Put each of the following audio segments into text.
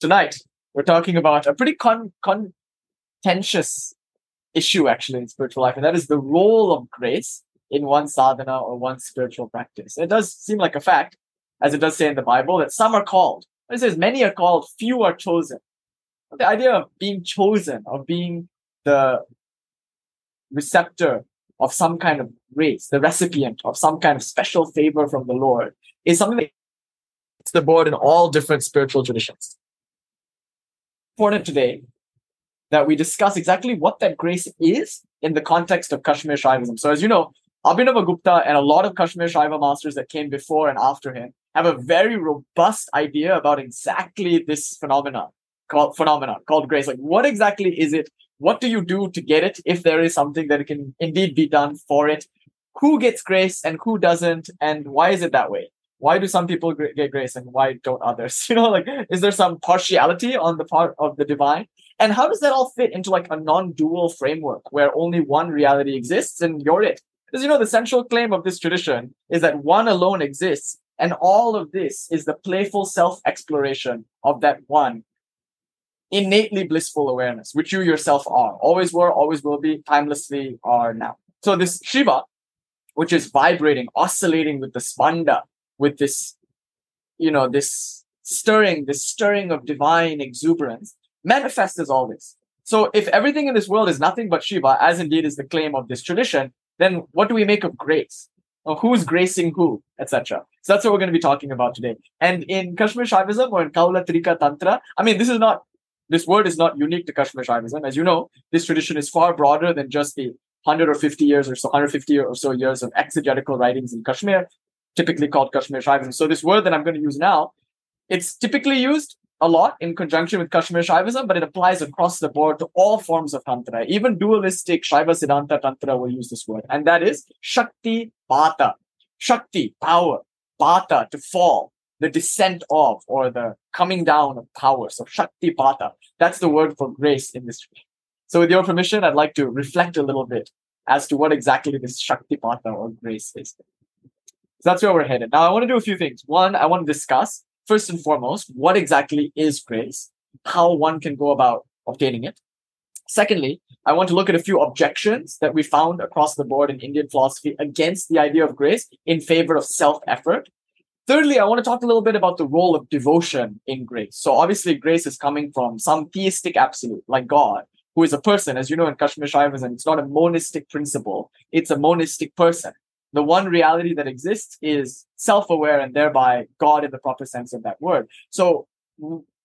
Tonight, we're talking about a pretty con- contentious issue, actually, in spiritual life, and that is the role of grace in one sadhana or one spiritual practice. It does seem like a fact, as it does say in the Bible, that some are called. It says many are called, few are chosen. The idea of being chosen, of being the receptor of some kind of grace, the recipient of some kind of special favor from the Lord, is something that's the board in all different spiritual traditions. Important today that we discuss exactly what that grace is in the context of Kashmir Shaivism. So, as you know, Abhinava Gupta and a lot of Kashmir Shaiva masters that came before and after him have a very robust idea about exactly this phenomenon called phenomenon called grace. Like, what exactly is it? What do you do to get it? If there is something that can indeed be done for it, who gets grace and who doesn't, and why is it that way? Why do some people get grace and why don't others? You know, like, is there some partiality on the part of the divine? And how does that all fit into like a non-dual framework where only one reality exists and you're it? Because you know, the central claim of this tradition is that one alone exists, and all of this is the playful self-exploration of that one innately blissful awareness, which you yourself are, always were, always will be, timelessly are now. So this Shiva, which is vibrating, oscillating with the spanda, with this, you know, this stirring, this stirring of divine exuberance, manifest as always. So if everything in this world is nothing but Shiva, as indeed is the claim of this tradition, then what do we make of grace? Or who's gracing who, etc. So that's what we're going to be talking about today. And in Kashmir Shaivism or in Kaula Trika Tantra, I mean, this is not, this word is not unique to Kashmir Shaivism. As you know, this tradition is far broader than just the 100 or 50 years or so, 150 or so years of exegetical writings in Kashmir, typically called Kashmir Shaivism. So this word that I'm going to use now, it's typically used a lot in conjunction with Kashmir Shaivism, but it applies across the board to all forms of Tantra. Even dualistic Shaiva Siddhanta Tantra will use this word, and that is Shakti Pata. Shakti, power, Pata, to fall, the descent of, or the coming down of power. So Shakti Pata. That's the word for grace in this. So, with your permission, I'd like to reflect a little bit as to what exactly this Shakti Pata or grace is. That's where we're headed. Now, I want to do a few things. One, I want to discuss first and foremost, what exactly is grace, how one can go about obtaining it. Secondly, I want to look at a few objections that we found across the board in Indian philosophy against the idea of grace in favor of self effort. Thirdly, I want to talk a little bit about the role of devotion in grace. So, obviously, grace is coming from some theistic absolute like God, who is a person. As you know, in Kashmir Shaivism, it's not a monistic principle, it's a monistic person the one reality that exists is self-aware and thereby God in the proper sense of that word. So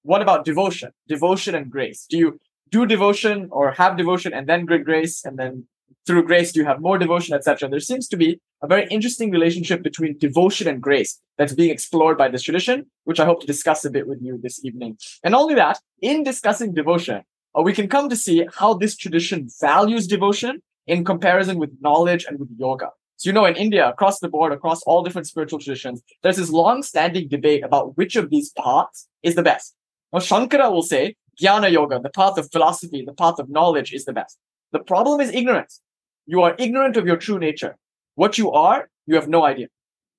what about devotion? Devotion and grace. Do you do devotion or have devotion and then great grace and then through grace do you have more devotion, etc. There seems to be a very interesting relationship between devotion and grace that's being explored by this tradition, which I hope to discuss a bit with you this evening. And only that, in discussing devotion, uh, we can come to see how this tradition values devotion in comparison with knowledge and with yoga. So, you know, in India, across the board, across all different spiritual traditions, there's this long standing debate about which of these paths is the best. Now, Shankara will say, Jnana Yoga, the path of philosophy, the path of knowledge is the best. The problem is ignorance. You are ignorant of your true nature. What you are, you have no idea.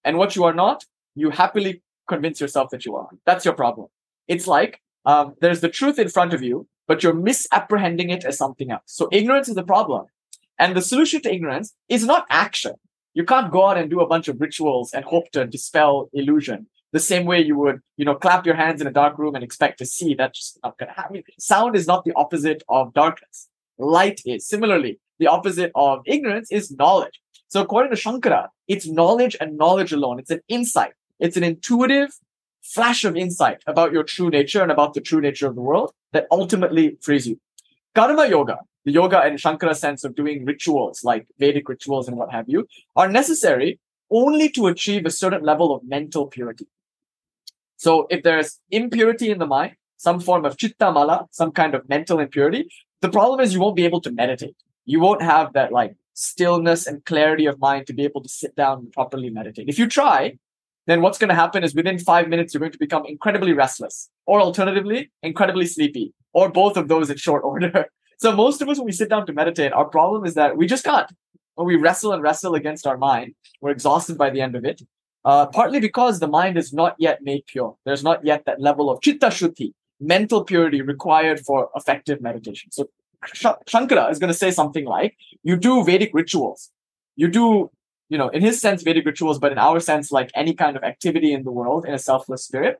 And what you are not, you happily convince yourself that you are. That's your problem. It's like um, there's the truth in front of you, but you're misapprehending it as something else. So ignorance is the problem. And the solution to ignorance is not action. You can't go out and do a bunch of rituals and hope to dispel illusion the same way you would, you know, clap your hands in a dark room and expect to see. That's just not going to happen. Sound is not the opposite of darkness. Light is. Similarly, the opposite of ignorance is knowledge. So according to Shankara, it's knowledge and knowledge alone. It's an insight. It's an intuitive flash of insight about your true nature and about the true nature of the world that ultimately frees you. Karma yoga the yoga and Shankara sense of doing rituals like Vedic rituals and what have you are necessary only to achieve a certain level of mental purity. So if there's impurity in the mind, some form of chitta mala, some kind of mental impurity, the problem is you won't be able to meditate. You won't have that like stillness and clarity of mind to be able to sit down and properly meditate. If you try, then what's going to happen is within five minutes, you're going to become incredibly restless, or alternatively, incredibly sleepy, or both of those in short order. So most of us, when we sit down to meditate, our problem is that we just can't. We wrestle and wrestle against our mind, we're exhausted by the end of it. Uh, partly because the mind is not yet made pure. There's not yet that level of chitta shuddhi, mental purity required for effective meditation. So Shankara is going to say something like, you do Vedic rituals. You do, you know, in his sense, Vedic rituals, but in our sense, like any kind of activity in the world in a selfless spirit.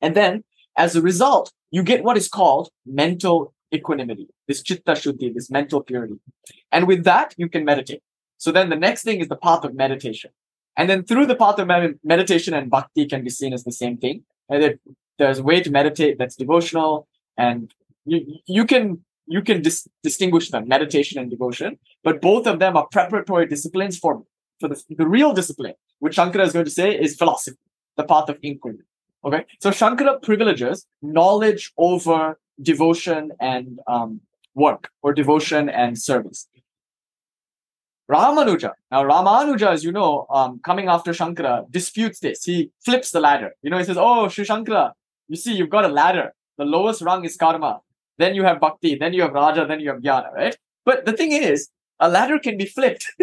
And then as a result, you get what is called mental equanimity, this chitta shuddhi, this mental purity. And with that, you can meditate. So then the next thing is the path of meditation. And then through the path of med- meditation and bhakti can be seen as the same thing. And there's a way to meditate that's devotional and you, you can you can dis- distinguish them meditation and devotion but both of them are preparatory disciplines for for the, the real discipline which shankara is going to say is philosophy the path of inquiry okay so shankara privileges knowledge over devotion and um, work or devotion and service Ramanuja. Now, Ramanuja, as you know, um, coming after Shankara, disputes this. He flips the ladder. You know, he says, Oh, Sri Shankara, you see, you've got a ladder. The lowest rung is karma. Then you have bhakti. Then you have raja. Then you have jnana, right? But the thing is, a ladder can be flipped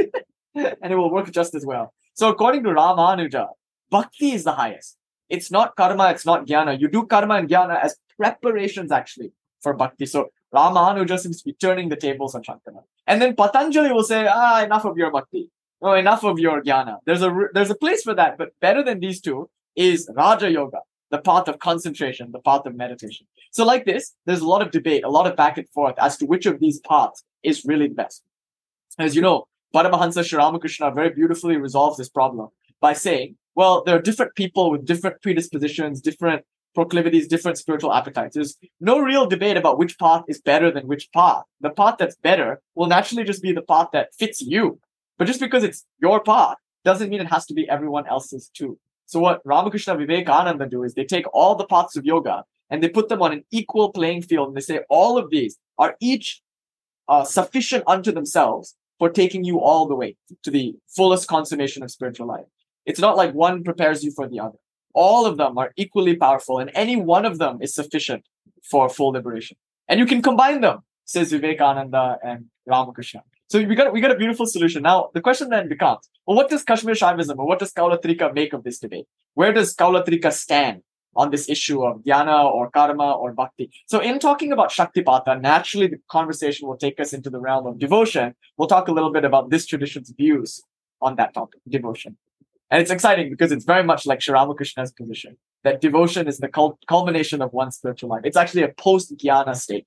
and it will work just as well. So, according to Ramanuja, bhakti is the highest. It's not karma, it's not jnana. You do karma and jnana as preparations actually for bhakti. So, Ramanuja seems to be turning the tables on Shankara. And then Patanjali will say, ah, enough of your bhakti. Oh, enough of your jnana. There's a, there's a place for that, but better than these two is Raja Yoga, the path of concentration, the path of meditation. So like this, there's a lot of debate, a lot of back and forth as to which of these paths is really the best. As you know, Paramahansa Sri Ramakrishna very beautifully resolves this problem by saying, well, there are different people with different predispositions, different proclivities, different spiritual appetites. There's no real debate about which path is better than which path. The path that's better will naturally just be the path that fits you. But just because it's your path doesn't mean it has to be everyone else's too. So what Ramakrishna Vivekananda do is they take all the paths of yoga and they put them on an equal playing field and they say all of these are each uh, sufficient unto themselves for taking you all the way to the fullest consummation of spiritual life. It's not like one prepares you for the other all of them are equally powerful and any one of them is sufficient for full liberation. And you can combine them, says Vivekananda and Ramakrishna. So we got we got a beautiful solution. Now the question then becomes, well, what does Kashmir Shaivism or what does Kaulatrika make of this debate? Where does Kaulatrika stand on this issue of dhyana or karma or bhakti? So in talking about Shaktipata, naturally the conversation will take us into the realm of devotion. We'll talk a little bit about this tradition's views on that topic, devotion. And it's exciting because it's very much like Sri Ramakrishna's position that devotion is the cul- culmination of one's spiritual life. It's actually a post jnana state.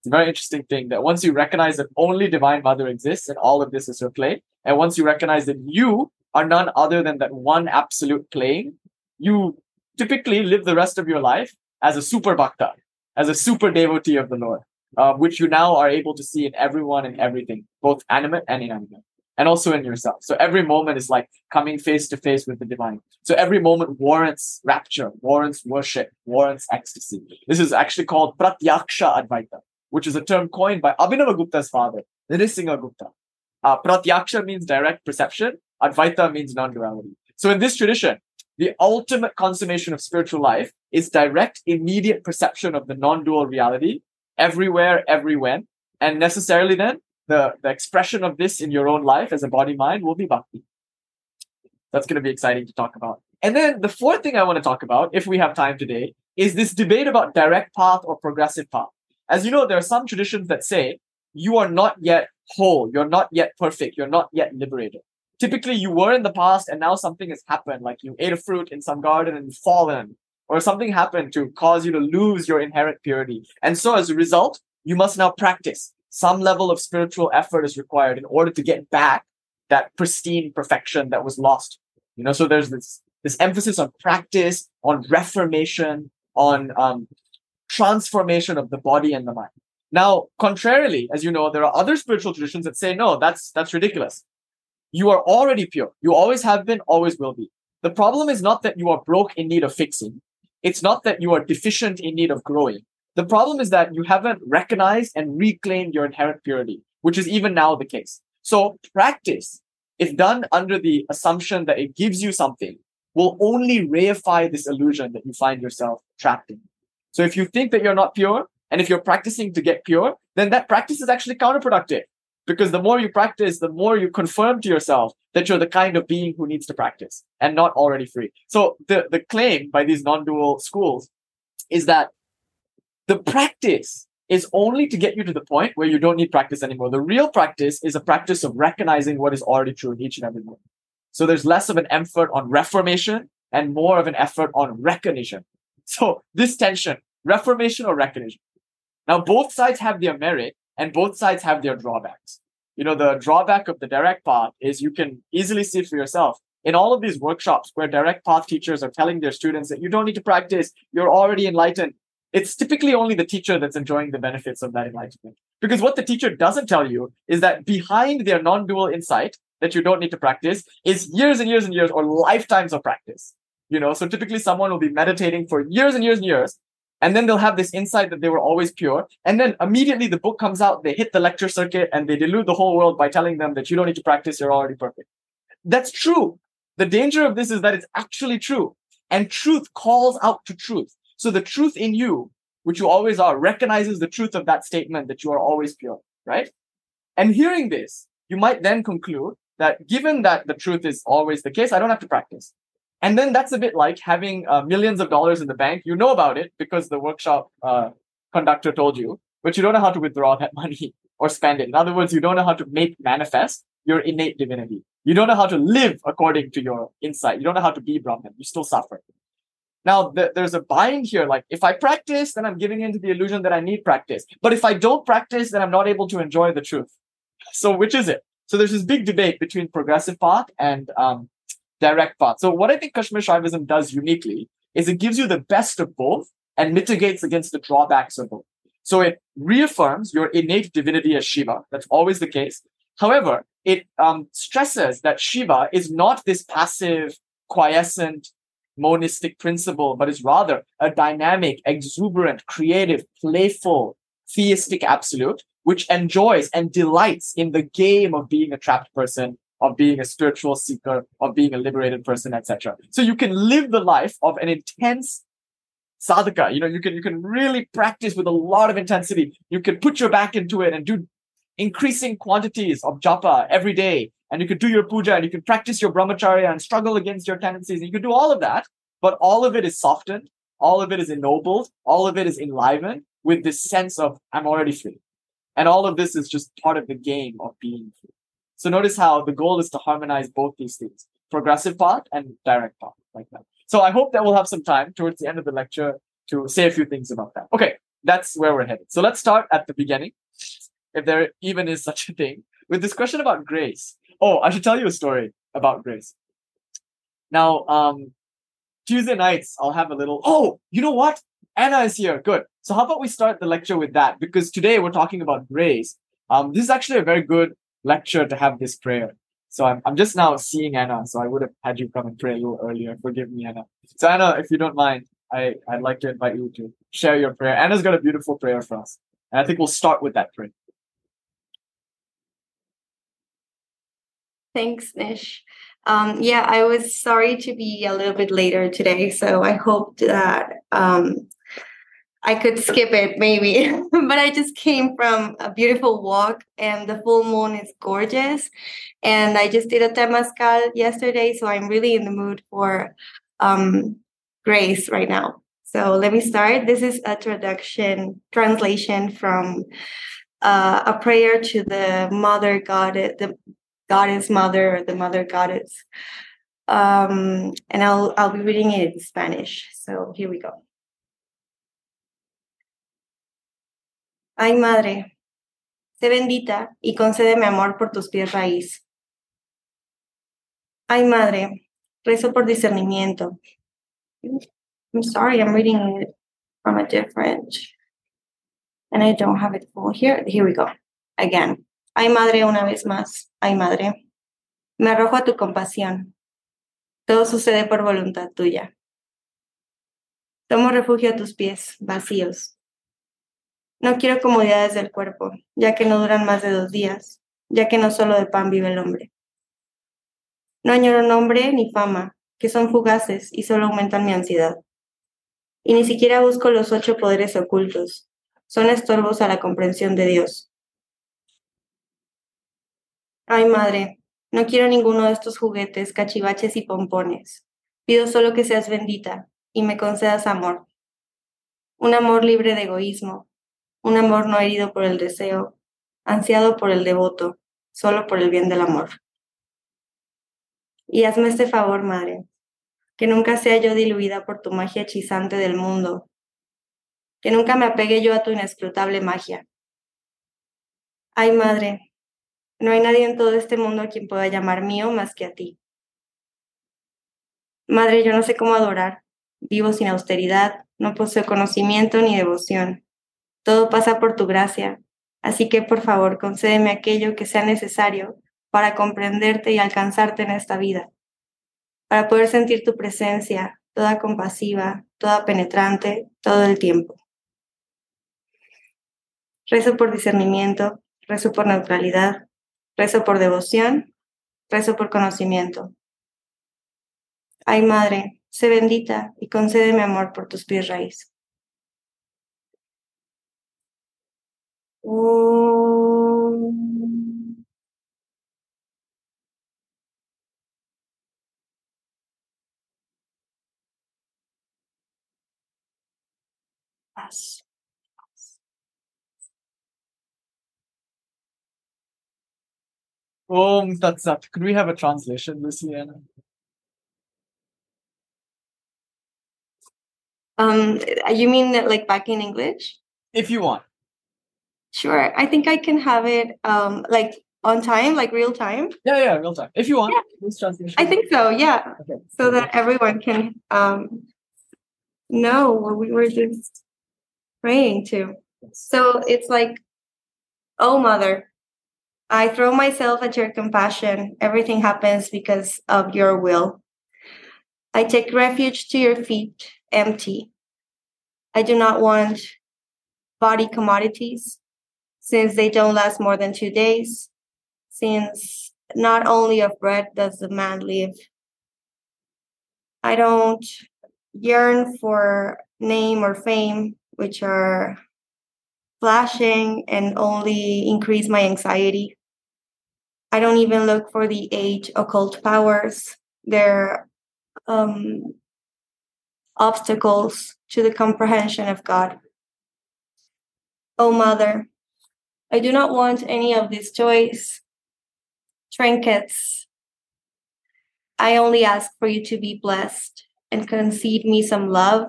It's a very interesting thing that once you recognize that only Divine Mother exists and all of this is her play, and once you recognize that you are none other than that one absolute plane, you typically live the rest of your life as a super bhakta, as a super devotee of the Lord, uh, which you now are able to see in everyone and everything, both animate and inanimate and also in yourself. So every moment is like coming face to face with the divine. So every moment warrants rapture, warrants worship, warrants ecstasy. This is actually called Pratyaksha Advaita, which is a term coined by Abhinavagupta's father, Nrisimha Gupta. Uh, Pratyaksha means direct perception. Advaita means non-duality. So in this tradition, the ultimate consummation of spiritual life is direct, immediate perception of the non-dual reality everywhere, every when. And necessarily then, the, the expression of this in your own life as a body mind will be bhakti. That's going to be exciting to talk about. And then the fourth thing I want to talk about, if we have time today, is this debate about direct path or progressive path. As you know, there are some traditions that say you are not yet whole, you're not yet perfect, you're not yet liberated. Typically, you were in the past and now something has happened, like you ate a fruit in some garden and fallen, or something happened to cause you to lose your inherent purity. And so, as a result, you must now practice some level of spiritual effort is required in order to get back that pristine perfection that was lost. You know, so there's this this emphasis on practice, on reformation, on um, transformation of the body and the mind. Now, contrarily, as you know, there are other spiritual traditions that say, no, that's that's ridiculous. You are already pure. You always have been, always will be. The problem is not that you are broke in need of fixing. It's not that you are deficient in need of growing. The problem is that you haven't recognized and reclaimed your inherent purity, which is even now the case. So practice, if done under the assumption that it gives you something, will only reify this illusion that you find yourself trapped in. So if you think that you're not pure, and if you're practicing to get pure, then that practice is actually counterproductive. Because the more you practice, the more you confirm to yourself that you're the kind of being who needs to practice and not already free. So the, the claim by these non-dual schools is that the practice is only to get you to the point where you don't need practice anymore. The real practice is a practice of recognizing what is already true in each and every moment. So there's less of an effort on reformation and more of an effort on recognition. So this tension, reformation or recognition. Now both sides have their merit and both sides have their drawbacks. You know, the drawback of the direct path is you can easily see for yourself in all of these workshops where direct path teachers are telling their students that you don't need to practice, you're already enlightened it's typically only the teacher that's enjoying the benefits of that enlightenment. Because what the teacher doesn't tell you is that behind their non dual insight that you don't need to practice is years and years and years or lifetimes of practice. You know, so typically someone will be meditating for years and years and years, and then they'll have this insight that they were always pure. And then immediately the book comes out, they hit the lecture circuit, and they delude the whole world by telling them that you don't need to practice, you're already perfect. That's true. The danger of this is that it's actually true. And truth calls out to truth. So the truth in you, which you always are, recognizes the truth of that statement that you are always pure, right? And hearing this, you might then conclude that given that the truth is always the case, I don't have to practice. And then that's a bit like having uh, millions of dollars in the bank. You know about it because the workshop uh, conductor told you, but you don't know how to withdraw that money or spend it. In other words, you don't know how to make manifest your innate divinity. You don't know how to live according to your insight. You don't know how to be Brahman. You still suffer. Now, th- there's a bind here. Like, if I practice, then I'm giving into the illusion that I need practice. But if I don't practice, then I'm not able to enjoy the truth. So, which is it? So, there's this big debate between progressive path and um, direct path. So, what I think Kashmir Shaivism does uniquely is it gives you the best of both and mitigates against the drawbacks of both. So, it reaffirms your innate divinity as Shiva. That's always the case. However, it um, stresses that Shiva is not this passive, quiescent, monistic principle, but is rather a dynamic, exuberant, creative, playful, theistic absolute, which enjoys and delights in the game of being a trapped person, of being a spiritual seeker, of being a liberated person, etc. So you can live the life of an intense sadhaka. You know, you can you can really practice with a lot of intensity. You can put your back into it and do increasing quantities of japa every day. And you could do your puja and you can practice your brahmacharya and struggle against your tendencies. And you can do all of that. But all of it is softened. All of it is ennobled. All of it is enlivened with this sense of i'm already free. And all of this is just part of the game of being free. So notice how the goal is to harmonize both these things progressive path and direct path like that. So i hope that we'll have some time towards the end of the lecture to say a few things about that. Okay that's where we're headed. So let's start at the beginning if there even is such a thing with this question about grace Oh, I should tell you a story about Grace. Now, um, Tuesday nights, I'll have a little. Oh, you know what? Anna is here. Good. So, how about we start the lecture with that? Because today we're talking about grace. Um, this is actually a very good lecture to have this prayer. So, I'm, I'm just now seeing Anna. So, I would have had you come and pray a little earlier. Forgive me, Anna. So, Anna, if you don't mind, I, I'd like to invite you to share your prayer. Anna's got a beautiful prayer for us. And I think we'll start with that prayer. Thanks, Nish. Um, yeah, I was sorry to be a little bit later today, so I hoped that um, I could skip it maybe. but I just came from a beautiful walk, and the full moon is gorgeous. And I just did a temazcal yesterday, so I'm really in the mood for um, grace right now. So let me start. This is a traduction translation from uh, a prayer to the Mother God, the goddess mother or the mother goddess. Um, and I'll I'll be reading it in Spanish. So here we go. Ay, madre, sé bendita y concédeme amor por tus pies raíz. Ay, madre, rezo por discernimiento. I'm sorry, I'm reading it from a different, and I don't have it full here. Here we go. Again. Ay, madre, una vez más. Ay, madre. Me arrojo a tu compasión. Todo sucede por voluntad tuya. Tomo refugio a tus pies, vacíos. No quiero comodidades del cuerpo, ya que no duran más de dos días, ya que no solo de pan vive el hombre. No añoro nombre ni fama, que son fugaces y solo aumentan mi ansiedad. Y ni siquiera busco los ocho poderes ocultos, son estorbos a la comprensión de Dios. Ay, madre, no quiero ninguno de estos juguetes, cachivaches y pompones. Pido solo que seas bendita y me concedas amor. un amor libre de egoísmo, un amor no herido por el deseo, ansiado por el devoto, solo por el bien del amor. Y hazme este favor, Madre, que nunca sea yo diluida por tu magia hechizante del mundo, que nunca me apegue yo a tu inescrutable magia. Ay, Madre, no hay nadie en todo este mundo a quien pueda llamar mío más que a ti. Madre, yo no sé cómo adorar, vivo sin austeridad, no poseo conocimiento ni devoción. Todo pasa por tu gracia, así que por favor concédeme aquello que sea necesario para comprenderte y alcanzarte en esta vida, para poder sentir tu presencia, toda compasiva, toda penetrante, todo el tiempo. Rezo por discernimiento, rezo por neutralidad, rezo por devoción, rezo por conocimiento. Ay, Madre, sé bendita y concédeme amor por tus pies raíz. Om Tat Sat. Could we have a translation, Luciana? Um, you mean that like back in English? If you want. Sure. I think I can have it um like on time, like real time. Yeah, yeah, real time. If you want. Yeah. I think so, yeah. Okay. So that everyone can um know what we were just praying to. So it's like, oh mother, I throw myself at your compassion. Everything happens because of your will. I take refuge to your feet, empty. I do not want body commodities since they don't last more than two days, since not only of bread does the man live. I don't yearn for name or fame, which are flashing and only increase my anxiety. I don't even look for the age occult powers. They're um, obstacles to the comprehension of God. Oh, Mother, I do not want any of these toys, trinkets. I only ask for you to be blessed and concede me some love,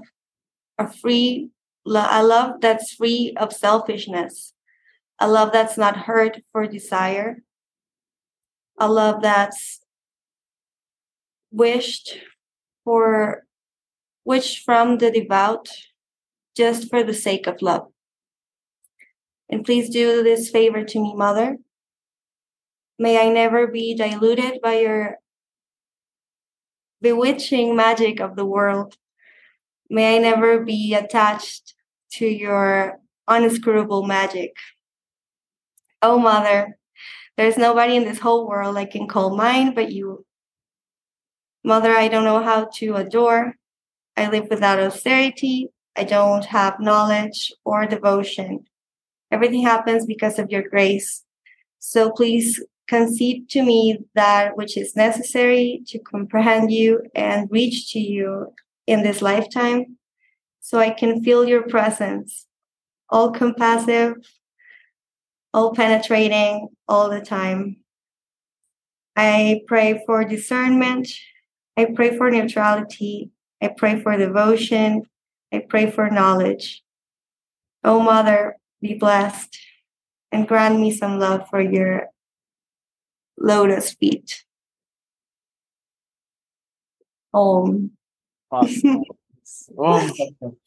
a free, a love that's free of selfishness, a love that's not hurt for desire, a love that's wished for which from the devout just for the sake of love. And please do this favor to me, Mother. May I never be diluted by your bewitching magic of the world. May I never be attached to your unscrutable magic. Oh, Mother, there's nobody in this whole world I can call mine but you. Mother, I don't know how to adore. I live without austerity. I don't have knowledge or devotion. Everything happens because of your grace. So please concede to me that which is necessary to comprehend you and reach to you in this lifetime so I can feel your presence, all compassive, all penetrating all the time. I pray for discernment. I pray for neutrality. I pray for devotion. I pray for knowledge. Oh, Mother, be blessed and grant me some love for your lotus feet. Om. Awesome. Sat.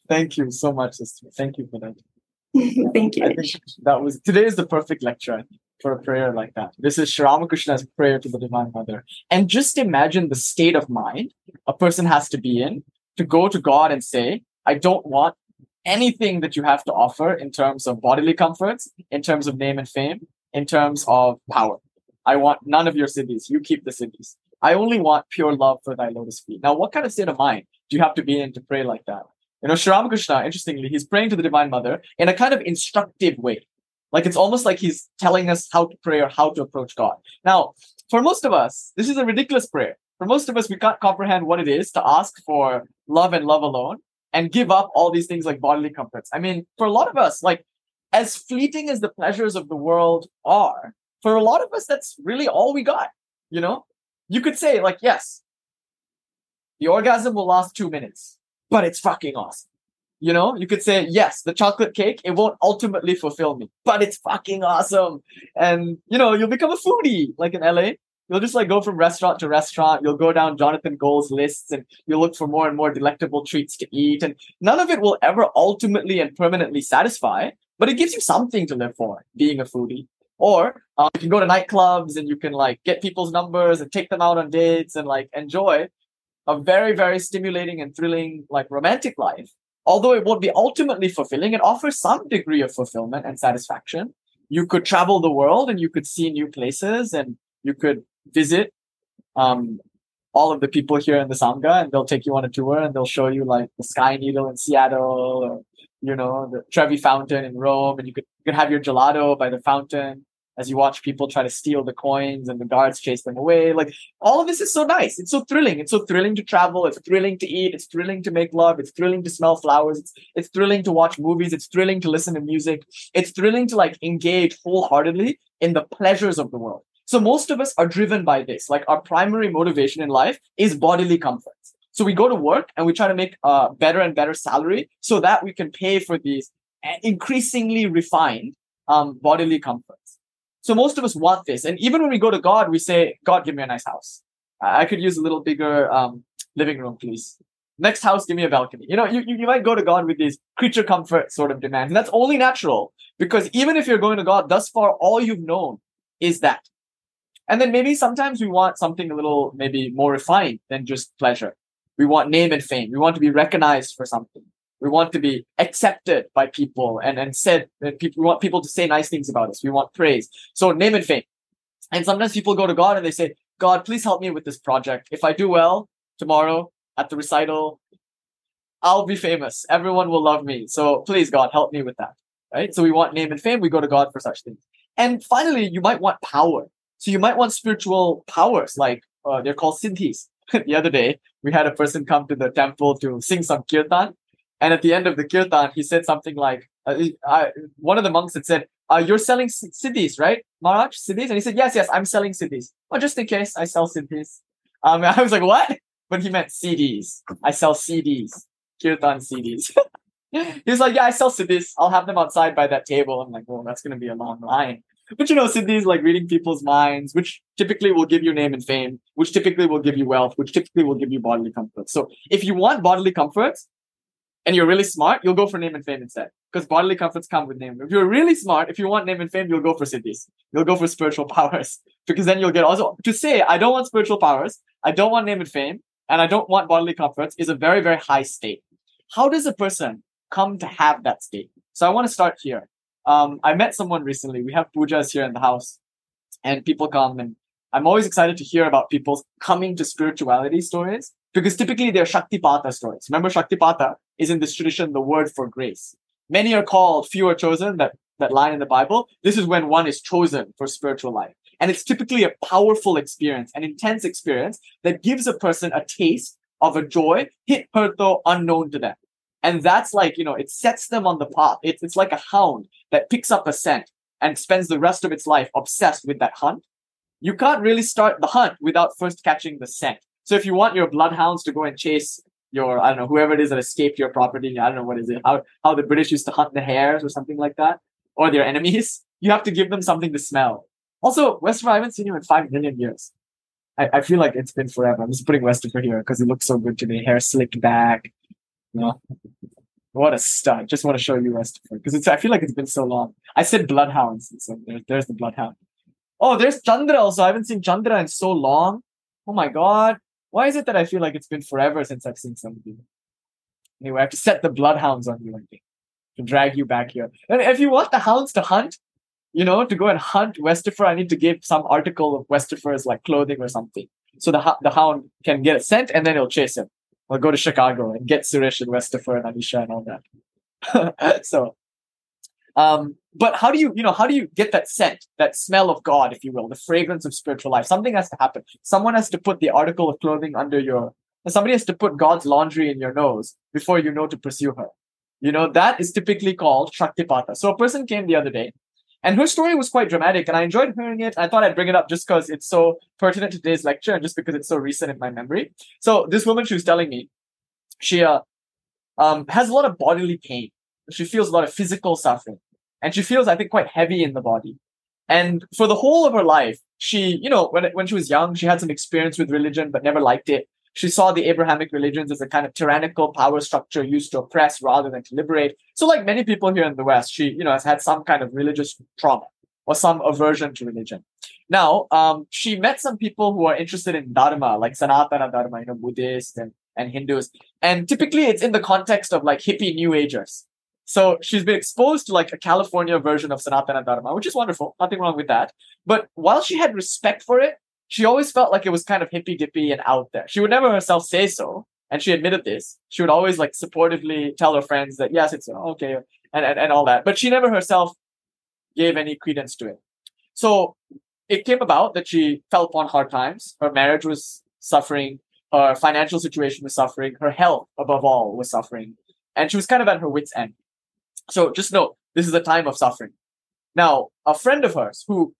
Thank you so much, sister. Thank you for that. Thank you. That was today is the perfect lecture for a prayer like that. This is Sri Ramakrishna's prayer to the Divine Mother. And just imagine the state of mind a person has to be in to go to God and say, I don't want anything that you have to offer in terms of bodily comforts, in terms of name and fame, in terms of power. I want none of your cities. You keep the cities. I only want pure love for thy lotus feet. Now, what kind of state of mind do you have to be in to pray like that? You know, Sri Ramakrishna, interestingly, he's praying to the Divine Mother in a kind of instructive way. Like it's almost like he's telling us how to pray or how to approach God. Now, for most of us, this is a ridiculous prayer. For most of us, we can't comprehend what it is to ask for love and love alone. and give up all these things like bodily comforts. I mean, for a lot of us, like as fleeting as the pleasures of the world are, for a lot of us, that's really all we got. You know, you could say, like, yes, the orgasm will last two minutes, but it's fucking awesome. You know, you could say, yes, the chocolate cake, it won't ultimately fulfill me, but it's fucking awesome. And, you know, you'll become a foodie like in LA. You'll just like go from restaurant to restaurant. You'll go down Jonathan Gold's lists and you'll look for more and more delectable treats to eat. And none of it will ever ultimately and permanently satisfy, but it gives you something to live for being a foodie. Or uh, you can go to nightclubs and you can like get people's numbers and take them out on dates and like enjoy a very, very stimulating and thrilling like romantic life although it won't be ultimately fulfilling, it offers some degree of fulfillment and satisfaction. You could travel the world and you could see new places and you could visit um, all of the people here in the Sangha and they'll take you on a tour and they'll show you like the Sky Needle in Seattle or, you know, the Trevi Fountain in Rome and you could, you could have your gelato by the fountain as you watch people try to steal the coins and the guards chase them away. Like all of this is so nice. It's so thrilling. It's so thrilling to travel. It's thrilling to eat. It's thrilling to make love. It's thrilling to smell flowers. It's, it's thrilling to watch movies. It's thrilling to listen to music. It's thrilling to like engage wholeheartedly in the pleasures of the world. So most of us are driven by this. Like our primary motivation in life is bodily comfort. So we go to work and we try to make a better and better salary so that we can pay for these increasingly refined um, bodily comforts. So most of us want this. And even when we go to God, we say, God, give me a nice house. I could use a little bigger um, living room, please. Next house, give me a balcony. You know, you, you might go to God with these creature comfort sort of demands. And that's only natural because even if you're going to God, thus far, all you've known is that. And then maybe sometimes we want something a little maybe more refined than just pleasure. We want name and fame. We want to be recognized for something. We want to be accepted by people and, and said that people, we want people to say nice things about us. We want praise. So name and fame. And sometimes people go to God and they say, God, please help me with this project. If I do well tomorrow at the recital, I'll be famous. Everyone will love me. So please, God, help me with that. Right? So we want name and fame. We go to God for such things. And finally, you might want power. So you might want spiritual powers, like uh, they're called siddhis. the other day, we had a person come to the temple to sing some kirtan. And at the end of the kirtan, he said something like, uh, I, one of the monks had said, uh, you're selling siddhis, right? Maharaj, siddhis? And he said, yes, yes, I'm selling siddhis. Well, just in case I sell siddhis. Um, I was like, what? But he meant CDs. I sell CDs, kirtan CDs. He's like, yeah, I sell siddhis. I'll have them outside by that table. I'm like, well, that's going to be a long line. But you know, siddhis like reading people's minds, which typically will give you name and fame, which typically will give you wealth, which typically will give you bodily comfort. So if you want bodily comforts, and you're really smart, you'll go for name and fame instead. Because bodily comforts come with name. If you're really smart, if you want name and fame, you'll go for siddhis. You'll go for spiritual powers. Because then you'll get also to say, I don't want spiritual powers, I don't want name and fame, and I don't want bodily comforts is a very, very high state. How does a person come to have that state? So I want to start here. Um, I met someone recently. We have pujas here in the house, and people come, and I'm always excited to hear about people's coming to spirituality stories because typically they're Shaktipata stories. Remember, Shaktipata is in this tradition the word for grace. Many are called, few are chosen, that, that line in the Bible. This is when one is chosen for spiritual life. And it's typically a powerful experience, an intense experience that gives a person a taste of a joy hitherto unknown to them. And that's like, you know, it sets them on the path. It's, it's like a hound that picks up a scent and spends the rest of its life obsessed with that hunt. You can't really start the hunt without first catching the scent. So if you want your bloodhounds to go and chase your, I don't know, whoever it is that escaped your property, I don't know what is it, how how the British used to hunt the hares or something like that, or their enemies, you have to give them something to smell. Also, Western, I haven't seen you in five million years. I, I feel like it's been forever. I'm just putting Western here because he looks so good to me. Hair slicked back. You know, what a stud. Just want to show you Western because it's. I feel like it's been so long. I said bloodhounds, so there's, there's the bloodhound. Oh, there's Chandra also. I haven't seen Chandra in so long. Oh my god. Why is it that I feel like it's been forever since I've seen some of you? Anyway, I have to set the bloodhounds on you, I think, to drag you back here. And if you want the hounds to hunt, you know, to go and hunt Westifer, I need to give some article of Westifer's like clothing or something. So the, the hound can get a scent and then it'll chase him. I'll go to Chicago and get Suresh and Westifer and Anisha and all that. so um, but how do you, you know, how do you get that scent, that smell of God, if you will, the fragrance of spiritual life? Something has to happen. Someone has to put the article of clothing under your somebody has to put God's laundry in your nose before you know to pursue her. You know, that is typically called Shaktipata. So a person came the other day and her story was quite dramatic, and I enjoyed hearing it. I thought I'd bring it up just because it's so pertinent to today's lecture and just because it's so recent in my memory. So this woman, she was telling me, she uh, um, has a lot of bodily pain. She feels a lot of physical suffering, and she feels, I think, quite heavy in the body. And for the whole of her life, she, you know, when when she was young, she had some experience with religion, but never liked it. She saw the Abrahamic religions as a kind of tyrannical power structure used to oppress rather than to liberate. So, like many people here in the West, she, you know, has had some kind of religious trauma or some aversion to religion. Now, um, she met some people who are interested in Dharma, like Sanatana Dharma, you know, Buddhists and, and Hindus. And typically it's in the context of like hippie New Agers. So she's been exposed to like a California version of Sanatana Dharma, which is wonderful. Nothing wrong with that. But while she had respect for it, she always felt like it was kind of hippy dippy and out there. She would never herself say so. And she admitted this. She would always like supportively tell her friends that, yes, it's okay, and, and, and all that. But she never herself gave any credence to it. So it came about that she fell upon hard times. Her marriage was suffering. Her financial situation was suffering. Her health, above all, was suffering. And she was kind of at her wits' end. So just know this is a time of suffering. Now, a friend of hers who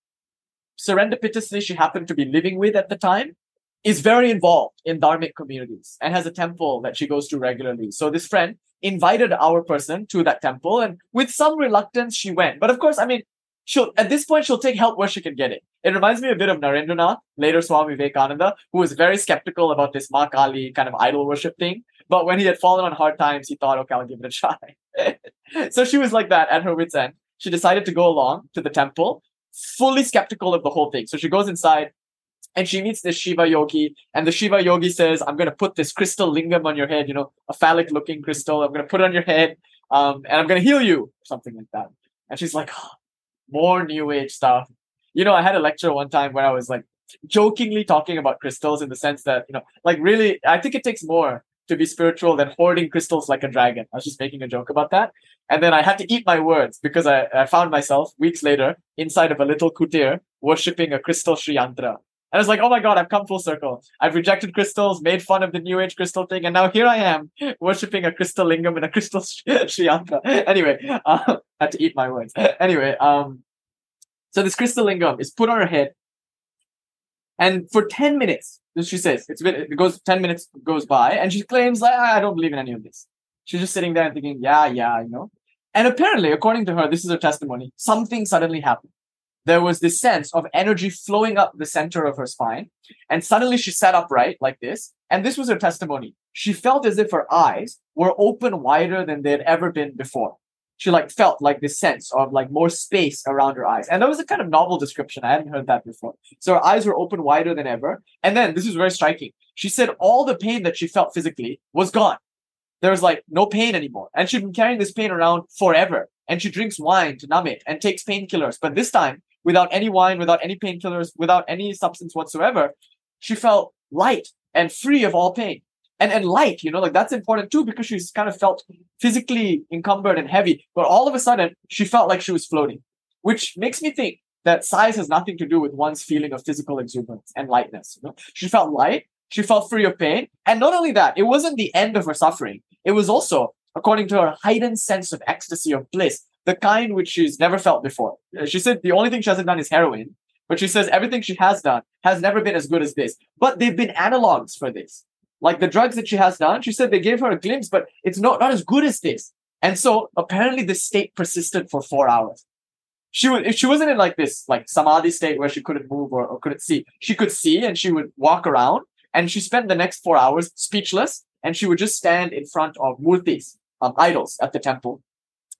serendipitously she happened to be living with at the time is very involved in dharmic communities and has a temple that she goes to regularly. So this friend invited our person to that temple and with some reluctance she went. But of course, I mean, she'll at this point she'll take help where she can get it. It reminds me a bit of Narendranath, later Swami Vivekananda, who was very skeptical about this Ma Kali kind of idol worship thing. But when he had fallen on hard times, he thought, okay, I'll give it a try. so she was like that at her wits' end. She decided to go along to the temple fully skeptical of the whole thing. So she goes inside and she meets this Shiva yogi, and the Shiva yogi says, I'm going to put this crystal lingam on your head, you know, a phallic looking crystal. I'm going to put it on your head, um, and I'm going to heal you, something like that. And she's like, oh, more new age stuff. You know, I had a lecture one time where I was like jokingly talking about crystals in the sense that, you know, like really, I think it takes more to be spiritual than hoarding crystals like a dragon. I was just making a joke about that. And then I had to eat my words because I, I found myself weeks later inside of a little kutir worshipping a crystal Sri Yantra. And I was like, oh my God, I've come full circle. I've rejected crystals, made fun of the new age crystal thing, and now here I am worshipping a crystal lingam and a crystal Sri Yantra. anyway, uh, I had to eat my words. anyway, um, so this crystal lingam is put on her head. And for 10 minutes, she says, it's been, it goes, 10 minutes goes by, and she claims, like, ah, I don't believe in any of this. She's just sitting there and thinking, yeah, yeah, you know. And apparently, according to her, this is her testimony, something suddenly happened. There was this sense of energy flowing up the center of her spine. And suddenly she sat upright like this. And this was her testimony. She felt as if her eyes were open wider than they had ever been before. She like felt like this sense of like more space around her eyes. And that was a kind of novel description. I hadn't heard that before. So her eyes were open wider than ever. And then this was very striking. She said all the pain that she felt physically was gone there was like no pain anymore. And she'd been carrying this pain around forever. And she drinks wine to numb it and takes painkillers. But this time, without any wine, without any painkillers, without any substance whatsoever, she felt light and free of all pain. And and light, you know, like that's important too because she's kind of felt physically encumbered and heavy. But all of a sudden, she felt like she was floating, which makes me think that size has nothing to do with one's feeling of physical exuberance and lightness. You know? She felt light, she felt free of pain. And not only that, it wasn't the end of her suffering. It was also, according to her, heightened sense of ecstasy of bliss, the kind which she's never felt before. Uh, she said the only thing she hasn't done is heroin, but she says everything she has done has never been as good as this. But they've been analogs for this. Like the drugs that she has done, she said they gave her a glimpse, but it's not, not as good as this. And so apparently the state persisted for four hours. She would, if she wasn't in like this, like samadhi state where she couldn't move or, or couldn't see, she could see and she would walk around and she spent the next four hours speechless and she would just stand in front of murtis, um, idols at the temple,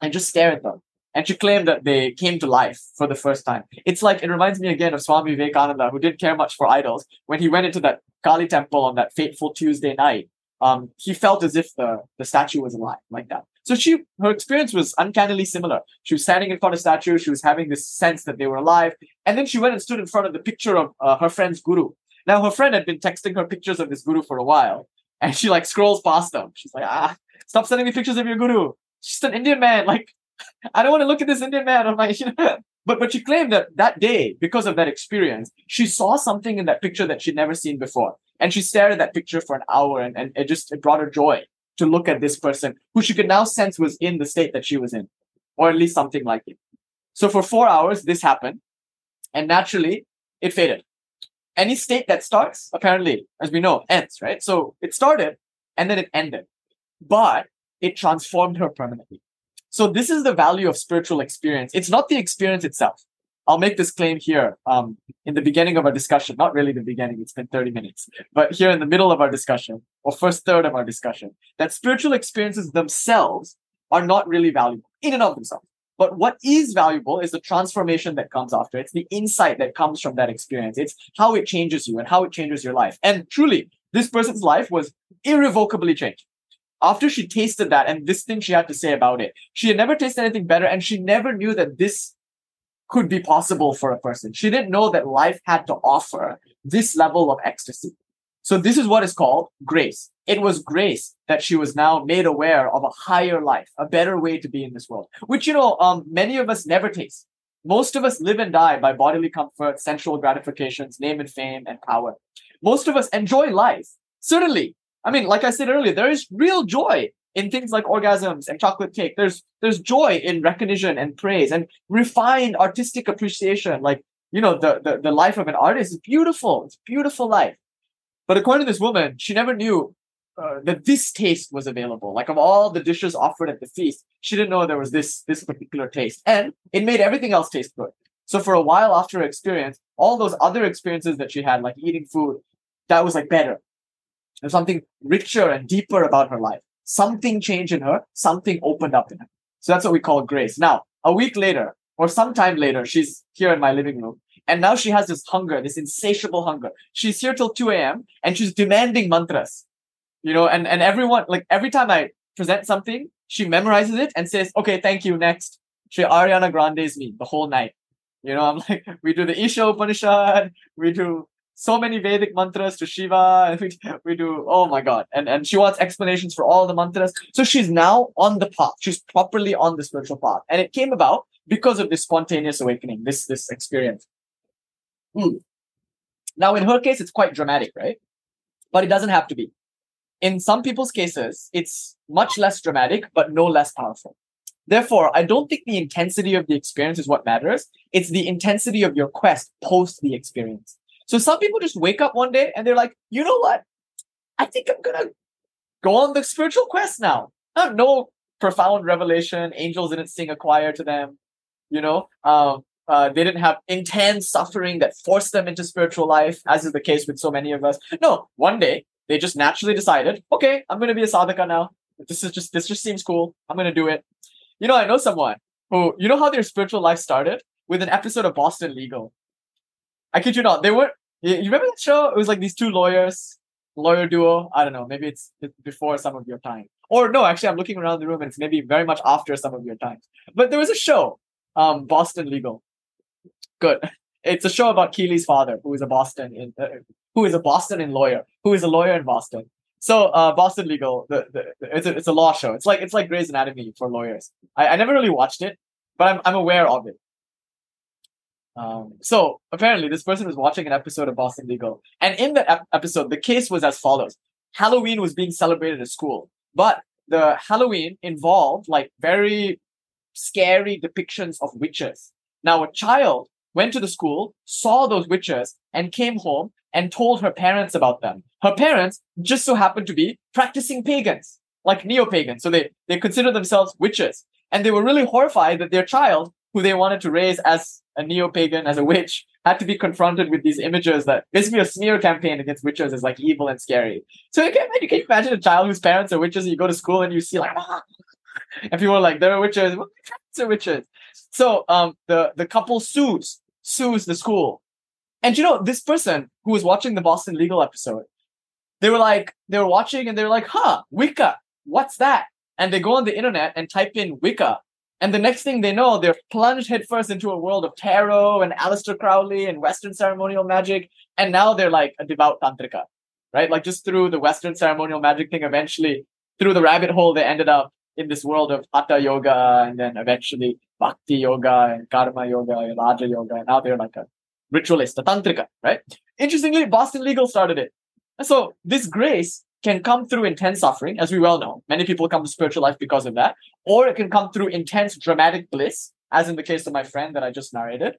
and just stare at them. And she claimed that they came to life for the first time. It's like, it reminds me again of Swami Vivekananda, who didn't care much for idols. When he went into that Kali temple on that fateful Tuesday night, um, he felt as if the, the statue was alive, like that. So she, her experience was uncannily similar. She was standing in front of statue. She was having this sense that they were alive. And then she went and stood in front of the picture of uh, her friend's guru. Now her friend had been texting her pictures of this guru for a while and she like scrolls past them. She's like, ah, stop sending me pictures of your guru. She's an Indian man. Like, I don't want to look at this Indian man on my. You know? But but she claimed that that day, because of that experience, she saw something in that picture that she'd never seen before. And she stared at that picture for an hour and, and it just it brought her joy to look at this person who she could now sense was in the state that she was in, or at least something like it. So for four hours, this happened, and naturally it faded. Any state that starts, apparently, as we know, ends, right? So it started and then it ended, but it transformed her permanently. So this is the value of spiritual experience. It's not the experience itself. I'll make this claim here um, in the beginning of our discussion. Not really the beginning, it's been 30 minutes, but here in the middle of our discussion, or first third of our discussion, that spiritual experiences themselves are not really valuable in and of themselves. But what is valuable is the transformation that comes after. It's the insight that comes from that experience. It's how it changes you and how it changes your life. And truly, this person's life was irrevocably changed. After she tasted that and this thing she had to say about it, she had never tasted anything better and she never knew that this could be possible for a person. She didn't know that life had to offer this level of ecstasy. So this is what is called grace. It was grace that she was now made aware of a higher life, a better way to be in this world, which, you know, um, many of us never taste. Most of us live and die by bodily comfort, sensual gratifications, name and fame, and power. Most of us enjoy life. Certainly. I mean, like I said earlier, there is real joy in things like orgasms and chocolate cake. There's there's joy in recognition and praise and refined artistic appreciation. Like you know, the the, the life of an artist is beautiful. It's beautiful life. But according to this woman, she never knew uh, that this taste was available. Like of all the dishes offered at the feast, she didn't know there was this this particular taste, and it made everything else taste good. So for a while after her experience, all those other experiences that she had, like eating food, that was like better. There's something richer and deeper about her life something changed in her, something opened up in her. So that's what we call grace. Now, a week later, or sometime later, she's here in my living room. And now she has this hunger, this insatiable hunger. She's here till 2 a.m. and she's demanding mantras. You know, and, and everyone, like every time I present something, she memorizes it and says, okay, thank you, next. She Ariana Grande's me the whole night. You know, I'm like, we do the Isha Upanishad, we do so many Vedic mantras to Shiva, and we, we do, oh my God. And, and she wants explanations for all the mantras. So she's now on the path. She's properly on the spiritual path. And it came about because of this spontaneous awakening, this, this experience. Hmm. Now, in her case, it's quite dramatic, right? But it doesn't have to be. In some people's cases, it's much less dramatic, but no less powerful. Therefore, I don't think the intensity of the experience is what matters. It's the intensity of your quest post the experience. So some people just wake up one day and they're like, you know what? I think I'm gonna go on the spiritual quest now. No profound revelation. Angels didn't sing a choir to them. You know, um, uh, they didn't have intense suffering that forced them into spiritual life, as is the case with so many of us. No, one day they just naturally decided, okay, I'm gonna be a sadhaka now. This is just this just seems cool. I'm gonna do it. You know, I know someone who, you know how their spiritual life started with an episode of Boston Legal. I kid you not. They were. You remember that show? It was like these two lawyers, lawyer duo. I don't know. Maybe it's before some of your time. Or no, actually, I'm looking around the room and it's maybe very much after some of your times. But there was a show, um, Boston Legal. Good. It's a show about Keely's father, who is a Boston in, uh, who is a Boston in lawyer, who is a lawyer in Boston. So uh, Boston Legal, the, the, it's a it's a law show. It's like it's like Grey's Anatomy for lawyers. I, I never really watched it, but I'm I'm aware of it. Um, so apparently, this person was watching an episode of Boston Legal, and in the ep- episode, the case was as follows: Halloween was being celebrated at school, but the Halloween involved like very scary depictions of witches. Now, a child went to the school, saw those witches, and came home and told her parents about them. Her parents just so happened to be practicing pagans, like neo pagans. So they, they consider themselves witches. And they were really horrified that their child, who they wanted to raise as a neo-pagan as a witch had to be confronted with these images that basically a smear campaign against witches is like evil and scary. So you can, you can imagine a child whose parents are witches, and you go to school and you see like, ah, and people are like, there are witches, well, parents are witches. So um, the the couple sues sues the school, and you know this person who was watching the Boston Legal episode, they were like, they were watching and they were like, huh, Wicca, what's that? And they go on the internet and type in Wicca, and the next thing they know, they're plunged headfirst into a world of tarot and Aleister Crowley and Western ceremonial magic. And now they're like a devout tantrika, right? Like just through the Western ceremonial magic thing, eventually through the rabbit hole, they ended up in this world of hatha yoga and then eventually bhakti yoga and karma yoga and raja yoga. And now they're like a ritualist, a tantrika, right? Interestingly, Boston Legal started it. So this grace can come through intense suffering, as we well know. Many people come to spiritual life because of that, or it can come through intense dramatic bliss, as in the case of my friend that I just narrated.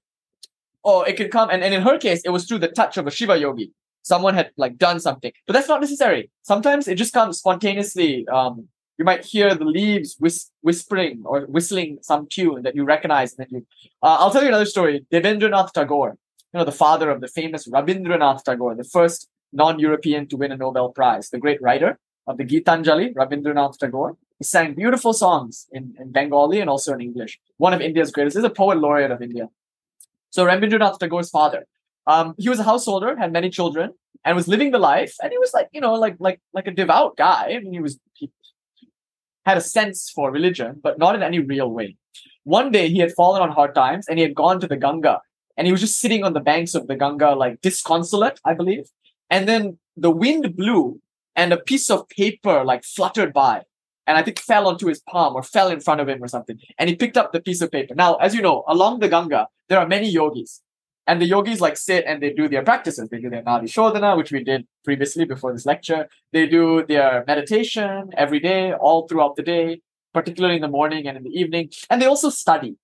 Or it can come, and, and in her case, it was through the touch of a Shiva yogi. Someone had like done something, but that's not necessary. Sometimes it just comes spontaneously. Um, you might hear the leaves whis- whispering or whistling some tune that you recognize. And then you, uh, I'll tell you another story. Devendranath Tagore, you know, the father of the famous Rabindranath Tagore, the first non-European to win a Nobel Prize, the great writer of the Gitanjali, Rabindranath Tagore. He sang beautiful songs in, in Bengali and also in English. One of India's greatest. He's a poet laureate of India. So Rabindranath Tagore's father, um, he was a householder, had many children, and was living the life. And he was like, you know, like like like a devout guy. I mean, he was he had a sense for religion, but not in any real way. One day he had fallen on hard times and he had gone to the Ganga and he was just sitting on the banks of the Ganga, like disconsolate, I believe. And then the wind blew and a piece of paper like fluttered by and I think fell onto his palm or fell in front of him or something. And he picked up the piece of paper. Now, as you know, along the Ganga, there are many yogis. And the yogis like sit and they do their practices. They do their Nadi Shodhana, which we did previously before this lecture. They do their meditation every day, all throughout the day, particularly in the morning and in the evening. And they also study.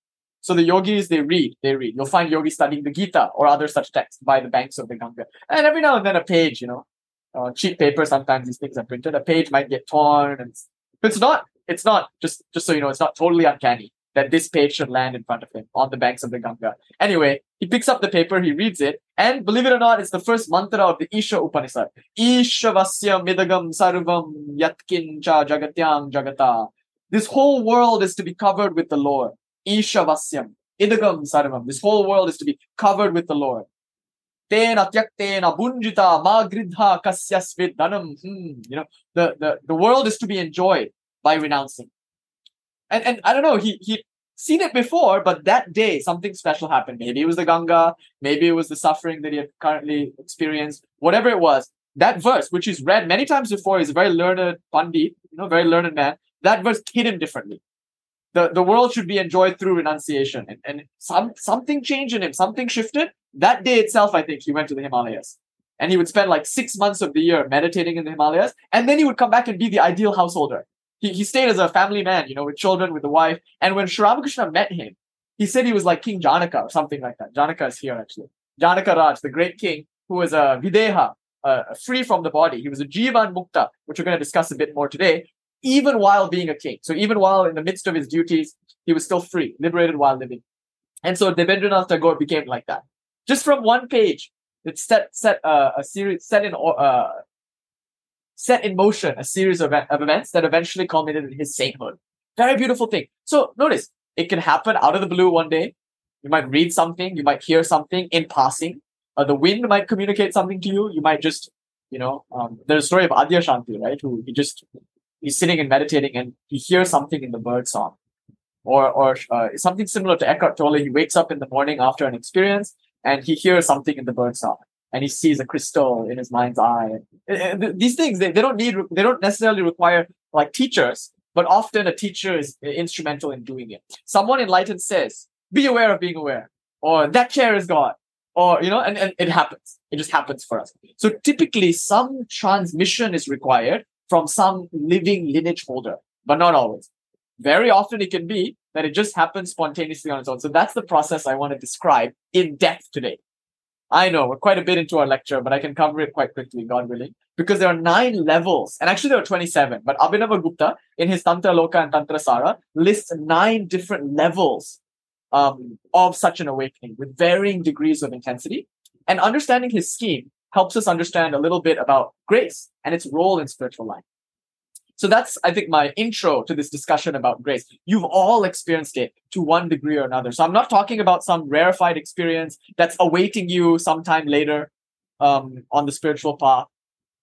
So the yogis, they read, they read. You'll find yogis studying the Gita or other such texts by the banks of the Ganga. And every now and then a page, you know, uh, cheap paper, sometimes these things are printed. A page might get torn. And it's not, it's not, just, just so you know, it's not totally uncanny that this page should land in front of him on the banks of the Ganga. Anyway, he picks up the paper, he reads it, and believe it or not, it's the first mantra of the Isha Upanishad. Ishavasya midagam sarvam yatkin cha jagatyam jagata. This whole world is to be covered with the Lord. Ishavasyam. Idagam sarvam. This whole world is to be covered with the Lord. Tena tyaktena bunjita magridha kasyasvid. Hmm. You know, the, the, the world is to be enjoyed by renouncing. And and I don't know, he he seen it before, but that day something special happened. Maybe it was the Ganga, maybe it was the suffering that he had currently experienced, whatever it was. That verse, which he's read many times before, he's a very learned pandit, you know, very learned man. That verse hit him differently the, the world should be enjoyed through renunciation. And, and some something changed in him, something shifted. That day itself, I think he went to the Himalayas. And he would spend like six months of the year meditating in the Himalayas. And then he would come back and be the ideal householder. He, he stayed as a family man, you know, with children, with a wife. And when Sri Ramakrishna met him, he said he was like King Janaka or something like that. Janaka is here actually. Janaka Raj, the great king, who was a Videha, uh, free from the body. He was a Jivan Mukta, which we're going to discuss a bit more today even while being a king. So even while in the midst of his duties, he was still free, liberated while living. And so Devendranath Tagore became like that. Just from one page, it set set uh, a series set in uh, set in motion a series of, of events that eventually culminated in his sainthood. Very beautiful thing. So notice it can happen out of the blue one day. You might read something, you might hear something in passing. Uh, the wind might communicate something to you. You might just, you know, um, there's a story of Adyashanti, right? Who he just he's sitting and meditating and he hears something in the bird song. Or, or uh, something similar to Eckhart Tolle. He wakes up in the morning after an experience and he hears something in the bird song and he sees a crystal in his mind's eye. These things, they, they don't need, they don't necessarily require like teachers, but often a teacher is instrumental in doing it. Someone enlightened says, be aware of being aware, or that chair is God, or, you know, and, and it happens. It just happens for us. So typically some transmission is required from some living lineage holder, but not always. Very often it can be that it just happens spontaneously on its own. So that's the process I want to describe in depth today. I know we're quite a bit into our lecture, but I can cover it quite quickly, God willing, because there are nine levels, and actually there are 27, but Abhinava Gupta in his Tantra Loka and Tantra Sara lists nine different levels um, of such an awakening with varying degrees of intensity. And understanding his scheme helps us understand a little bit about grace and its role in spiritual life. So that's, I think, my intro to this discussion about grace. You've all experienced it to one degree or another. So I'm not talking about some rarefied experience that's awaiting you sometime later um, on the spiritual path.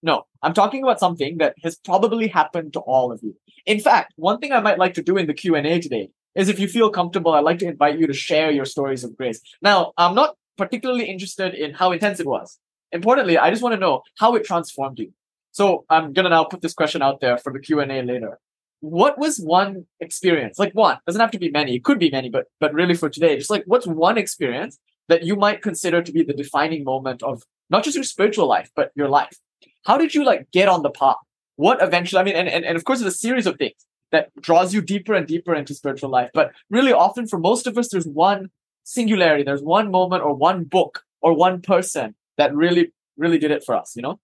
No, I'm talking about something that has probably happened to all of you. In fact, one thing I might like to do in the Q&A today is if you feel comfortable, I'd like to invite you to share your stories of grace. Now, I'm not particularly interested in how intense it was importantly, I just want to know how it transformed you. So I'm gonna now put this question out there for the Q and A later. What was one experience, like one, doesn't have to be many, it could be many, but but really for today, just like what's one experience that you might consider to be the defining moment of not just your spiritual life, but your life? how did you like get on the path? What eventually, I mean, and, and, and of course, it's a series of things that draws you deeper and deeper into spiritual life. But really often for most of us, there's one singularity, there's one moment or one book or one person that really, really did it for us, you know?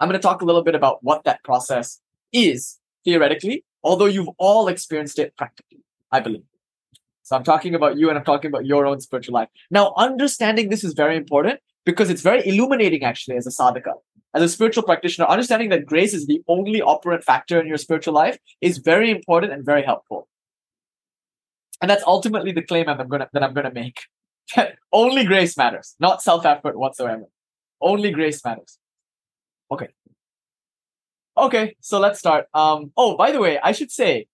I'm going to talk a little bit about what that process is theoretically, although you've all experienced it practically, I believe. So I'm talking about you and I'm talking about your own spiritual life. Now, understanding this is very important because it's very illuminating actually as a sadhaka. As a spiritual practitioner, understanding that grace is the only operant factor in your spiritual life is very important and very helpful. And that's ultimately the claim I'm gonna, that I'm going to make. only grace matters, not self effort whatsoever. Only grace matters. Okay. Okay, so let's start. Um, oh, by the way, I should say,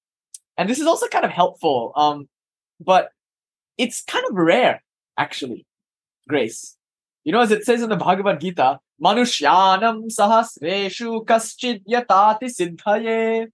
and this is also kind of helpful, um, but it's kind of rare, actually, grace. You know, as it says in the Bhagavad Gita, Manushyanam sahasreshu kaschid yatati siddhaye.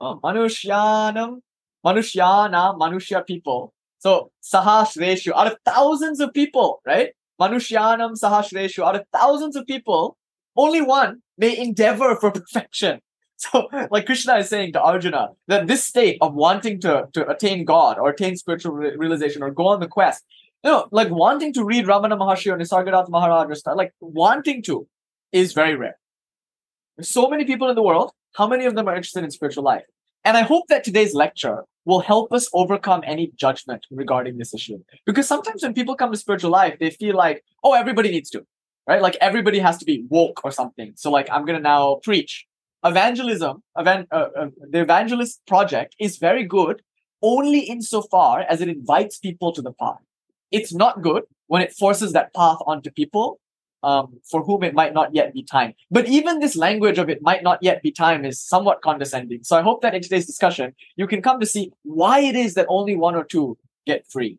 Oh, Manushyanam, Manushyana, Manushya people. So sahasreshu, out of thousands of people, right? Manushyanam sahasreshu, out of thousands of people, only one may endeavor for perfection. So, like Krishna is saying to Arjuna, that this state of wanting to, to attain God or attain spiritual re- realization or go on the quest, you know, like wanting to read Ramana Maharshi or Nisargadatta Maharaj or stuff, like wanting to is very rare. There's so many people in the world. How many of them are interested in spiritual life? And I hope that today's lecture will help us overcome any judgment regarding this issue. Because sometimes when people come to spiritual life, they feel like, oh, everybody needs to right? Like everybody has to be woke or something. So like I'm gonna now preach evangelism. Evan, uh, uh, the evangelist project is very good only insofar as it invites people to the path. It's not good when it forces that path onto people um, for whom it might not yet be time. But even this language of it might not yet be time is somewhat condescending. So I hope that in today's discussion, you can come to see why it is that only one or two get free.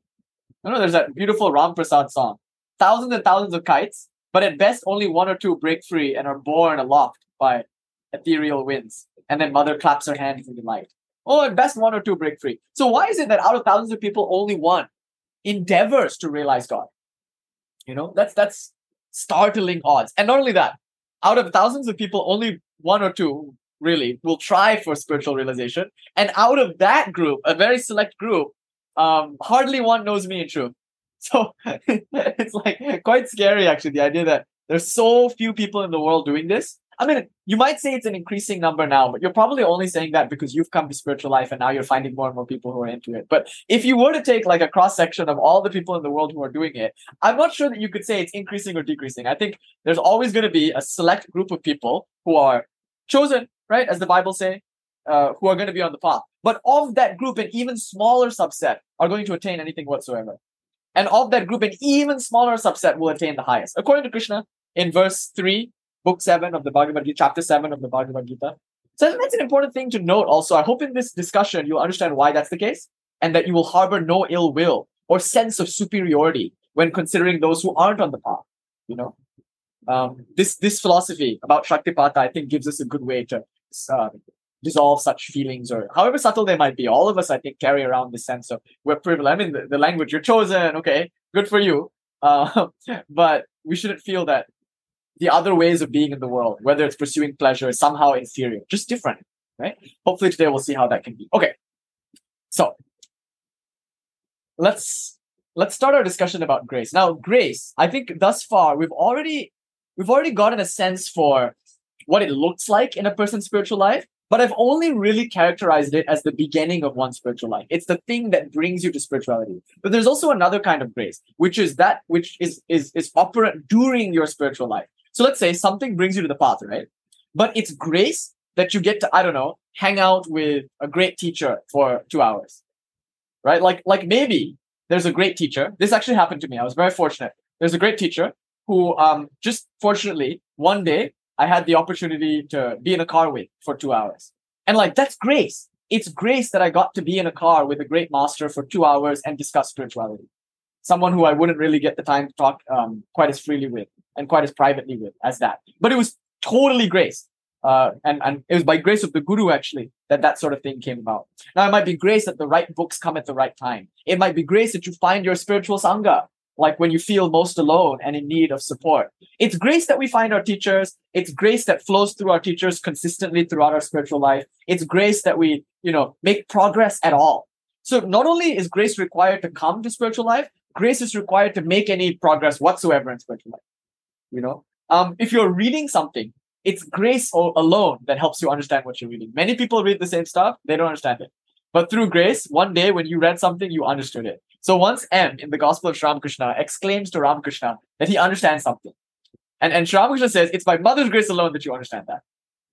You know, there's that beautiful Ram Prasad song, thousands and thousands of kites, but at best, only one or two break free and are borne aloft by ethereal winds. And then mother claps her hands in delight. Oh, at best, one or two break free. So why is it that out of thousands of people, only one endeavors to realize God? You know, that's that's startling odds. And not only that, out of thousands of people, only one or two really will try for spiritual realization. And out of that group, a very select group, um, hardly one knows me in truth. So it's like quite scary, actually, the idea that there's so few people in the world doing this. I mean, you might say it's an increasing number now, but you're probably only saying that because you've come to spiritual life and now you're finding more and more people who are into it. But if you were to take like a cross section of all the people in the world who are doing it, I'm not sure that you could say it's increasing or decreasing. I think there's always going to be a select group of people who are chosen, right, as the Bible say, uh, who are going to be on the path. But of that group, an even smaller subset are going to attain anything whatsoever. And of that group, an even smaller subset will attain the highest. According to Krishna, in verse 3, book 7 of the Bhagavad Gita, chapter 7 of the Bhagavad Gita. So that's an important thing to note also. I hope in this discussion you'll understand why that's the case and that you will harbor no ill will or sense of superiority when considering those who aren't on the path. You know, um, this this philosophy about Shaktipata, I think, gives us a good way to uh, dissolve such feelings or however subtle they might be. All of us, I think, carry around the sense of we're privileged. I mean, the, the language you're chosen, okay, good for you. Uh, but we shouldn't feel that the other ways of being in the world, whether it's pursuing pleasure, is somehow inferior, just different, right? Hopefully today we'll see how that can be. Okay, so let's let's start our discussion about grace. Now, grace, I think thus far we've already we've already gotten a sense for what it looks like in a person's spiritual life but I've only really characterized it as the beginning of one's spiritual life. It's the thing that brings you to spirituality. But there's also another kind of grace, which is that which is is is operant during your spiritual life. So let's say something brings you to the path, right? But it's grace that you get to, I don't know, hang out with a great teacher for two hours. Right? Like like maybe there's a great teacher. This actually happened to me. I was very fortunate. There's a great teacher who um just fortunately one day I had the opportunity to be in a car with for two hours. And like, that's grace. It's grace that I got to be in a car with a great master for two hours and discuss spirituality. Someone who I wouldn't really get the time to talk um, quite as freely with and quite as privately with as that. But it was totally grace. Uh, and, and it was by grace of the guru actually that that sort of thing came about. Now it might be grace that the right books come at the right time. It might be grace that you find your spiritual sangha like when you feel most alone and in need of support. It's grace that we find our teachers. It's grace that flows through our teachers consistently throughout our spiritual life. It's grace that we, you know, make progress at all. So not only is grace required to come to spiritual life, grace is required to make any progress whatsoever in spiritual life. You know, um, if you're reading something, it's grace alone that helps you understand what you're reading. Many people read the same stuff, they don't understand it. But through grace, one day when you read something, you understood it. So once M in the Gospel of Ramakrishna exclaims to Ramakrishna that he understands something. And, and Ramakrishna says, It's by mother's grace alone that you understand that.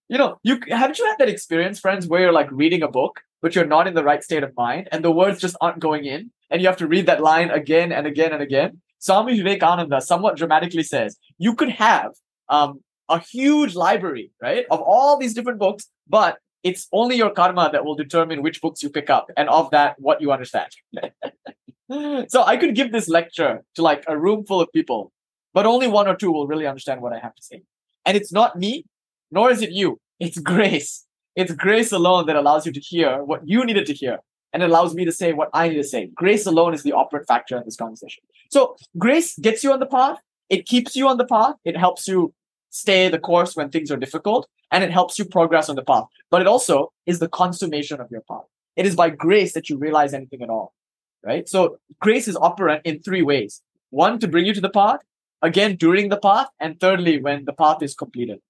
You know, you haven't you had that experience, friends, where you're like reading a book, but you're not in the right state of mind, and the words just aren't going in, and you have to read that line again and again and again. Swami Vivekananda somewhat dramatically says, you could have um, a huge library, right, of all these different books, but it's only your karma that will determine which books you pick up, and of that, what you understand. so I could give this lecture to like a room full of people, but only one or two will really understand what I have to say. And it's not me, nor is it you. It's grace. It's grace alone that allows you to hear what you needed to hear. And it allows me to say what I need to say. Grace alone is the operant factor in this conversation. So grace gets you on the path. It keeps you on the path. It helps you stay the course when things are difficult and it helps you progress on the path. But it also is the consummation of your path. It is by grace that you realize anything at all right? So grace is operant in three ways. One, to bring you to the path, again, during the path, and thirdly, when the path is completed.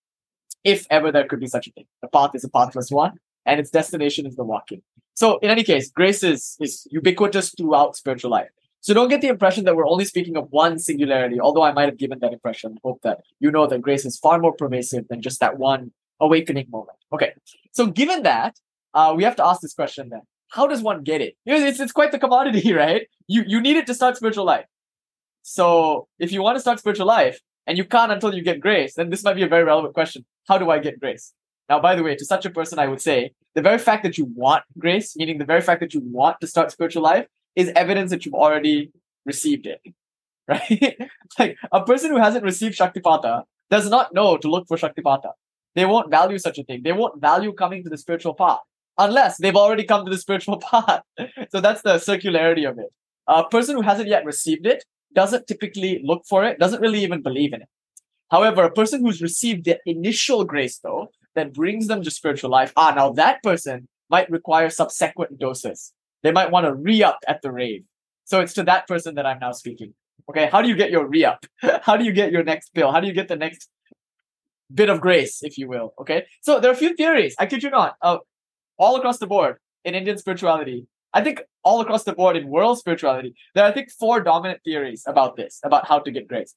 If ever there could be such a thing. The path is a pathless one, and its destination is the walking. So in any case, grace is, is ubiquitous throughout spiritual life. So don't get the impression that we're only speaking of one singularity, although I might have given that impression. Hope that you know that grace is far more pervasive than just that one awakening moment. Okay. So given that, uh, we have to ask this question then how does one get it? It's, it's quite the commodity, right? You you need it to start spiritual life. So if you want to start spiritual life and you can't until you get grace, then this might be a very relevant question. How do I get grace? Now, by the way, to such a person, I would say the very fact that you want grace, meaning the very fact that you want to start spiritual life, is evidence that you've already received it. Right? like a person who hasn't received Shaktipata does not know to look for Shaktipata. They won't value such a thing. They won't value coming to the spiritual path unless they've already come to the spiritual path. so that's the circularity of it. A person who hasn't yet received it doesn't typically look for it, doesn't really even believe in it. However, a person who's received the initial grace, though, that brings them to spiritual life, ah, now that person might require subsequent doses. They might want to re up at the rave. So it's to that person that I'm now speaking. Okay, how do you get your re up? how do you get your next pill? How do you get the next bit of grace, if you will? Okay, so there are a few theories. I kid you not. Uh, all across the board in Indian spirituality, I think all across the board in world spirituality, there are, I think, four dominant theories about this, about how to get grace.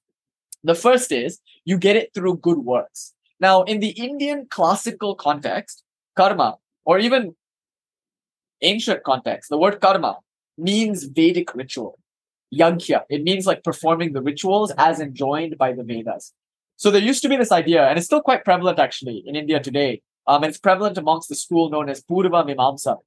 The first is you get it through good works. Now, in the Indian classical context, karma, or even ancient context, the word karma means Vedic ritual. Yagya. It means like performing the rituals as enjoined by the Vedas. So there used to be this idea, and it's still quite prevalent actually in India today, um, and it's prevalent amongst the school known as Purva Mimamsa,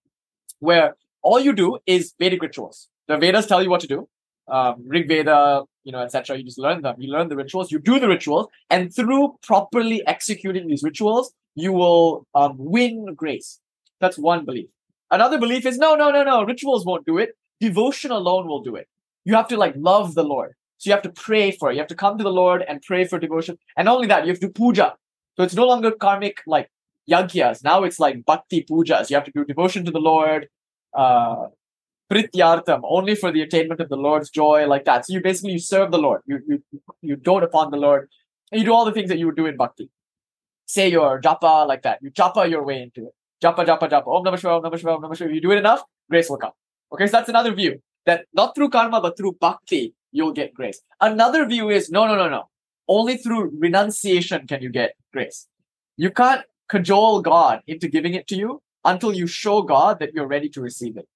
where all you do is Vedic rituals. The Vedas tell you what to do. Um, Rig Veda, you know, etc. You just learn them. You learn the rituals. You do the rituals, and through properly executing these rituals, you will um, win grace. That's one belief. Another belief is no, no, no, no. Rituals won't do it. Devotion alone will do it. You have to like love the Lord. So you have to pray for it. You have to come to the Lord and pray for devotion. And only that, you have to puja. So it's no longer karmic like yagyas. Now it's like bhakti pujas. You have to do devotion to the Lord, uh, prityartham, only for the attainment of the Lord's joy, like that. So you basically you serve the Lord. You you you dote upon the Lord, and you do all the things that you would do in bhakti. Say your japa like that. You japa your way into it. Japa japa japa. Om Namah Shivaya. Om Namah Shivaya. Om Namah Shivaya. If you do it enough, grace will come. Okay, so that's another view that not through karma but through bhakti you'll get grace. Another view is no no no no. Only through renunciation can you get grace. You can't cajole God into giving it to you until you show God that you're ready to receive it.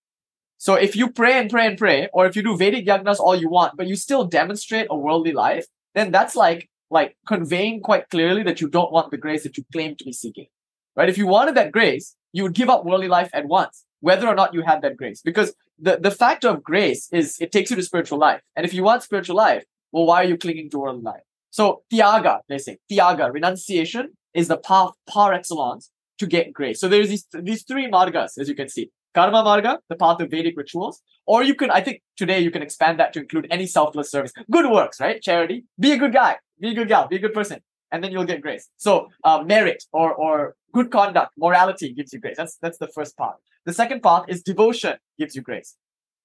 So if you pray and pray and pray, or if you do Vedic yagnas all you want, but you still demonstrate a worldly life, then that's like like conveying quite clearly that you don't want the grace that you claim to be seeking. Right? If you wanted that grace, you would give up worldly life at once, whether or not you had that grace. Because the, the factor of grace is it takes you to spiritual life. And if you want spiritual life, well, why are you clinging to worldly life? So tyaga, they say, tyaga, renunciation is the path par excellence to get grace. So there's these these three margas, as you can see. Karma Marga, the path of Vedic rituals. Or you can, I think today you can expand that to include any selfless service. Good works, right? Charity. Be a good guy. Be a good gal. Be a good person. And then you'll get grace. So uh, merit or or good conduct, morality gives you grace. That's that's the first part. The second part is devotion gives you grace.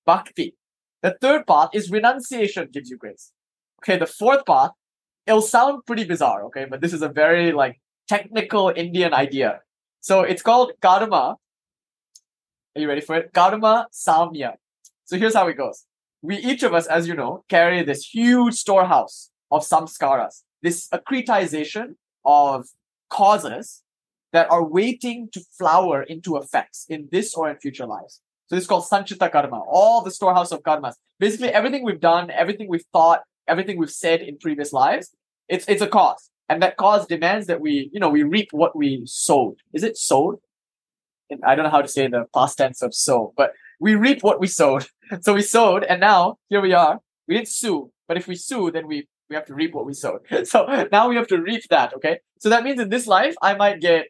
Bhakti. The third part is renunciation gives you grace. Okay, the fourth part, it'll sound pretty bizarre, okay, but this is a very like technical Indian idea. So it's called karma. Are you ready for it? Karma samya. So here's how it goes. We each of us, as you know, carry this huge storehouse of samskaras, this accretization of causes that are waiting to flower into effects in this or in future lives. So this is called Sanchita Karma, all the storehouse of karmas. Basically, everything we've done, everything we've thought, everything we've said in previous lives, it's it's a cause. And that cause demands that we, you know, we reap what we sowed. Is it sowed? I don't know how to say the past tense of sow, but we reap what we sowed. So we sowed, and now here we are. We didn't sue, but if we sue, then we we have to reap what we sowed. So now we have to reap that. Okay. So that means in this life, I might get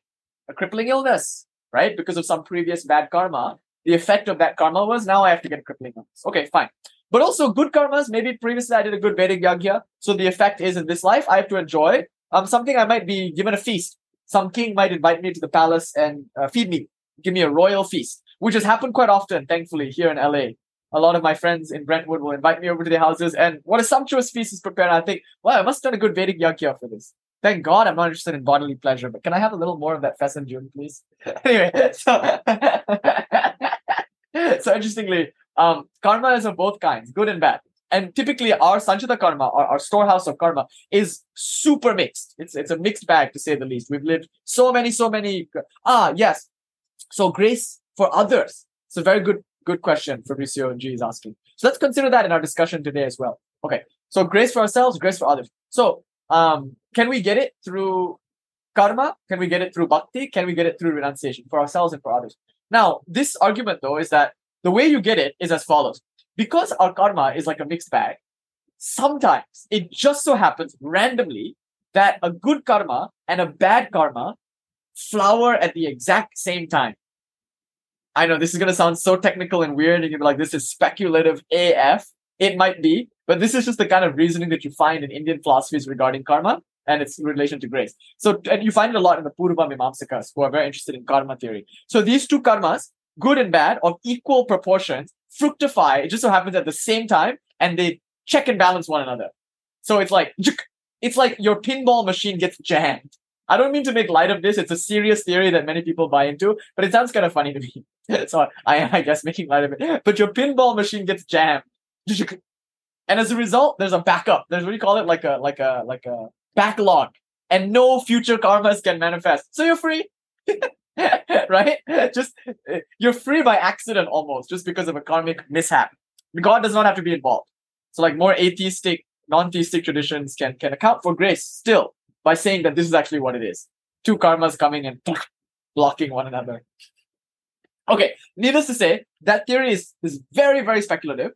a crippling illness, right? Because of some previous bad karma. The effect of that karma was now I have to get a crippling illness. Okay, fine. But also good karmas. Maybe previously I did a good Vedic yagya. So the effect is in this life, I have to enjoy um, something I might be given a feast. Some king might invite me to the palace and uh, feed me, give me a royal feast, which has happened quite often, thankfully, here in LA. A lot of my friends in Brentwood will invite me over to their houses, and what a sumptuous feast is prepared. I think, wow, I must have done a good Vedic yagya for this. Thank God I'm not interested in bodily pleasure, but can I have a little more of that pheasant June, please? anyway, so, so interestingly, um, karma is of both kinds, good and bad. And typically our Sanchita karma, our, our storehouse of karma, is super mixed. It's it's a mixed bag to say the least. We've lived so many, so many ah, yes. So grace for others. It's a very good good question Fabricio G is asking. So let's consider that in our discussion today as well. Okay. So grace for ourselves, grace for others. So um, can we get it through karma? Can we get it through bhakti? Can we get it through renunciation for ourselves and for others? Now, this argument though is that the way you get it is as follows. Because our karma is like a mixed bag, sometimes it just so happens randomly that a good karma and a bad karma flower at the exact same time. I know this is going to sound so technical and weird, and you're like, this is speculative AF. It might be, but this is just the kind of reasoning that you find in Indian philosophies regarding karma and its relation to grace. So, and you find it a lot in the Purva Mimamsakas who are very interested in karma theory. So these two karmas, good and bad, of equal proportions, fructify. It just so happens at the same time, and they check and balance one another. So it's like it's like your pinball machine gets jammed. I don't mean to make light of this. It's a serious theory that many people buy into, but it sounds kind of funny to me. so I, am, I guess making light of it. But your pinball machine gets jammed. And as a result, there's a backup. There's what do you call it? Like a like a like a backlog. And no future karmas can manifest. So you're free. right? Just you're free by accident almost, just because of a karmic mishap. God does not have to be involved. So like more atheistic, non-theistic traditions can can account for grace still by saying that this is actually what it is. Two karmas coming and blocking one another. Okay, needless to say, that theory is, is very, very speculative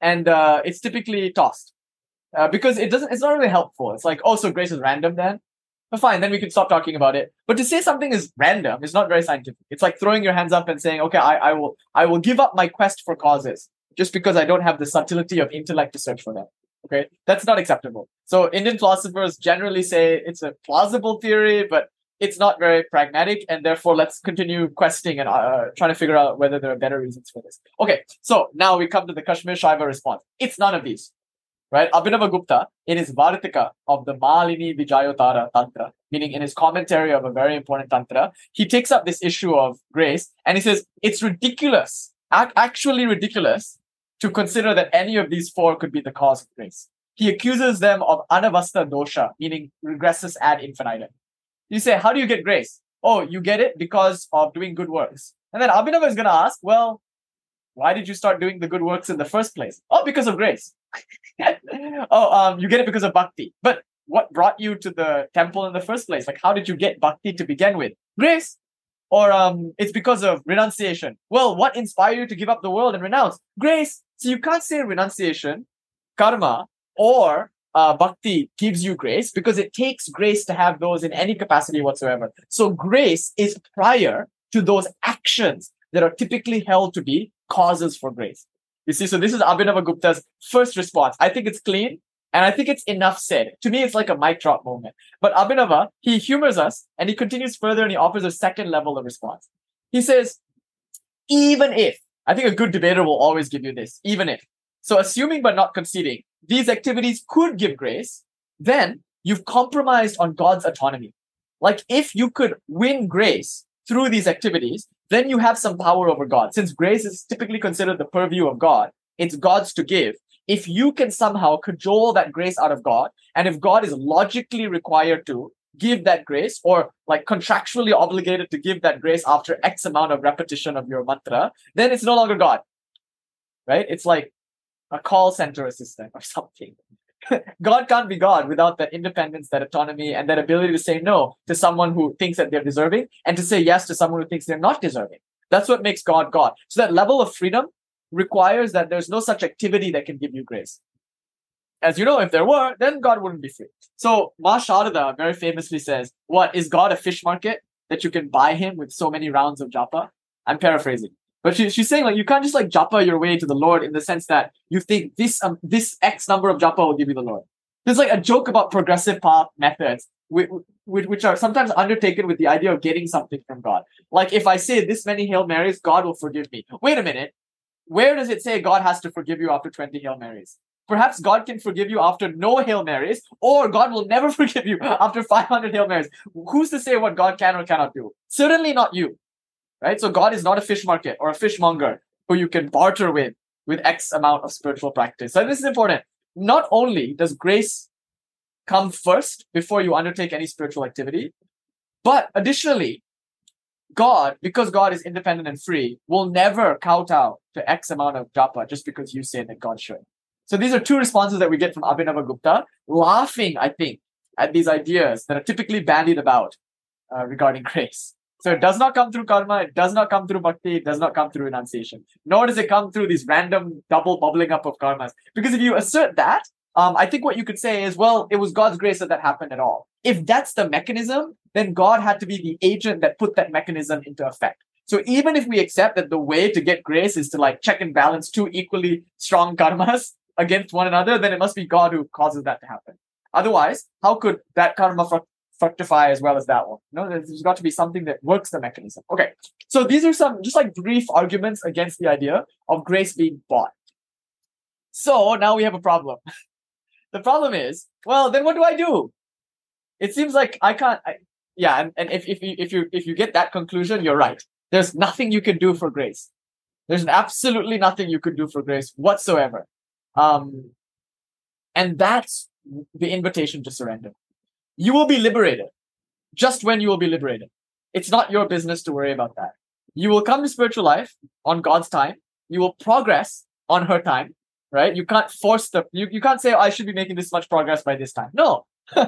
and uh, it's typically tossed uh, because it doesn't, it's not really helpful. It's like, oh, so grace is random then? But fine, then we can stop talking about it. But to say something is random is not very scientific. It's like throwing your hands up and saying, okay, I, I will I will give up my quest for causes just because I don't have the subtlety of intellect to search for them. Okay, that's not acceptable. So Indian philosophers generally say it's a plausible theory, but it's not very pragmatic, and therefore let's continue questing and uh, trying to figure out whether there are better reasons for this. Okay, so now we come to the Kashmir Shaiva response. It's none of these right? Abhinava Gupta, in his Vartika of the Malini Vijayottara Tantra, meaning in his commentary of a very important Tantra, he takes up this issue of grace and he says it's ridiculous, ac- actually ridiculous, to consider that any of these four could be the cause of grace. He accuses them of anavasta dosha, meaning regressus ad infinitum. You say, how do you get grace? Oh, you get it because of doing good works. And then Abhinava is going to ask, well, why did you start doing the good works in the first place? Oh, because of grace. oh, um, you get it because of bhakti. But what brought you to the temple in the first place? Like, how did you get bhakti to begin with? Grace. Or um, it's because of renunciation. Well, what inspired you to give up the world and renounce? Grace. So you can't say renunciation, karma, or uh, bhakti gives you grace because it takes grace to have those in any capacity whatsoever. So grace is prior to those actions that are typically held to be causes for grace. You see, so this is Abhinava Gupta's first response. I think it's clean. And I think it's enough said. To me, it's like a mic drop moment. But Abhinava, he humors us and he continues further and he offers a second level of response. He says, even if, I think a good debater will always give you this, even if. So assuming but not conceding, these activities could give grace, then you've compromised on God's autonomy. Like if you could win grace through these activities, then you have some power over God. Since grace is typically considered the purview of God, it's God's to give if you can somehow cajole that grace out of God, and if God is logically required to give that grace or like contractually obligated to give that grace after X amount of repetition of your mantra, then it's no longer God. Right? It's like a call center assistant or something. God can't be God without that independence, that autonomy, and that ability to say no to someone who thinks that they're deserving and to say yes to someone who thinks they're not deserving. That's what makes God God. So that level of freedom requires that there's no such activity that can give you grace. As you know, if there were, then God wouldn't be free. So Ma Sharada very famously says, What is God a fish market that you can buy him with so many rounds of japa? I'm paraphrasing. But she, she's saying like you can't just like japa your way to the Lord in the sense that you think this um, this X number of japa will give you the Lord. There's like a joke about progressive path methods, which, which are sometimes undertaken with the idea of getting something from God. Like if I say this many Hail Marys, God will forgive me. Wait a minute where does it say God has to forgive you after 20 Hail Marys? Perhaps God can forgive you after no Hail Marys, or God will never forgive you after 500 Hail Marys. Who's to say what God can or cannot do? Certainly not you, right? So God is not a fish market or a fishmonger who you can barter with with X amount of spiritual practice. So this is important. Not only does grace come first before you undertake any spiritual activity, but additionally, God, because God is independent and free, will never kowtow to X amount of japa just because you say that God should. So these are two responses that we get from Abhinava Gupta, laughing, I think, at these ideas that are typically bandied about uh, regarding grace. So it does not come through karma, it does not come through bhakti, it does not come through renunciation, nor does it come through these random double bubbling up of karmas. Because if you assert that, um, I think what you could say is, well, it was God's grace that that happened at all. If that's the mechanism, then God had to be the agent that put that mechanism into effect. So even if we accept that the way to get grace is to like check and balance two equally strong karmas against one another, then it must be God who causes that to happen. Otherwise, how could that karma fructify as well as that one? No, there's got to be something that works the mechanism. Okay. So these are some just like brief arguments against the idea of grace being bought. So now we have a problem. The problem is, well, then what do I do? It seems like I can't. I, yeah, and, and if, if you if you if you get that conclusion, you're right. There's nothing you can do for grace. There's absolutely nothing you could do for grace whatsoever. Um, and that's the invitation to surrender. You will be liberated just when you will be liberated. It's not your business to worry about that. You will come to spiritual life on God's time. You will progress on her time right? You can't force the you, you can't say oh, I should be making this much progress by this time. No.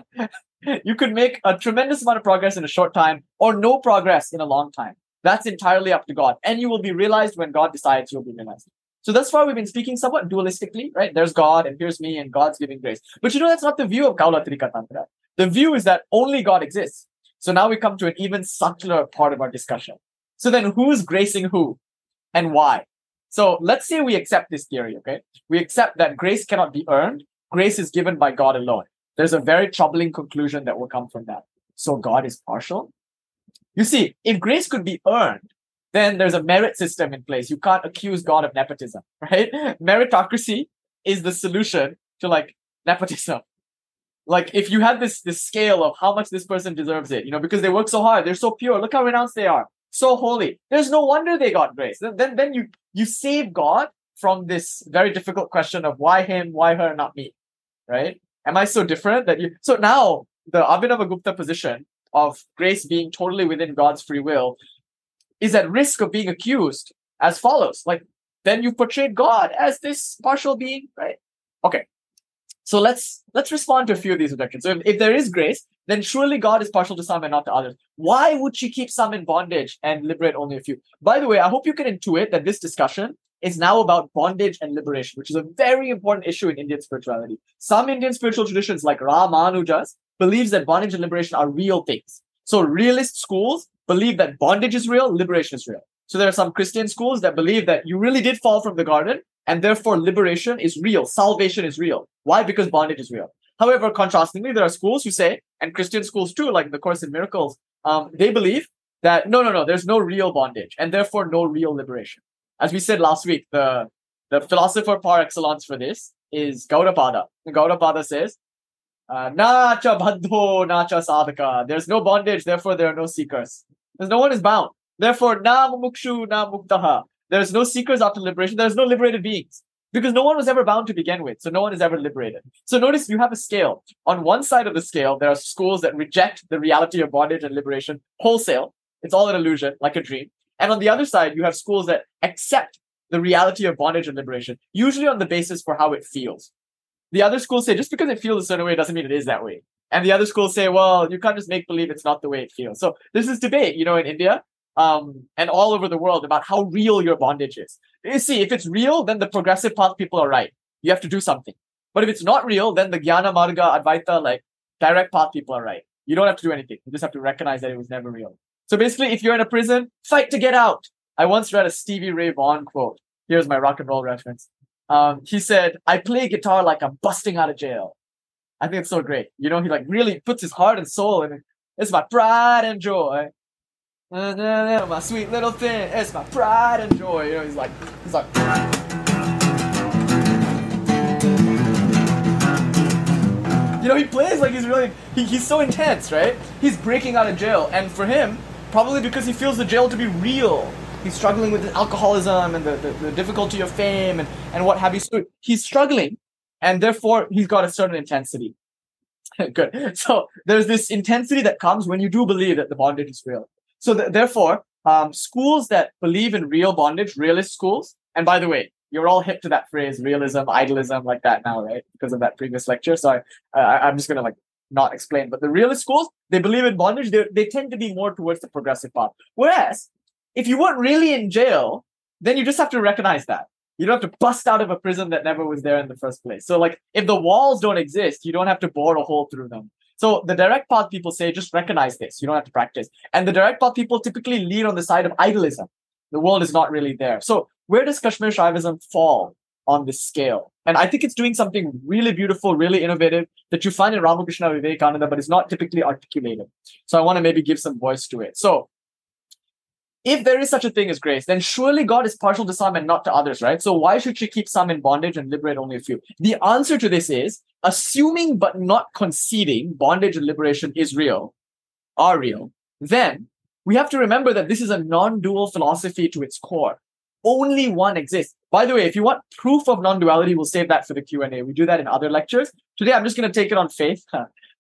you could make a tremendous amount of progress in a short time or no progress in a long time. That's entirely up to God. And you will be realized when God decides you'll be realized. So that's why we've been speaking somewhat dualistically, right? There's God and here's me and God's giving grace. But you know, that's not the view of Kaulatrika Tantra. The view is that only God exists. So now we come to an even subtler part of our discussion. So then who's gracing who and why? So let's say we accept this theory, okay? We accept that grace cannot be earned. Grace is given by God alone. There's a very troubling conclusion that will come from that. So God is partial. You see, if grace could be earned, then there's a merit system in place. You can't accuse God of nepotism, right? Meritocracy is the solution to like nepotism. Like if you had this this scale of how much this person deserves it, you know, because they work so hard, they're so pure. Look how renounced they are so holy. There's no wonder they got grace. Then, then, then you you save God from this very difficult question of why him, why her, not me, right? Am I so different that you? So now the Abhinavagupta position of grace being totally within God's free will is at risk of being accused as follows: like then you portrayed God as this partial being, right? Okay, so let's let's respond to a few of these objections. So if, if there is grace, then surely God is partial to some and not to others. Why would she keep some in bondage and liberate only a few? By the way, I hope you can intuit that this discussion is now about bondage and liberation, which is a very important issue in Indian spirituality. Some Indian spiritual traditions, like Ramanujas, believes that bondage and liberation are real things. So realist schools believe that bondage is real, liberation is real. So there are some Christian schools that believe that you really did fall from the garden and therefore liberation is real, salvation is real. Why? Because bondage is real. However, contrastingly, there are schools who say, and Christian schools too, like the Course in Miracles, um, they believe that no, no, no, there's no real bondage and therefore no real liberation. As we said last week, the the philosopher par excellence for this is Gaudapada. Gaudapada says, uh, Nacha bandho, nacha sadhaka. There's no bondage, therefore there are no seekers. There's no one is bound. Therefore, na mukshu, na muktaha. There's no seekers after liberation. There's no liberated beings because no one was ever bound to begin with. So no one is ever liberated. So notice you have a scale. On one side of the scale, there are schools that reject the reality of bondage and liberation wholesale. It's all an illusion, like a dream. And on the other side, you have schools that accept the reality of bondage and liberation, usually on the basis for how it feels. The other schools say just because it feels a certain way doesn't mean it is that way. And the other schools say, well, you can't just make believe it's not the way it feels. So this is debate, you know, in India um, and all over the world about how real your bondage is. You see, if it's real, then the progressive path people are right. You have to do something. But if it's not real, then the Jnana Marga, Advaita, like direct path people are right. You don't have to do anything. You just have to recognize that it was never real. So basically, if you're in a prison, fight to get out. I once read a Stevie Ray Vaughan quote. Here's my rock and roll reference. Um, he said, I play guitar like I'm busting out of jail. I think it's so great. You know, he like really puts his heart and soul in it. It's my pride and joy. My sweet little thing. It's my pride and joy. You know, he's like, he's like. You know, he plays like he's really, he, he's so intense, right? He's breaking out of jail. And for him, probably because he feels the jail to be real he's struggling with alcoholism and the, the, the, difficulty of fame and, and what have you. So he's struggling and therefore he's got a certain intensity. Good. So there's this intensity that comes when you do believe that the bondage is real. So th- therefore, um, schools that believe in real bondage, realist schools, and by the way, you're all hip to that phrase, realism, idealism, like that now, right? Because of that previous lecture. So I, I, I'm just going to like not explain. But the realist schools, they believe in bondage. They, they tend to be more towards the progressive path. Whereas if you weren't really in jail, then you just have to recognize that. You don't have to bust out of a prison that never was there in the first place. So, like, if the walls don't exist, you don't have to bore a hole through them. So, the direct path people say, just recognize this. You don't have to practice. And the direct path people typically lean on the side of idealism. The world is not really there. So, where does Kashmir Shaivism fall on this scale? And I think it's doing something really beautiful, really innovative that you find in Ramakrishna Vivekananda, but it's not typically articulated. So, I want to maybe give some voice to it. So, if there is such a thing as grace, then surely God is partial to some and not to others, right? So why should she keep some in bondage and liberate only a few? The answer to this is assuming but not conceding bondage and liberation is real, are real, then we have to remember that this is a non-dual philosophy to its core. Only one exists. By the way, if you want proof of non-duality, we'll save that for the Q&A. We do that in other lectures. Today, I'm just going to take it on faith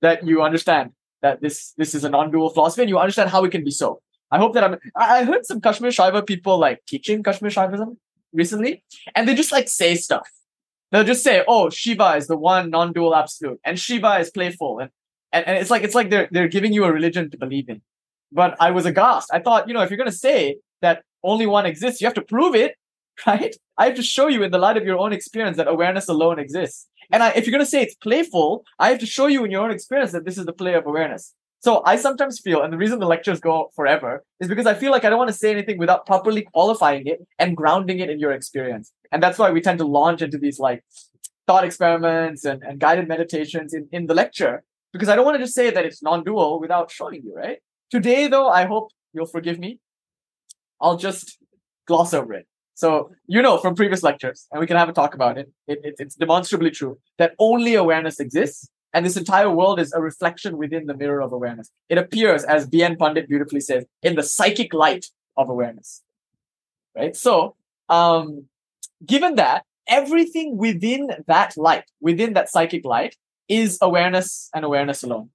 that you understand that this, this is a non-dual philosophy and you understand how it can be so. I hope that I'm. I heard some Kashmir Shaiva people like teaching Kashmir Shaivism recently, and they just like say stuff. They'll just say, "Oh, Shiva is the one non-dual absolute, and Shiva is playful," and, and and it's like it's like they're they're giving you a religion to believe in. But I was aghast. I thought, you know, if you're gonna say that only one exists, you have to prove it, right? I have to show you in the light of your own experience that awareness alone exists. And I, if you're gonna say it's playful, I have to show you in your own experience that this is the play of awareness. So I sometimes feel, and the reason the lectures go forever is because I feel like I don't want to say anything without properly qualifying it and grounding it in your experience. And that's why we tend to launch into these like thought experiments and, and guided meditations in, in the lecture, because I don't want to just say that it's non-dual without showing you, right? Today, though, I hope you'll forgive me. I'll just gloss over it. So, you know from previous lectures, and we can have a talk about it, it, it it's demonstrably true that only awareness exists and this entire world is a reflection within the mirror of awareness. It appears, as B.N. Pandit beautifully says, in the psychic light of awareness. Right? So, um, given that, everything within that light, within that psychic light, is awareness and awareness alone.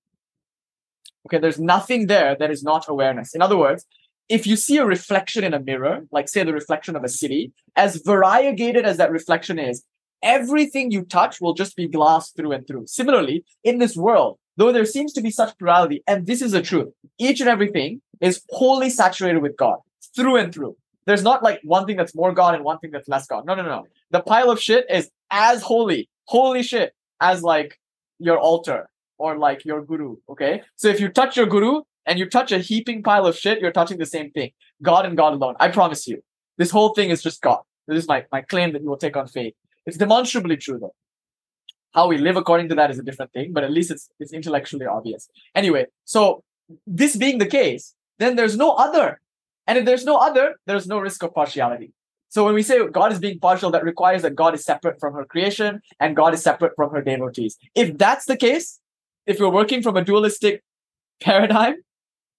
Okay, there's nothing there that is not awareness. In other words, if you see a reflection in a mirror, like say the reflection of a city, as variegated as that reflection is, everything you touch will just be glass through and through. Similarly, in this world, though there seems to be such plurality, and this is the truth, each and everything is wholly saturated with God through and through. There's not like one thing that's more God and one thing that's less God. No, no, no. The pile of shit is as holy, holy shit, as like your altar or like your guru. Okay. So if you touch your guru, and you touch a heaping pile of shit, you're touching the same thing. God and God alone. I promise you. This whole thing is just God. This is my, my claim that you will take on faith. It's demonstrably true though. How we live according to that is a different thing, but at least it's it's intellectually obvious. Anyway, so this being the case, then there's no other. And if there's no other, there's no risk of partiality. So when we say God is being partial, that requires that God is separate from her creation and God is separate from her devotees. If that's the case, if you're working from a dualistic paradigm,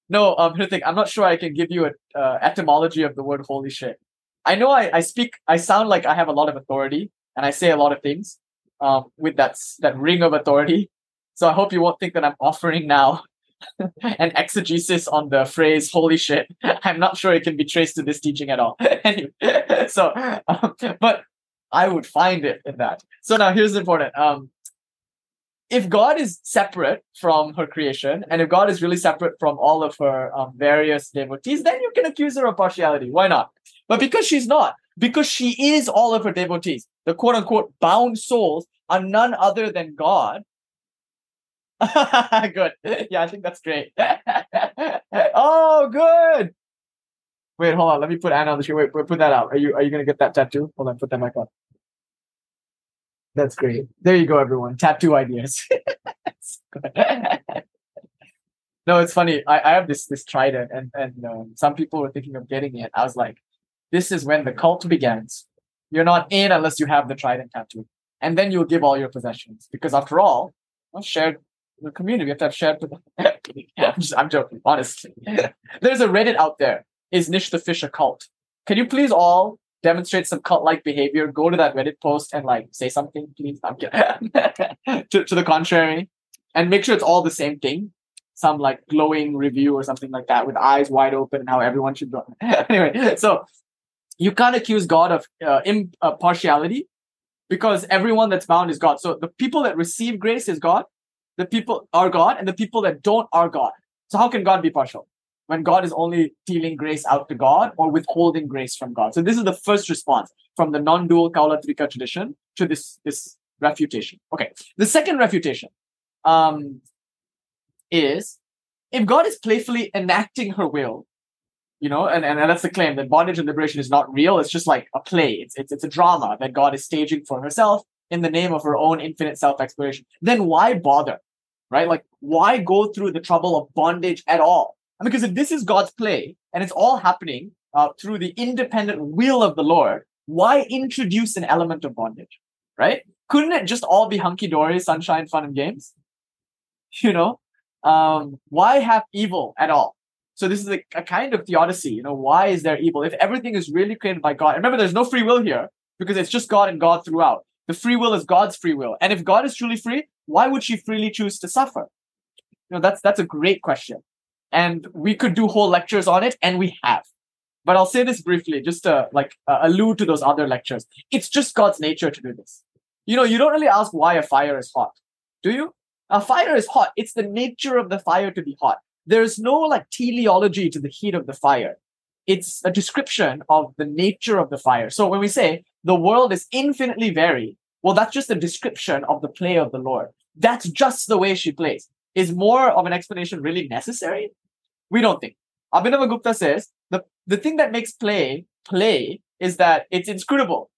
no, um, Hrithik, I'm not sure I can give you a uh, etymology of the word holy shit. I know I, I speak, I sound like I have a lot of authority and I say a lot of things um, with that, that ring of authority. So I hope you won't think that I'm offering now an exegesis on the phrase holy shit. I'm not sure it can be traced to this teaching at all. anyway, so, um, but I would find it in that. So now here's the important. Um, if God is separate from her creation, and if God is really separate from all of her um, various devotees, then you can accuse her of partiality. Why not? But because she's not, because she is all of her devotees, the quote unquote bound souls are none other than God. good. Yeah, I think that's great. oh, good. Wait, hold on. Let me put Anna on the screen. Wait, wait, put that out. Are you are you gonna get that tattoo? Hold on, put that back on. That's great. There you go, everyone. Tattoo ideas. no, it's funny. I, I have this this trident, and and um, some people were thinking of getting it. I was like, this is when the cult begins. You're not in unless you have the trident tattoo, and then you'll give all your possessions because after all, well, shared the community. We have to have shared. Just, I'm joking. Honestly, there's a Reddit out there. Is Nish the Fish a cult? Can you please all demonstrate some cult-like behavior, go to that Reddit post and like say something, please. I'm kidding. to, to the contrary, and make sure it's all the same thing. Some like glowing review or something like that with eyes wide open and how everyone should go. anyway, so you can't accuse God of uh, impartiality uh, because everyone that's bound is God. So the people that receive grace is God, the people are God, and the people that don't are God. So how can God be partial? when God is only dealing grace out to God or withholding grace from God. So this is the first response from the non-dual Kaulatrika tradition to this, this refutation. Okay. The second refutation um, is if God is playfully enacting her will, you know, and, and that's the claim that bondage and liberation is not real. It's just like a play. It's, it's, it's a drama that God is staging for herself in the name of her own infinite self-exploration. Then why bother? Right? Like, why go through the trouble of bondage at all? because if this is God's play and it's all happening uh, through the independent will of the Lord, why introduce an element of bondage? Right? Couldn't it just all be hunky dory, sunshine, fun, and games? You know, um, why have evil at all? So this is a, a kind of theodicy. You know, why is there evil if everything is really created by God? Remember, there's no free will here because it's just God and God throughout. The free will is God's free will, and if God is truly free, why would she freely choose to suffer? You know, that's that's a great question and we could do whole lectures on it and we have but i'll say this briefly just to like uh, allude to those other lectures it's just god's nature to do this you know you don't really ask why a fire is hot do you a fire is hot it's the nature of the fire to be hot there's no like teleology to the heat of the fire it's a description of the nature of the fire so when we say the world is infinitely varied well that's just a description of the play of the lord that's just the way she plays is more of an explanation really necessary? We don't think. Abhinavagupta says the, the thing that makes play play is that it's inscrutable.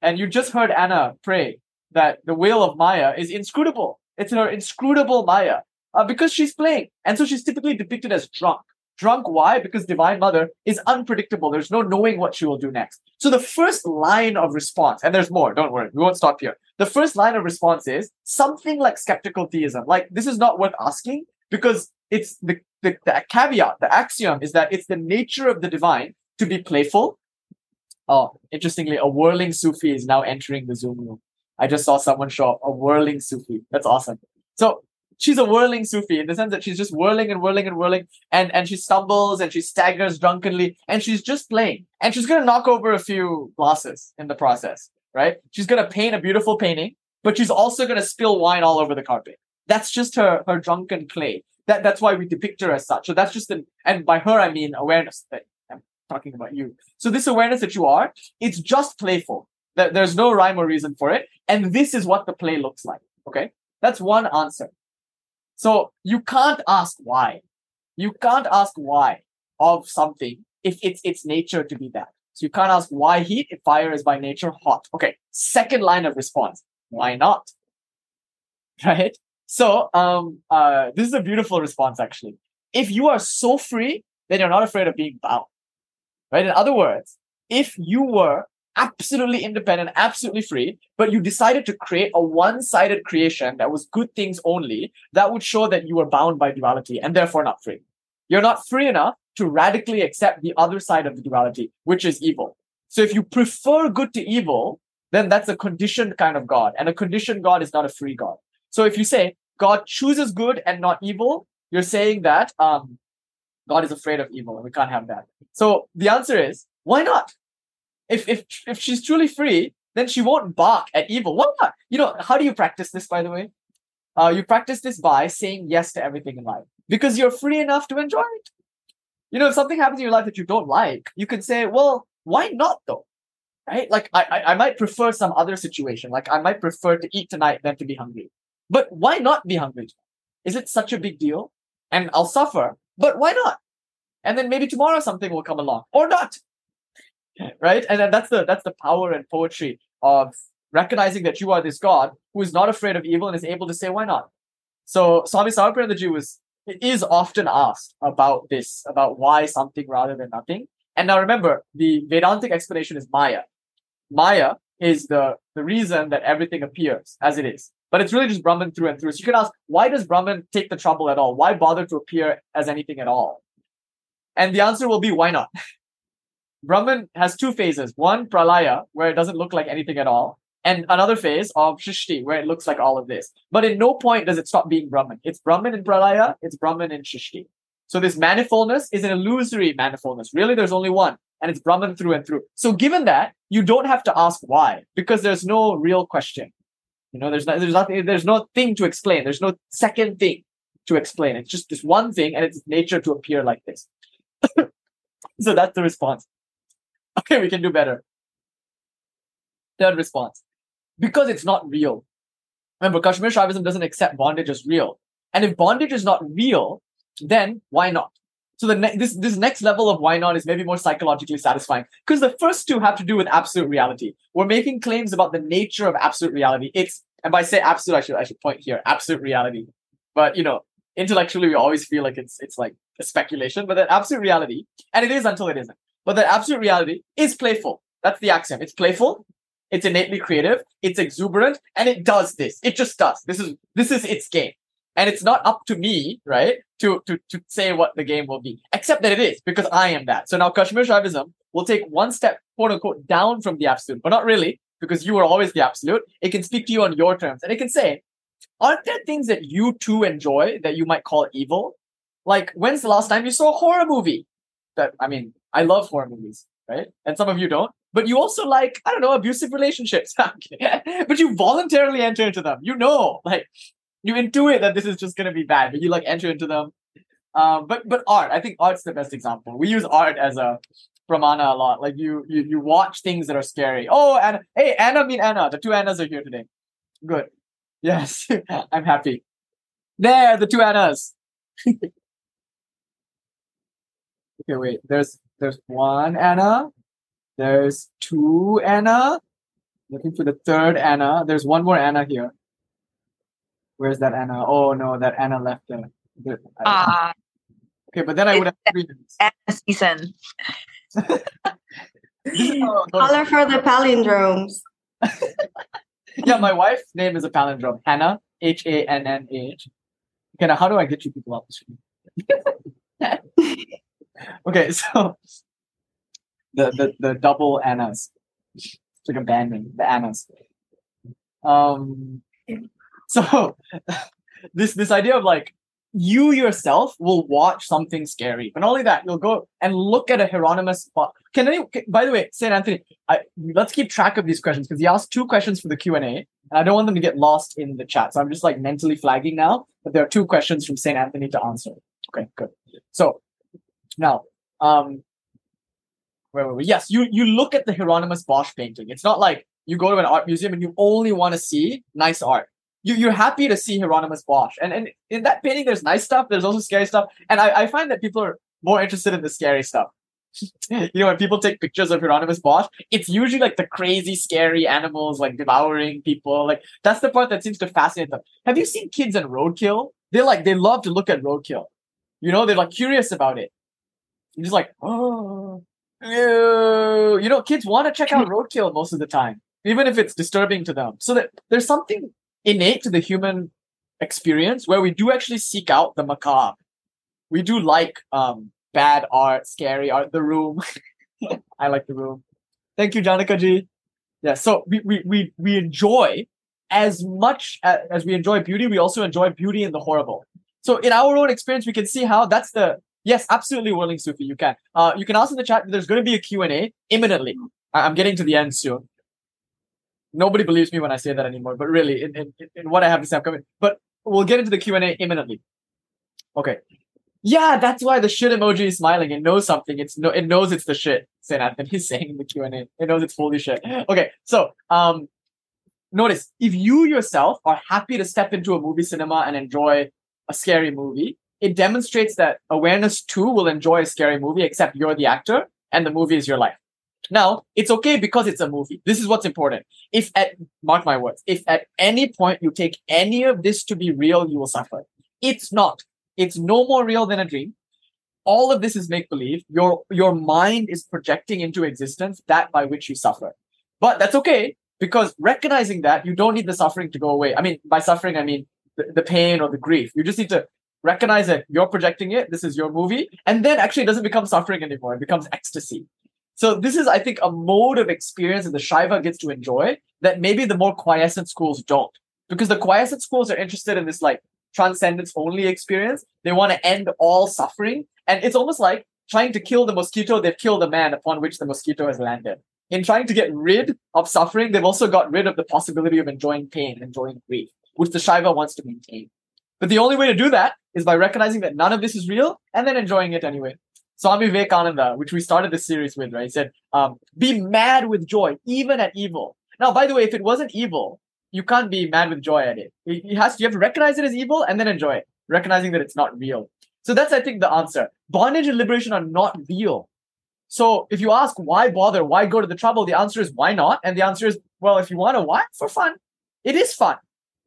And you just heard Anna pray that the will of Maya is inscrutable. It's her inscrutable Maya uh, because she's playing. And so she's typically depicted as drunk. Drunk, why? Because Divine Mother is unpredictable. There's no knowing what she will do next. So the first line of response, and there's more, don't worry, we won't stop here. The first line of response is something like skeptical theism. Like, this is not worth asking because it's the, the, the caveat, the axiom is that it's the nature of the divine to be playful. Oh, interestingly, a whirling Sufi is now entering the Zoom room. I just saw someone show up, a whirling Sufi. That's awesome. So she's a whirling Sufi in the sense that she's just whirling and whirling and whirling, and and she stumbles and she staggers drunkenly, and she's just playing, and she's gonna knock over a few glasses in the process, right? She's gonna paint a beautiful painting, but she's also gonna spill wine all over the carpet. That's just her her drunken play. That that's why we depict her as such. So that's just an and by her I mean awareness. That I'm talking about you. So this awareness that you are, it's just playful. There's no rhyme or reason for it, and this is what the play looks like. Okay, that's one answer. So you can't ask why. You can't ask why of something if it's its nature to be that. So you can't ask why heat if fire is by nature hot. Okay, second line of response. Why not? Right? So um uh this is a beautiful response actually. If you are so free, then you're not afraid of being bound. Right? In other words, if you were absolutely independent, absolutely free, but you decided to create a one-sided creation that was good things only, that would show that you were bound by duality and therefore not free. You're not free enough to radically accept the other side of the duality, which is evil. So if you prefer good to evil, then that's a conditioned kind of God. And a conditioned God is not a free God. So if you say God chooses good and not evil, you're saying that um, God is afraid of evil and we can't have that. So the answer is why not? If if if she's truly free, then she won't bark at evil. Why not? You know, how do you practice this, by the way? Uh, you practice this by saying yes to everything in life because you're free enough to enjoy it. You know, if something happens in your life that you don't like, you can say, well, why not though? Right? Like I, I, I might prefer some other situation. Like I might prefer to eat tonight than to be hungry. But why not be hungry? Is it such a big deal? And I'll suffer, but why not? And then maybe tomorrow something will come along or not. Right? And then that's the that's the power and poetry of recognizing that you are this God who is not afraid of evil and is able to say, why not? So Swami Sarvapriyanandaji was is often asked about this, about why something rather than nothing. And now remember, the Vedantic explanation is Maya. Maya is the, the reason that everything appears as it is. But it's really just Brahman through and through. So you can ask, why does Brahman take the trouble at all? Why bother to appear as anything at all? And the answer will be, why not? Brahman has two phases. One, pralaya, where it doesn't look like anything at all and another phase of Srishti, where it looks like all of this. But in no point does it stop being Brahman. It's Brahman in Pralaya, it's Brahman in Srishti. So this manifoldness is an illusory manifoldness. Really, there's only one, and it's Brahman through and through. So given that, you don't have to ask why, because there's no real question. You know, there's no, there's nothing, there's no thing to explain. There's no second thing to explain. It's just this one thing, and it's nature to appear like this. so that's the response. Okay, we can do better. Third response because it's not real. Remember, Kashmir Shaivism doesn't accept bondage as real. And if bondage is not real, then why not? So the ne- this this next level of why not is maybe more psychologically satisfying because the first two have to do with absolute reality. We're making claims about the nature of absolute reality. It's and by say absolute, I should I should point here absolute reality. But you know, intellectually, we always feel like it's it's like a speculation. But that absolute reality, and it is until it isn't. But that absolute reality is playful. That's the axiom. It's playful it's innately creative, it's exuberant, and it does this. It just does. This is this is its game. And it's not up to me, right, to, to, to say what the game will be, except that it is, because I am that. So now Kashmir Shaivism will take one step, quote unquote, down from the absolute, but not really, because you are always the absolute. It can speak to you on your terms, and it can say, aren't there things that you too enjoy that you might call evil? Like, when's the last time you saw a horror movie? That, I mean, I love horror movies, right? And some of you don't. But you also like i don't know abusive relationships. But you voluntarily enter into them. You know like you intuit that this is just to be bad but you like enter into them. Um, but but art i think art's the best example. We use art as a pramana a lot. Like you you, you watch things that are scary. Oh and hey anna mean anna. The two annas are here today. Good. Yes. I'm happy. There the two annas. Okay wait. There's there's one anna there's two Anna. Looking for the third Anna. There's one more Anna here. Where's that Anna? Oh no, that Anna left there. Ah. Uh, okay, but then I would have three Anna season. Color for the palindromes. yeah, my wife's name is a palindrome. Hannah, H A N N H. Okay, now how do I get you people off the screen? okay, so the the, the double annas. It's like a band name, the annas. Um, so this this idea of like you yourself will watch something scary. But not only that, you'll go and look at a Hieronymus. Can any? By the way, Saint Anthony, I, let's keep track of these questions because he asked two questions for the Q and A, and I don't want them to get lost in the chat. So I'm just like mentally flagging now but there are two questions from Saint Anthony to answer. Okay, good. So now, um, we? Yes, you you look at the Hieronymus Bosch painting. It's not like you go to an art museum and you only want to see nice art. you, you're happy to see Hieronymus Bosch. And, and in that painting, there's nice stuff, there's also scary stuff. And I, I find that people are more interested in the scary stuff. you know, when people take pictures of Hieronymus Bosch, it's usually like the crazy, scary animals like devouring people. Like that's the part that seems to fascinate them. Have you seen kids in roadkill? They like they love to look at roadkill. You know, they're like curious about it. You're just like, oh, ew. you know, kids want to check out roadkill most of the time, even if it's disturbing to them. So that there's something innate to the human experience where we do actually seek out the macabre. We do like um bad art, scary art, the room. I like the room. Thank you, Janika ji. Yeah, so we, we, we, we enjoy as much as, as we enjoy beauty, we also enjoy beauty in the horrible. So in our own experience, we can see how that's the yes, absolutely, willing, Sufi, you can. Uh, you can ask in the chat. There's going to be a Q and A imminently. I- I'm getting to the end soon. Nobody believes me when I say that anymore, but really, in, in, in what I have to say, I'm coming. But we'll get into the Q and A imminently. Okay. Yeah, that's why the shit emoji is smiling. It knows something. It's no, it knows it's the shit. Saint Anthony's saying in the Q and A. It knows it's holy shit. Okay, so um, notice if you yourself are happy to step into a movie cinema and enjoy a scary movie, it demonstrates that awareness too will enjoy a scary movie, except you're the actor and the movie is your life. Now, it's okay because it's a movie. This is what's important. If at, mark my words, if at any point you take any of this to be real, you will suffer. It's not. It's no more real than a dream. All of this is make believe. Your, your mind is projecting into existence that by which you suffer. But that's okay because recognizing that you don't need the suffering to go away. I mean, by suffering, I mean the, the pain or the grief. You just need to recognize that you're projecting it. This is your movie. And then actually it doesn't become suffering anymore. It becomes ecstasy. So this is, I think, a mode of experience that the Shaiva gets to enjoy that maybe the more quiescent schools don't. Because the quiescent schools are interested in this like transcendence only experience. They want to end all suffering. And it's almost like trying to kill the mosquito, they've killed the man upon which the mosquito has landed. In trying to get rid of suffering, they've also got rid of the possibility of enjoying pain, enjoying grief, which the Shaiva wants to maintain. But the only way to do that is by recognizing that none of this is real and then enjoying it anyway. Swami Vivekananda, which we started this series with, right? He said, um, be mad with joy, even at evil. Now, by the way, if it wasn't evil, you can't be mad with joy at it. Has you have to recognize it as evil and then enjoy it, recognizing that it's not real. So that's, I think, the answer. Bondage and liberation are not real. So if you ask why bother, why go to the trouble, the answer is why not? And the answer is, well, if you want to why? For fun. It is fun.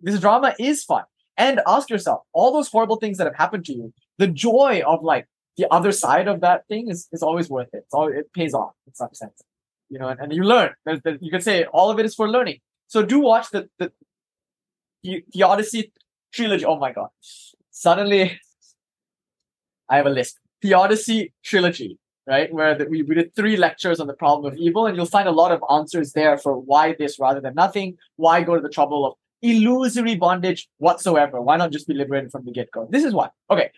This drama is fun. And ask yourself, all those horrible things that have happened to you, the joy of like the other side of that thing is, is always worth it. It's all, it pays off in some sense. You know, and, and you learn. There's, there, you can say all of it is for learning. So do watch the the the, the Theodicy trilogy. Oh my god! Suddenly, I have a list. The Theodicy trilogy, right? Where the, we, we did three lectures on the problem of evil, and you'll find a lot of answers there for why this rather than nothing. Why go to the trouble of illusory bondage whatsoever? Why not just be liberated from the get go? This is why. Okay.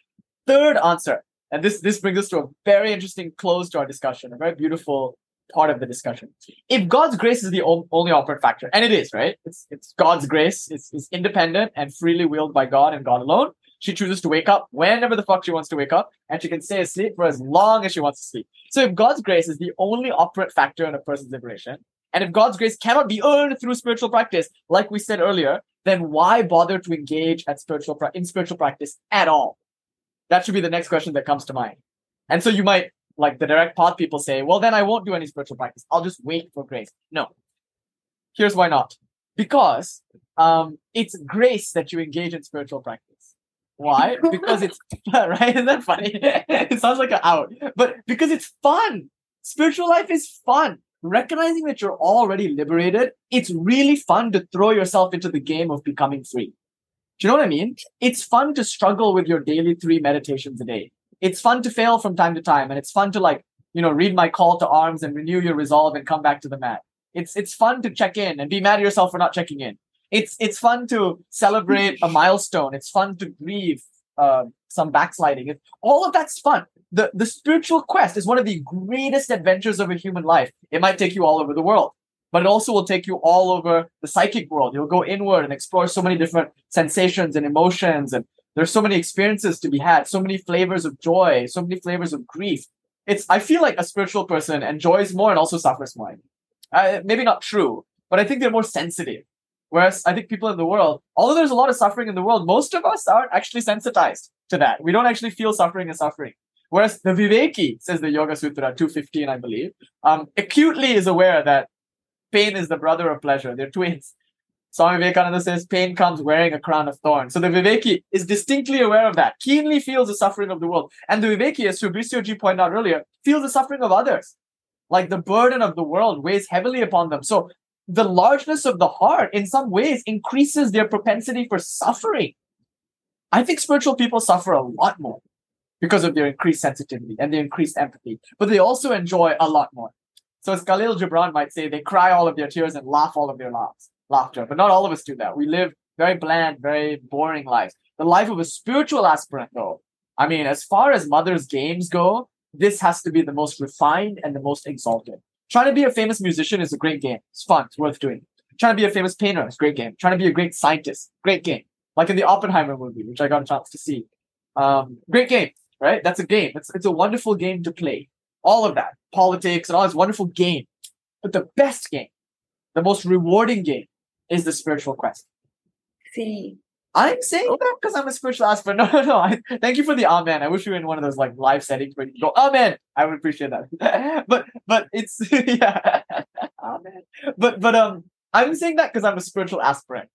Third answer, and this this brings us to a very interesting close to our discussion. A very beautiful part of the discussion. If God's grace is the only operant factor, and it is, right? It's it's God's grace. It's, it's independent and freely willed by God and God alone. She chooses to wake up whenever the fuck she wants to wake up, and she can stay asleep for as long as she wants to sleep. So if God's grace is the only operant factor in a person's liberation, and if God's grace cannot be earned through spiritual practice, like we said earlier, then why bother to engage at spiritual pra- in spiritual practice at all? That should be the next question that comes to mind. And so you might like the direct path people say, well, then I won't do any spiritual practice. I'll just wait for grace. No. Here's why not. Because um, it's grace that you engage in spiritual practice. Why? Because it's right. Isn't that funny? it sounds like an out, but because it's fun. Spiritual life is fun. Recognizing that you're already liberated, it's really fun to throw yourself into the game of becoming free. Do you know what I mean? It's fun to struggle with your daily three meditations a day it's fun to fail from time to time and it's fun to like you know read my call to arms and renew your resolve and come back to the mat it's it's fun to check in and be mad at yourself for not checking in it's it's fun to celebrate a milestone it's fun to grieve uh, some backsliding all of that's fun the the spiritual quest is one of the greatest adventures of a human life it might take you all over the world but it also will take you all over the psychic world you'll go inward and explore so many different sensations and emotions and there's so many experiences to be had, so many flavors of joy, so many flavors of grief. It's I feel like a spiritual person enjoys more and also suffers more. Uh, maybe not true, but I think they're more sensitive. Whereas I think people in the world, although there's a lot of suffering in the world, most of us aren't actually sensitized to that. We don't actually feel suffering as suffering. Whereas the Viveki, says the Yoga Sutra 215, I believe, um, acutely is aware that pain is the brother of pleasure. They're twins. Swami Vivekananda says pain comes wearing a crown of thorns. So the Viveki is distinctly aware of that, keenly feels the suffering of the world. And the Viveki, as Fabrizio G pointed out earlier, feels the suffering of others. Like the burden of the world weighs heavily upon them. So the largeness of the heart, in some ways, increases their propensity for suffering. I think spiritual people suffer a lot more because of their increased sensitivity and their increased empathy, but they also enjoy a lot more. So as Khalil Gibran might say, they cry all of their tears and laugh all of their laughs, laughter. But not all of us do that. We live very bland, very boring lives. The life of a spiritual aspirant, though, I mean, as far as mother's games go, this has to be the most refined and the most exalted. Trying to be a famous musician is a great game. It's fun. It's worth doing. Trying to be a famous painter is a great game. Trying to be a great scientist, great game. Like in the Oppenheimer movie, which I got a chance to see. Um, great game, right? That's a game. It's, it's a wonderful game to play. All of that, politics and all this wonderful game. But the best game, the most rewarding game is the spiritual quest. Sí. I'm saying that because I'm a spiritual aspirant. No, no, no. I, thank you for the amen. I wish we were in one of those like live settings where you go, amen. I would appreciate that. but but it's yeah, amen. But but um, I'm saying that because I'm a spiritual aspirant.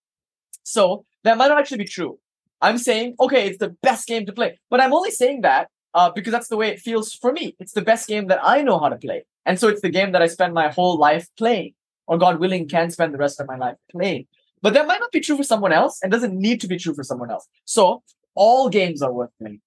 So that might not actually be true. I'm saying okay, it's the best game to play. But I'm only saying that uh, because that's the way it feels for me. It's the best game that I know how to play, and so it's the game that I spend my whole life playing, or God willing, can spend the rest of my life playing. But that might not be true for someone else and doesn't need to be true for someone else. So all games are worth playing.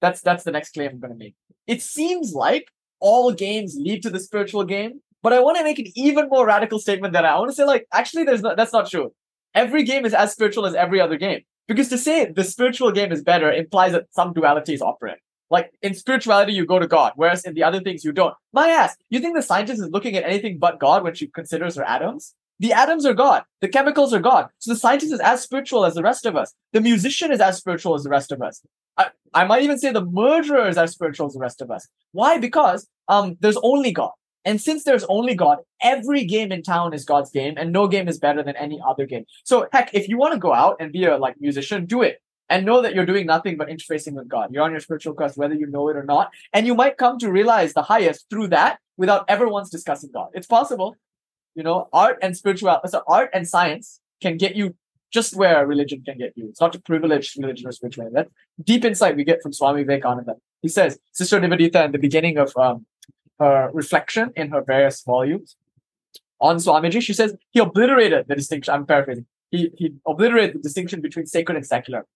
That's that's the next claim I'm gonna make. It seems like all games lead to the spiritual game, but I want to make an even more radical statement that I want to say, like, actually, there's not that's not true. Every game is as spiritual as every other game. Because to say the spiritual game is better implies that some duality is operant. Like in spirituality, you go to God, whereas in the other things you don't. My ass, you think the scientist is looking at anything but God when she considers her atoms? The atoms are God. The chemicals are God. So the scientist is as spiritual as the rest of us. The musician is as spiritual as the rest of us. I, I might even say the murderer is as spiritual as the rest of us. Why? Because um, there's only God. And since there's only God, every game in town is God's game, and no game is better than any other game. So heck, if you want to go out and be a like musician, do it. And know that you're doing nothing but interfacing with God. You're on your spiritual quest, whether you know it or not. And you might come to realize the highest through that without ever once discussing God. It's possible you know art and spirituality so art and science can get you just where religion can get you. It's not to privilege religion or spirituality that deep insight we get from swami vivekananda. He says sister nivedita in the beginning of um, her reflection in her various volumes on swamiji she says he obliterated the distinction i'm paraphrasing he, he obliterated the distinction between sacred and secular.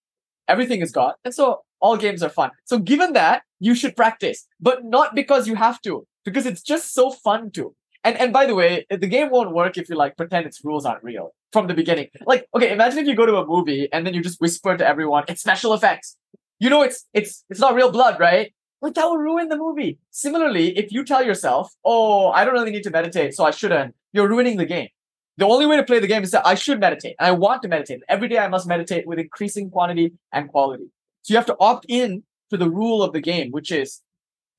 Everything is god and so all games are fun. So given that you should practice but not because you have to because it's just so fun to and and by the way, the game won't work if you like pretend its rules aren't real from the beginning. Like, okay, imagine if you go to a movie and then you just whisper to everyone, it's special effects. You know it's it's it's not real blood, right? Like that will ruin the movie. Similarly, if you tell yourself, oh, I don't really need to meditate, so I shouldn't, you're ruining the game. The only way to play the game is that I should meditate. And I want to meditate. Every day I must meditate with increasing quantity and quality. So you have to opt in to the rule of the game, which is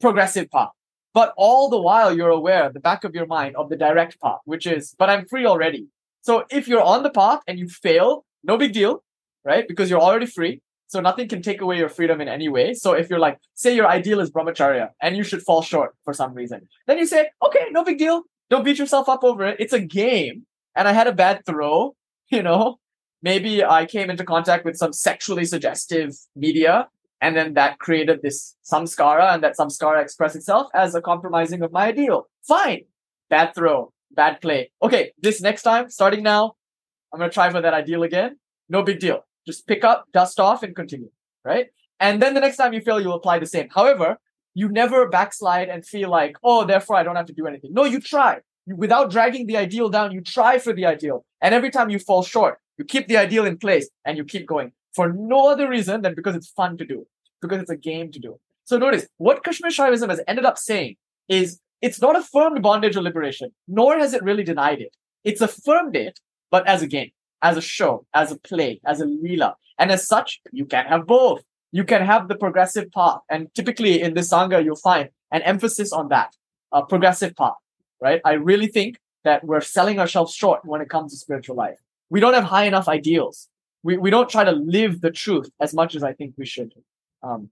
progressive path. But all the while, you're aware, the back of your mind, of the direct path, which is, but I'm free already. So if you're on the path and you fail, no big deal, right? Because you're already free. So nothing can take away your freedom in any way. So if you're like, say your ideal is brahmacharya and you should fall short for some reason, then you say, okay, no big deal. Don't beat yourself up over it. It's a game. And I had a bad throw, you know, maybe I came into contact with some sexually suggestive media and then that created this samskara, and that samskara expressed itself as a compromising of my ideal. Fine. Bad throw, bad play. Okay, this next time, starting now, I'm gonna try for that ideal again. No big deal. Just pick up, dust off, and continue. Right? And then the next time you fail, you'll apply the same. However, you never backslide and feel like, oh, therefore I don't have to do anything. No, you try. You, without dragging the ideal down, you try for the ideal. And every time you fall short, you keep the ideal in place and you keep going for no other reason than because it's fun to do, because it's a game to do. So notice what Kashmir Shaivism has ended up saying is it's not affirmed bondage or liberation, nor has it really denied it. It's affirmed it, but as a game, as a show, as a play, as a leela. And as such, you can have both. You can have the progressive path. And typically in this Sangha, you'll find an emphasis on that, a progressive path, right? I really think that we're selling ourselves short when it comes to spiritual life. we don't have high enough ideals. We, we don't try to live the truth as much as I think we should. Um,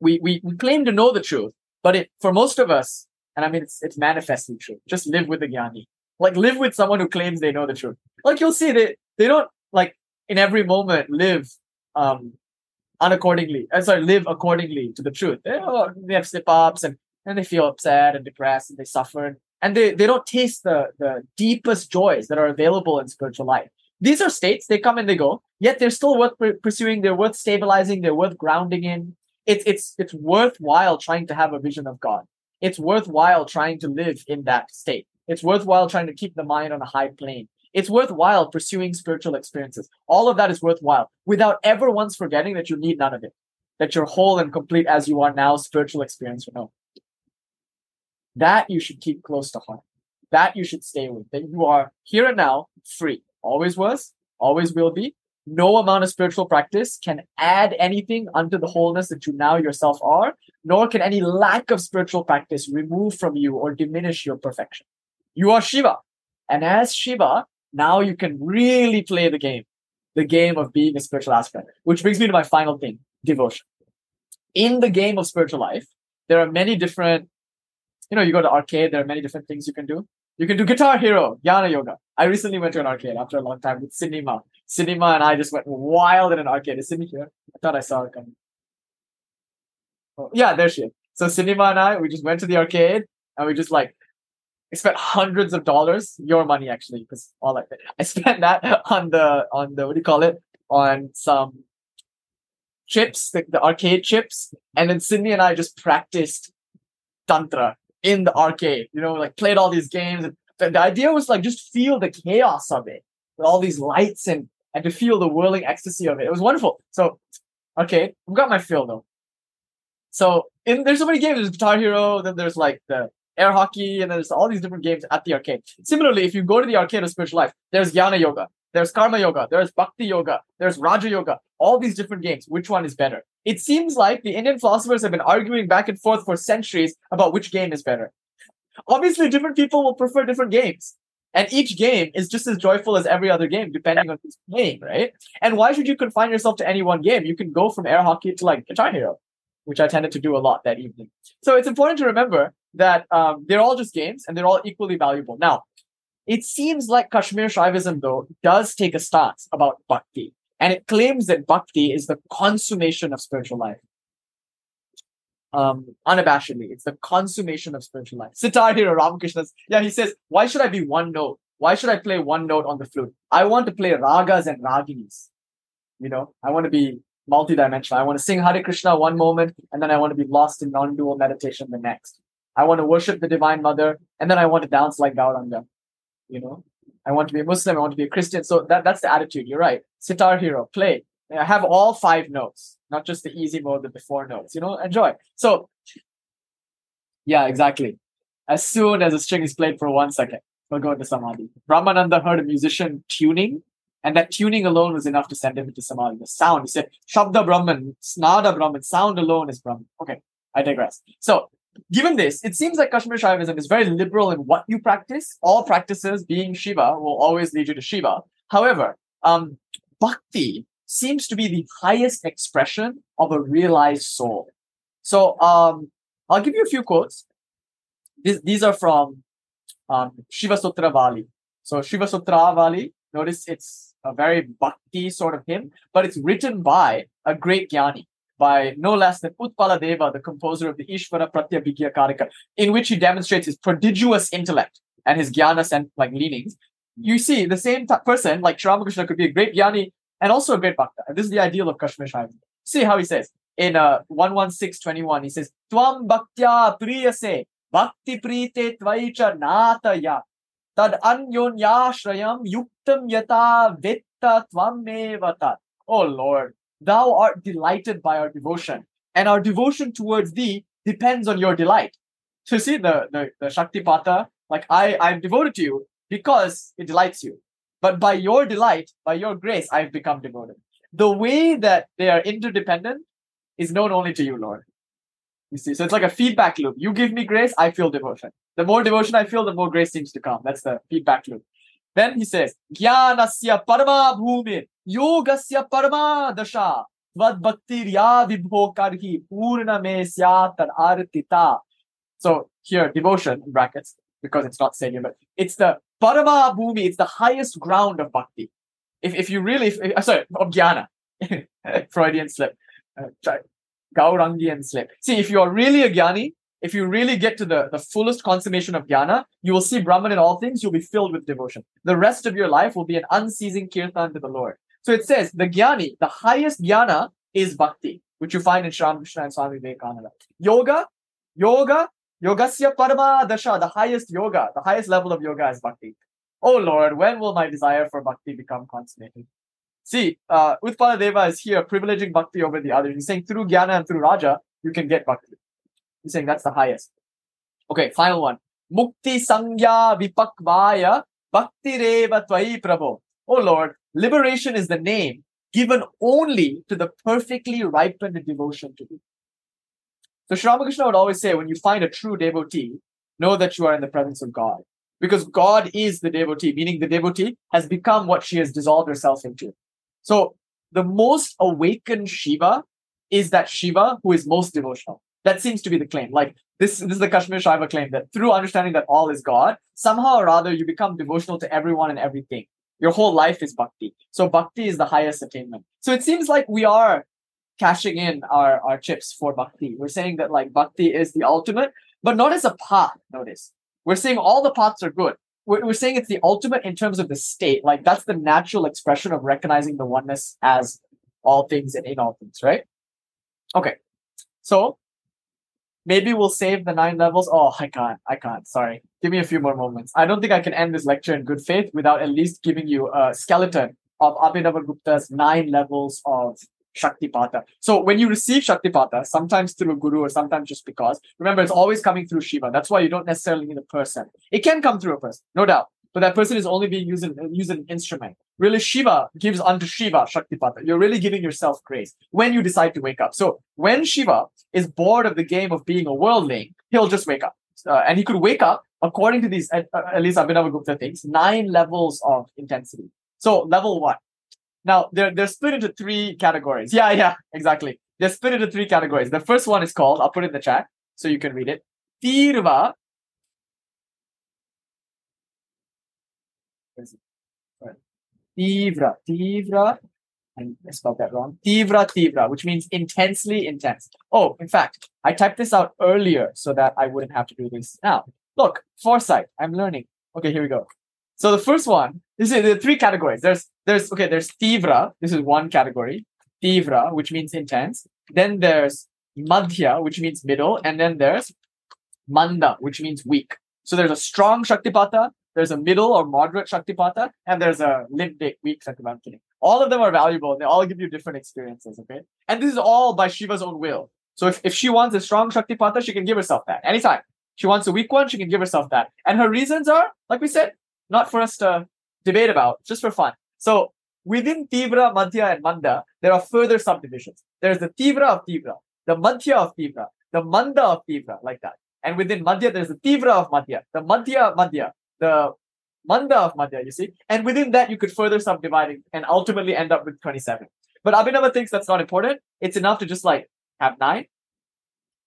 we, we, we claim to know the truth, but it, for most of us, and I mean, it's, it's manifestly true. Just live with the Gyani. Like live with someone who claims they know the truth. Like you'll see they, they don't like in every moment live, um, unaccordingly. Uh, sorry, live accordingly to the truth. They, oh, they have slip ups and, and they feel upset and depressed and they suffer and they, they don't taste the, the deepest joys that are available in spiritual life. These are states, they come and they go, yet they're still worth pursuing, they're worth stabilizing, they're worth grounding in. It's, it's, it's worthwhile trying to have a vision of God. It's worthwhile trying to live in that state. It's worthwhile trying to keep the mind on a high plane. It's worthwhile pursuing spiritual experiences. All of that is worthwhile without ever once forgetting that you need none of it, that you're whole and complete as you are now, spiritual experience or no. That you should keep close to heart. That you should stay with. That you are here and now free. Always was, always will be. No amount of spiritual practice can add anything unto the wholeness that you now yourself are, nor can any lack of spiritual practice remove from you or diminish your perfection. You are Shiva. And as Shiva, now you can really play the game, the game of being a spiritual aspect, which brings me to my final thing, devotion. In the game of spiritual life, there are many different you know, you go to arcade, there are many different things you can do. You can do Guitar Hero, Jnana Yoga. I recently went to an arcade after a long time with Cinema. Cinema and I just went wild in an arcade. Is Cindy here? I thought I saw her coming. Oh, yeah, there she is. So Cinema and I, we just went to the arcade and we just like I spent hundreds of dollars, your money actually, because all I I spent that on the on the what do you call it? On some chips, the, the arcade chips, and then Sydney and I just practiced tantra in the arcade, you know, like played all these games. The, the idea was like just feel the chaos of it with all these lights and and to feel the whirling ecstasy of it. It was wonderful. So, okay, I've got my fill though. So in there's so many games. There's Guitar Hero, then there's like the air hockey, and then there's all these different games at the arcade. Similarly, if you go to the arcade of spiritual life, there's Jnana Yoga, there's Karma Yoga, there's Bhakti Yoga, there's Raja Yoga, all these different games. Which one is better? It seems like the Indian philosophers have been arguing back and forth for centuries about which game is better. Obviously, different people will prefer different games. And each game is just as joyful as every other game, depending on who's playing, right? And why should you confine yourself to any one game? You can go from air hockey to like Guitar Hero, which I tended to do a lot that evening. So it's important to remember that um, they're all just games and they're all equally valuable. Now, it seems like Kashmir Shaivism, though, does take a stance about bhakti. And it claims that bhakti is the consummation of spiritual life. Um, unabashedly, it's the consummation of spiritual life. Sitar here, Ramakrishna, yeah, he says, why should I be one note? Why should I play one note on the flute? I want to play ragas and raginis. You know, I want to be multidimensional. I want to sing Hare Krishna one moment, and then I want to be lost in non-dual meditation the next. I want to worship the Divine Mother, and then I want to dance like Gauranga. You know, I want to be a Muslim, I want to be a Christian. So that, that's the attitude. You're right. Sitar hero, play. I have all five notes, not just the easy mode the before notes. You know, enjoy. So, yeah, exactly. As soon as a string is played for one second, we'll go into samadhi. Brahmananda heard a musician tuning, and that tuning alone was enough to send him into samadhi. The sound, he said, Shabda Brahman, Snada Brahman, sound alone is Brahman. Okay, I digress. So given this, it seems like Kashmir Shaivism is very liberal in what you practice. All practices, being Shiva, will always lead you to Shiva. However, um, bhakti seems to be the highest expression of a realized soul. So um, I'll give you a few quotes. These, these are from um, Shiva Stotravali. So Shiva Stotravali, notice it's a very bhakti sort of hymn, but it's written by a great jnani by no less than Utpala Deva, the composer of the Ishvara Pratyabhigya Karika, in which he demonstrates his prodigious intellect and his jnana and like leanings. You see, the same t- person, like Sri Ramakrishna, could be a great jnani and also a great bhakta. And this is the ideal of Kashmir. See how he says in uh, 11621, he says, Tvam bhaktya priyase bhakti prite tvaicha nataya tad anyonyashrayam yuktam yata vitta tvam Oh Lord, Thou art delighted by our devotion, and our devotion towards thee depends on your delight. So see the, the, the Shakti Pata, like I, I'm devoted to you because it delights you. But by your delight, by your grace, I've become devoted. The way that they are interdependent is known only to you, Lord. You see, so it's like a feedback loop. You give me grace, I feel devotion. The more devotion I feel, the more grace seems to come. That's the feedback loop. Then he says, Jnanasya parama bhumi, yogasya parama dasha, vad bhaktirya vibho karhi, purna me syatad artita. So here, devotion in brackets, because it's not saying but it's the parama bhumi, it's the highest ground of bhakti. If, if you really, if, uh, sorry, of jnana, Freudian slip, uh, Gaurangian slip. See, if you are really a jnani, if you really get to the, the fullest consummation of jnana, you will see Brahman in all things, you'll be filled with devotion. The rest of your life will be an unceasing kirtan to the Lord. So it says, the jnani, the highest jnana is bhakti, which you find in Sri Ramakrishna and Swami Vivekananda. Yoga, yoga, yogasya parama dasha, the highest yoga, the highest level of yoga is bhakti. Oh Lord, when will my desire for bhakti become consummated? See, uh, Utpala Deva is here privileging bhakti over the others. He's saying through jnana and through raja, you can get bhakti. He's saying that's the highest. Okay, final one. Mukti sangya vipakvaya bhakti reva tvai prabho. Oh Lord, liberation is the name given only to the perfectly ripened devotion to thee. So Sri Ramakrishna would always say, when you find a true devotee, know that you are in the presence of God. Because God is the devotee, meaning the devotee has become what she has dissolved herself into. So the most awakened Shiva is that Shiva who is most devotional. That seems to be the claim. Like this, this is the Kashmir Shaiva claim that through understanding that all is God, somehow or other you become devotional to everyone and everything. Your whole life is bhakti. So bhakti is the highest attainment. So it seems like we are cashing in our, our chips for bhakti. We're saying that like bhakti is the ultimate, but not as a path, notice. We're saying all the paths are good. We're, we're saying it's the ultimate in terms of the state. Like that's the natural expression of recognizing the oneness as all things and in all things, right? Okay. So maybe we'll save the nine levels. Oh, I can't. I can't. Sorry. Give me a few more moments. I don't think I can end this lecture in good faith without at least giving you a skeleton of Abhinava Gupta's nine levels of Shaktipata. So when you receive Shaktipata, sometimes through a guru or sometimes just because, remember it's always coming through Shiva. That's why you don't necessarily need a person. It can come through a person, no doubt. But that person is only being used, used an instrument. Really, Shiva gives unto Shiva Shaktipata. You're really giving yourself grace when you decide to wake up. So when Shiva is bored of the game of being a worldling, he'll just wake up. Uh, and he could wake up, according to these, at, uh, at least Abhinava Gupta things, nine levels of intensity. So level one, now they're they're split into three categories. Yeah, yeah, exactly. They're split into three categories. The first one is called, I'll put it in the chat so you can read it. Tirva. Tivra, Tivra, and I spelled that wrong. Tivra, Tivra, which means intensely intense. Oh, in fact, I typed this out earlier so that I wouldn't have to do this now. Look, foresight. I'm learning. Okay, here we go. So the first one, this is the three categories. There's there's okay, there's tivra. This is one category. Tivra, which means intense. Then there's madhya, which means middle, and then there's manda, which means weak. So there's a strong Shaktipata, there's a middle or moderate Shaktipata, and there's a limbic weak Shaktipata. I'm kidding. All of them are valuable. They all give you different experiences, okay? And this is all by Shiva's own will. So if, if she wants a strong Shaktipata, she can give herself that anytime. She wants a weak one, she can give herself that. And her reasons are, like we said, not for us to debate about, just for fun. So within Tivra, Madhya, and Manda, there are further subdivisions. There's the Tivra of Tivra, the Madhya of Tivra, the Manda of Tivra, like that. And within Madhya, there's the Tivra of Madhya, the Madhya Madhya, the Manda of Madhya, you see? And within that, you could further subdivide and ultimately end up with 27. But Abhinava thinks that's not important. It's enough to just like have nine.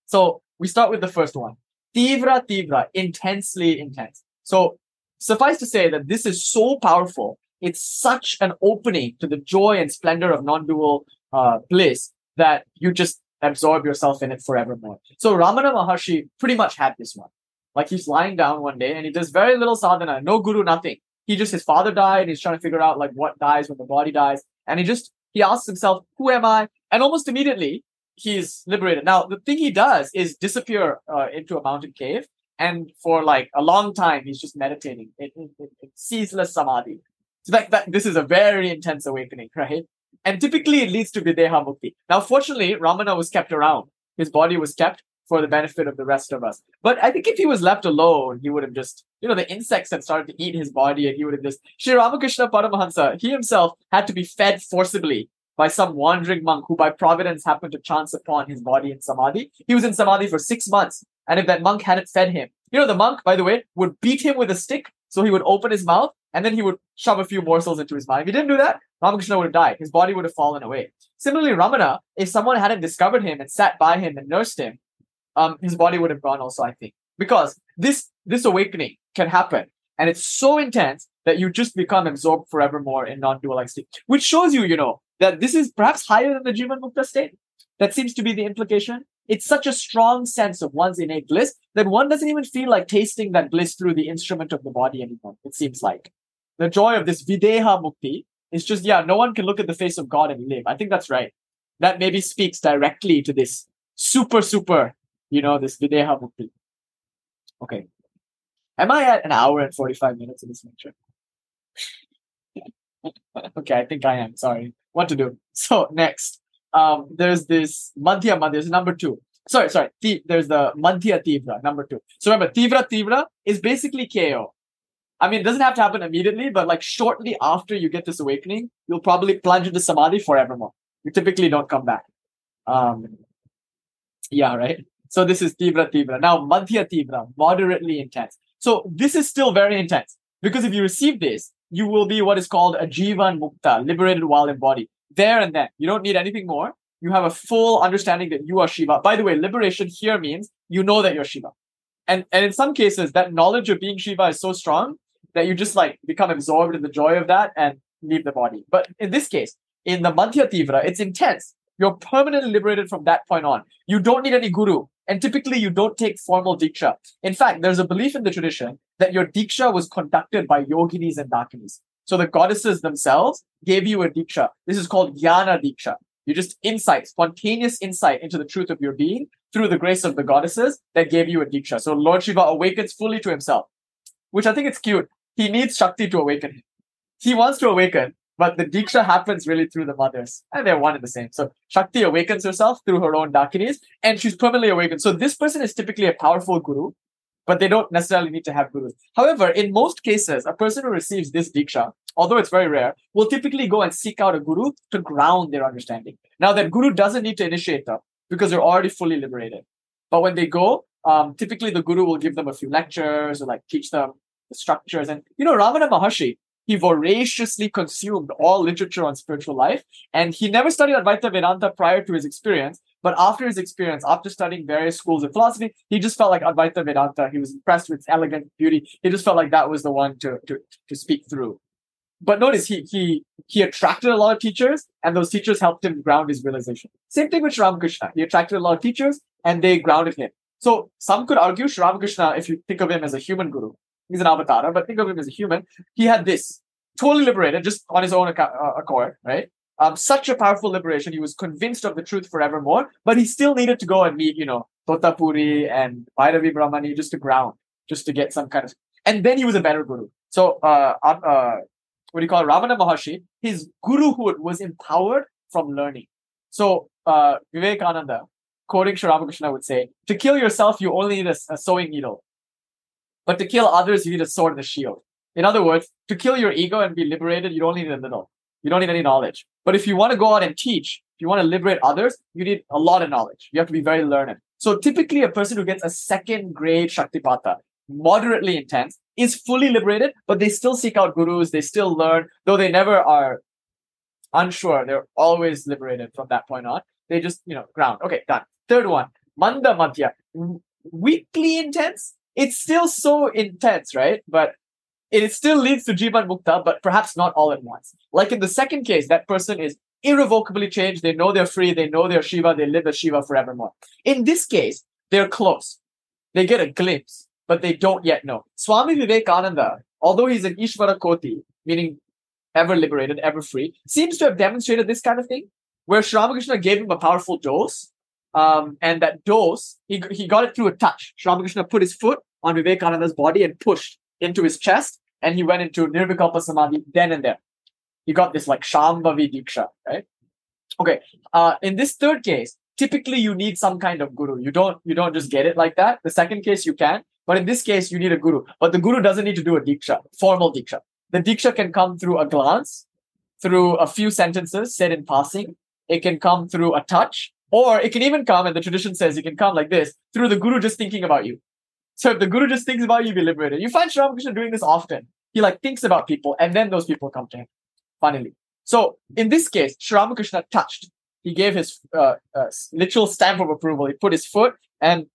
So we start with the first one. Tivra, Tivra, intensely intense. So suffice to say that this is so powerful. It's such an opening to the joy and splendor of non-dual uh, bliss that you just absorb yourself in it forevermore. So Ramana Maharshi pretty much had this one. Like he's lying down one day and he does very little sadhana, no guru, nothing. He just his father died. He's trying to figure out like what dies when the body dies, and he just he asks himself, "Who am I?" And almost immediately he's liberated. Now the thing he does is disappear uh, into a mountain cave, and for like a long time he's just meditating in, in ceaseless samadhi. So that, that this is a very intense awakening, right? And typically it leads to videha mukti. Now, fortunately, Ramana was kept around. His body was kept for the benefit of the rest of us. But I think if he was left alone, he would have just, you know, the insects had started to eat his body and he would have just, Sri Ramakrishna Paramahansa, he himself had to be fed forcibly by some wandering monk who by providence happened to chance upon his body in samadhi. He was in samadhi for six months. And if that monk hadn't fed him, you know, the monk, by the way, would beat him with a stick. So he would open his mouth and then he would shove a few morsels into his mouth. If he didn't do that, Ramakrishna would have died. His body would have fallen away. Similarly, Ramana, if someone hadn't discovered him and sat by him and nursed him, um, his body would have gone also, I think. Because this this awakening can happen, and it's so intense that you just become absorbed forevermore in non-dualized state, which shows you, you know, that this is perhaps higher than the Jivan Mukta state. That seems to be the implication. It's such a strong sense of one's innate bliss that one doesn't even feel like tasting that bliss through the instrument of the body anymore. It seems like the joy of this videha mukti is just, yeah, no one can look at the face of God and live. I think that's right. That maybe speaks directly to this super, super, you know, this videha mukti. Okay. Am I at an hour and 45 minutes in this lecture? okay, I think I am. Sorry. What to do? So next, um, there's this Madhya Madhya, there's number two. Sorry, sorry. Th- there's the Madhya Tivra, number two. So remember, Tivra Tivra is basically KO. I mean, it doesn't have to happen immediately, but like shortly after you get this awakening, you'll probably plunge into samadhi forevermore. You typically don't come back. Um, yeah, right. So this is Tivra Tivra. Now, Madhya Tivra, moderately intense. So this is still very intense because if you receive this, you will be what is called a Jivan Mukta, liberated while in body. There and then. You don't need anything more. You have a full understanding that you are Shiva. By the way, liberation here means you know that you're Shiva. And, and in some cases, that knowledge of being Shiva is so strong that you just like become absorbed in the joy of that and leave the body. But in this case, in the Madhya Tivra, it's intense. You're permanently liberated from that point on. You don't need any guru. And typically you don't take formal diksha. In fact, there's a belief in the tradition that your diksha was conducted by yoginis and dakinis. So the goddesses themselves gave you a diksha. This is called jnana diksha. You just insight, spontaneous insight into the truth of your being through the grace of the goddesses that gave you a diksha. So Lord Shiva awakens fully to himself, which I think it's cute. He needs Shakti to awaken him. He wants to awaken, but the Diksha happens really through the mothers, and they're one and the same. So Shakti awakens herself through her own Dakinis, and she's permanently awakened. So this person is typically a powerful guru, but they don't necessarily need to have gurus. However, in most cases, a person who receives this Diksha, although it's very rare, will typically go and seek out a guru to ground their understanding. Now, that guru doesn't need to initiate them because they're already fully liberated. But when they go, um, typically the guru will give them a few lectures or like teach them the structures. And you know, Ramana Maharshi, he voraciously consumed all literature on spiritual life. And he never studied Advaita Vedanta prior to his experience. But after his experience, after studying various schools of philosophy, he just felt like Advaita Vedanta. He was impressed with its elegant beauty. He just felt like that was the one to, to, to speak through. But notice he he he attracted a lot of teachers, and those teachers helped him ground his realization. Same thing with Ramakrishna. He attracted a lot of teachers, and they grounded him. So some could argue Ramakrishna, if you think of him as a human guru, he's an avatar, but think of him as a human. He had this totally liberated just on his own uh, accord, right? Um, such a powerful liberation. He was convinced of the truth forevermore, but he still needed to go and meet, you know, Totapuri and Bhairavi Brahmani just to ground, just to get some kind of. And then he was a better guru. So, uh, uh, what do you call it? Ramana Maharshi, his guruhood was empowered from learning. So, uh, Vivekananda, quoting Sri Ramakrishna, would say, To kill yourself, you only need a, a sewing needle. But to kill others, you need a sword and a shield. In other words, to kill your ego and be liberated, you don't need a little. You don't need any knowledge. But if you want to go out and teach, if you want to liberate others, you need a lot of knowledge. You have to be very learned. So typically a person who gets a second grade Shaktipata, moderately intense, is fully liberated, but they still seek out gurus. They still learn, though they never are unsure. They're always liberated from that point on. They just, you know, ground. Okay, done. Third one, Manda Madhya. Weakly intense. It's still so intense, right? But it still leads to Jivan Mukta, but perhaps not all at once. Like in the second case, that person is irrevocably changed. They know they're free. They know they're Shiva. They live as Shiva forevermore. In this case, they're close. They get a glimpse, but they don't yet know. Swami Vivekananda, although he's an Ishvara Koti, meaning ever liberated, ever free, seems to have demonstrated this kind of thing, where Sri Ramakrishna gave him a powerful dose. Um, and that dose, he, he got it through a touch. Sri Ramakrishna put his foot on Vivekananda's body and pushed into his chest, and he went into Nirvikalpa Samadhi then and there. He got this like Shambhavi Diksha, right? Okay. Uh, in this third case, typically you need some kind of guru. You don't you don't just get it like that. The second case you can, but in this case you need a guru. But the guru doesn't need to do a diksha, formal diksha. The diksha can come through a glance, through a few sentences said in passing. It can come through a touch, or it can even come, and the tradition says it can come like this, through the guru just thinking about you. So if the guru just thinks about you, you'll be liberated. You find Sri Ramakrishna doing this often. he like thinks about people, and then those people come to him. Funnily, so in this case, Sri Ramakrishna touched. He gave his uh, uh, literal stamp of approval. He put his foot and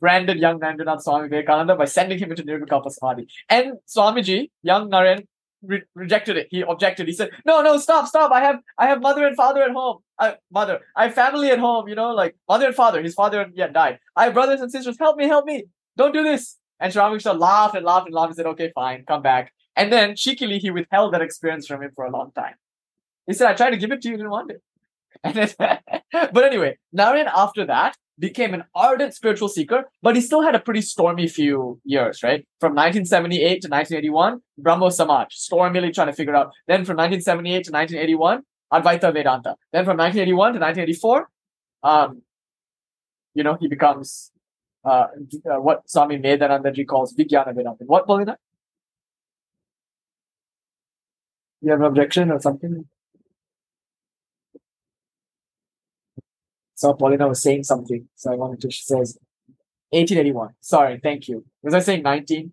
branded young Narendranath Swami Vivekananda by sending him into Nirvikalpa Samadhi. And Swamiji, young Naren, re- rejected it. He objected. He said, "No, no, stop, stop! I have, I have mother and father at home. Uh, mother, I have family at home. You know, like mother and father. His father yet died. I have brothers and sisters. Help me, help me! Don't do this." And Sri Ramakrishna laughed and laughed and laughed and said, "Okay, fine, come back." And then cheekily, he withheld that experience from him for a long time. He said, "I tried to give it to you, you didn't want it." And then, but anyway, Naren after that became an ardent spiritual seeker, but he still had a pretty stormy few years, right? From 1978 to 1981, Brahmo Samaj, stormily trying to figure out. Then from 1978 to 1981, Advaita Vedanta. Then from 1981 to 1984, um, you know, he becomes uh, uh, what Swami Medhanandaji calls Vijnana Vedanta. What, Paulina? You have an objection or something? So Paulina was saying something. So I wanted to, she says 1881. Sorry, thank you. Was I saying 19?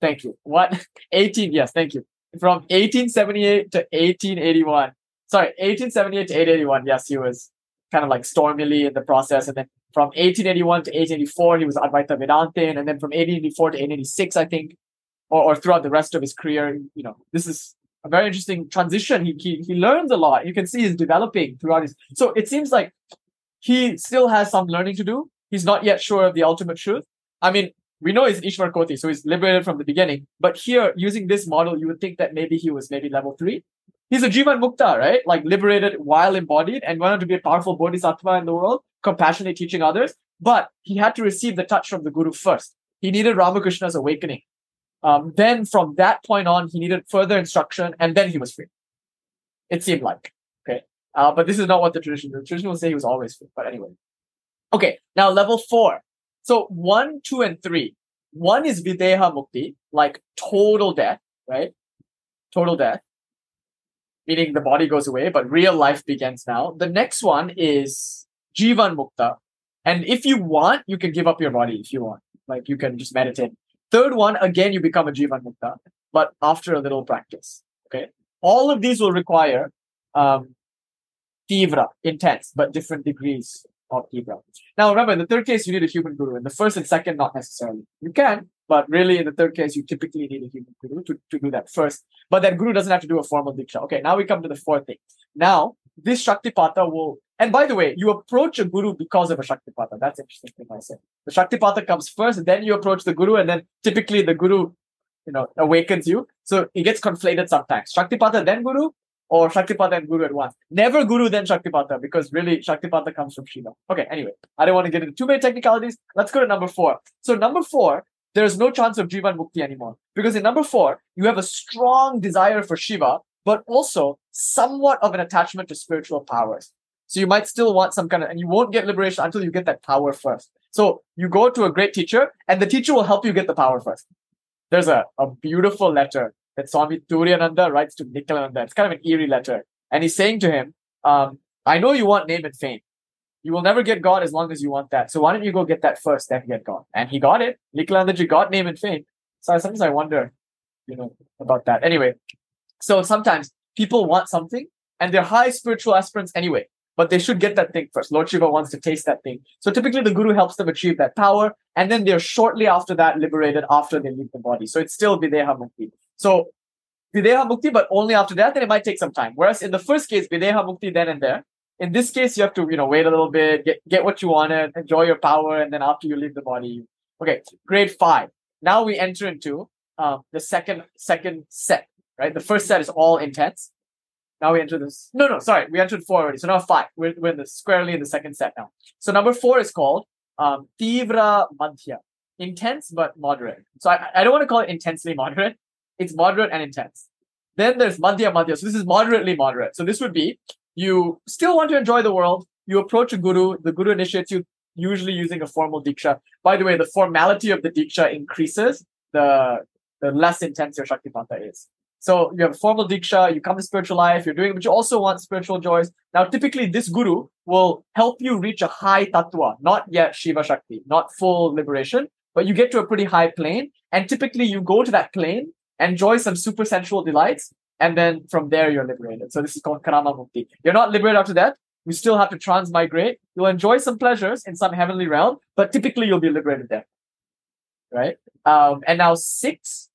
Thank you. What? 18, yes, thank you. From 1878 to 1881. Sorry, 1878 to 1881. Yes, he was kind of like stormily in the process. And then from 1881 to 1884, he was Advaita Vedantin. And then from 1884 to 1886, I think, or, or throughout the rest of his career, you know, this is a very interesting transition. He, he, he learns a lot. You can see he's developing throughout his. So it seems like he still has some learning to do. He's not yet sure of the ultimate truth. I mean, we know he's Ishwar Koti, so he's liberated from the beginning. But here, using this model, you would think that maybe he was maybe level three. He's a Jivan Mukta, right? Like liberated while embodied and wanted to be a powerful bodhisattva in the world, compassionately teaching others. But he had to receive the touch from the Guru first. He needed Ramakrishna's awakening. Um, then from that point on, he needed further instruction, and then he was free. It seemed like. Uh, but this is not what the tradition, the tradition will say he was always free. But anyway. Okay, now level four. So one, two, and three. One is Videha Mukti, like total death, right? Total death, meaning the body goes away, but real life begins now. The next one is Jivan Mukta. And if you want, you can give up your body if you want. Like you can just meditate. Third one, again, you become a Jivan Mukta, but after a little practice. Okay. All of these will require um, Tivra, intense, but different degrees of Tivra. Now, remember, in the third case, you need a human guru. In the first and second, not necessarily. You can, but really, in the third case, you typically need a human guru to, to do that first. But that guru doesn't have to do a formal diksha. Okay, now we come to the fourth thing. Now, this Shaktipata will, and by the way, you approach a guru because of a Shaktipata. That's interesting thing I said. The Shaktipata comes first, then you approach the guru, and then typically the guru, you know, awakens you. So it gets conflated sometimes. Shaktipata, then guru, or Shaktipata and Guru at once. Never Guru then Shaktipata because really Shaktipata comes from Shiva. Okay, anyway, I don't want to get into too many technicalities. Let's go to number four. So number four, there is no chance of Jivan Mukti anymore because in number four, you have a strong desire for Shiva, but also somewhat of an attachment to spiritual powers. So you might still want some kind of, and you won't get liberation until you get that power first. So you go to a great teacher and the teacher will help you get the power first. There's a, a beautiful letter that Swami Turiyananda writes to Nikhilananda. It's kind of an eerie letter. And he's saying to him, um, I know you want name and fame. You will never get God as long as you want that. So why don't you go get that first, then get God? And he got it. Nikhilanandaji got name and fame. So sometimes I wonder, you know, about that. Anyway, so sometimes people want something and they're high spiritual aspirants anyway, but they should get that thing first. Lord Shiva wants to taste that thing. So typically the guru helps them achieve that power. And then they're shortly after that liberated after they leave the body. So it's still Videha Mukti. So Videha Mukti, but only after that, then it might take some time. Whereas in the first case, Videha Mukti then and there. In this case, you have to, you know, wait a little bit, get, get what you wanted, enjoy your power, and then after you leave the body. Okay, grade five. Now we enter into um, the second second set, right? The first set is all intense. Now we enter this. No, no, sorry, we entered four already. So now five. We're, we're in the squarely in the second set now. So number four is called um, Tivra Madhya, intense but moderate. So I, I don't want to call it intensely moderate it's moderate and intense. Then there's madhya madhya. So this is moderately moderate. So this would be you still want to enjoy the world. You approach a guru. The guru initiates you, usually using a formal diksha. By the way, the formality of the diksha increases the the less intense your Shaktipata is. So you have a formal diksha, you come to spiritual life, you're doing, but you also want spiritual joys. Now, typically, this guru will help you reach a high tattva, not yet Shiva Shakti, not full liberation, but you get to a pretty high plane. And typically, you go to that plane enjoy some super sensual delights, and then from there you're liberated. So this is called Krama Mukti. You're not liberated after that. You still have to transmigrate. You'll enjoy some pleasures in some heavenly realm, but typically you'll be liberated there. Right? Um, and now six,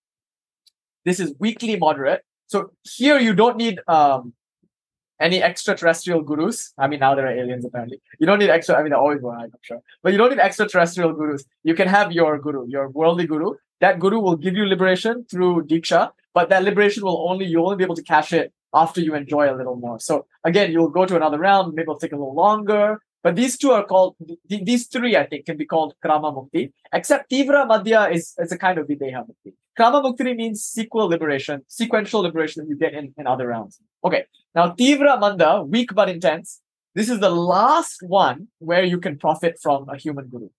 this is weakly moderate. So here you don't need um, any extraterrestrial gurus. I mean, now there are aliens apparently. You don't need extra. I mean, there always were. I'm not sure, but you don't need extraterrestrial gurus. You can have your guru, your worldly guru. That guru will give you liberation through diksha, but that liberation will only you'll only be able to cash it after you enjoy a little more. So again, you'll go to another round. Maybe it'll take a little longer. But these two are called, th- these three, I think, can be called Krama Mukti, except Tivra Madhya is, is a kind of Videha Mukti. Krama Mukti means sequel liberation, sequential liberation that you get in, in other rounds. Okay. Now, Tivra Manda, weak but intense. This is the last one where you can profit from a human guru.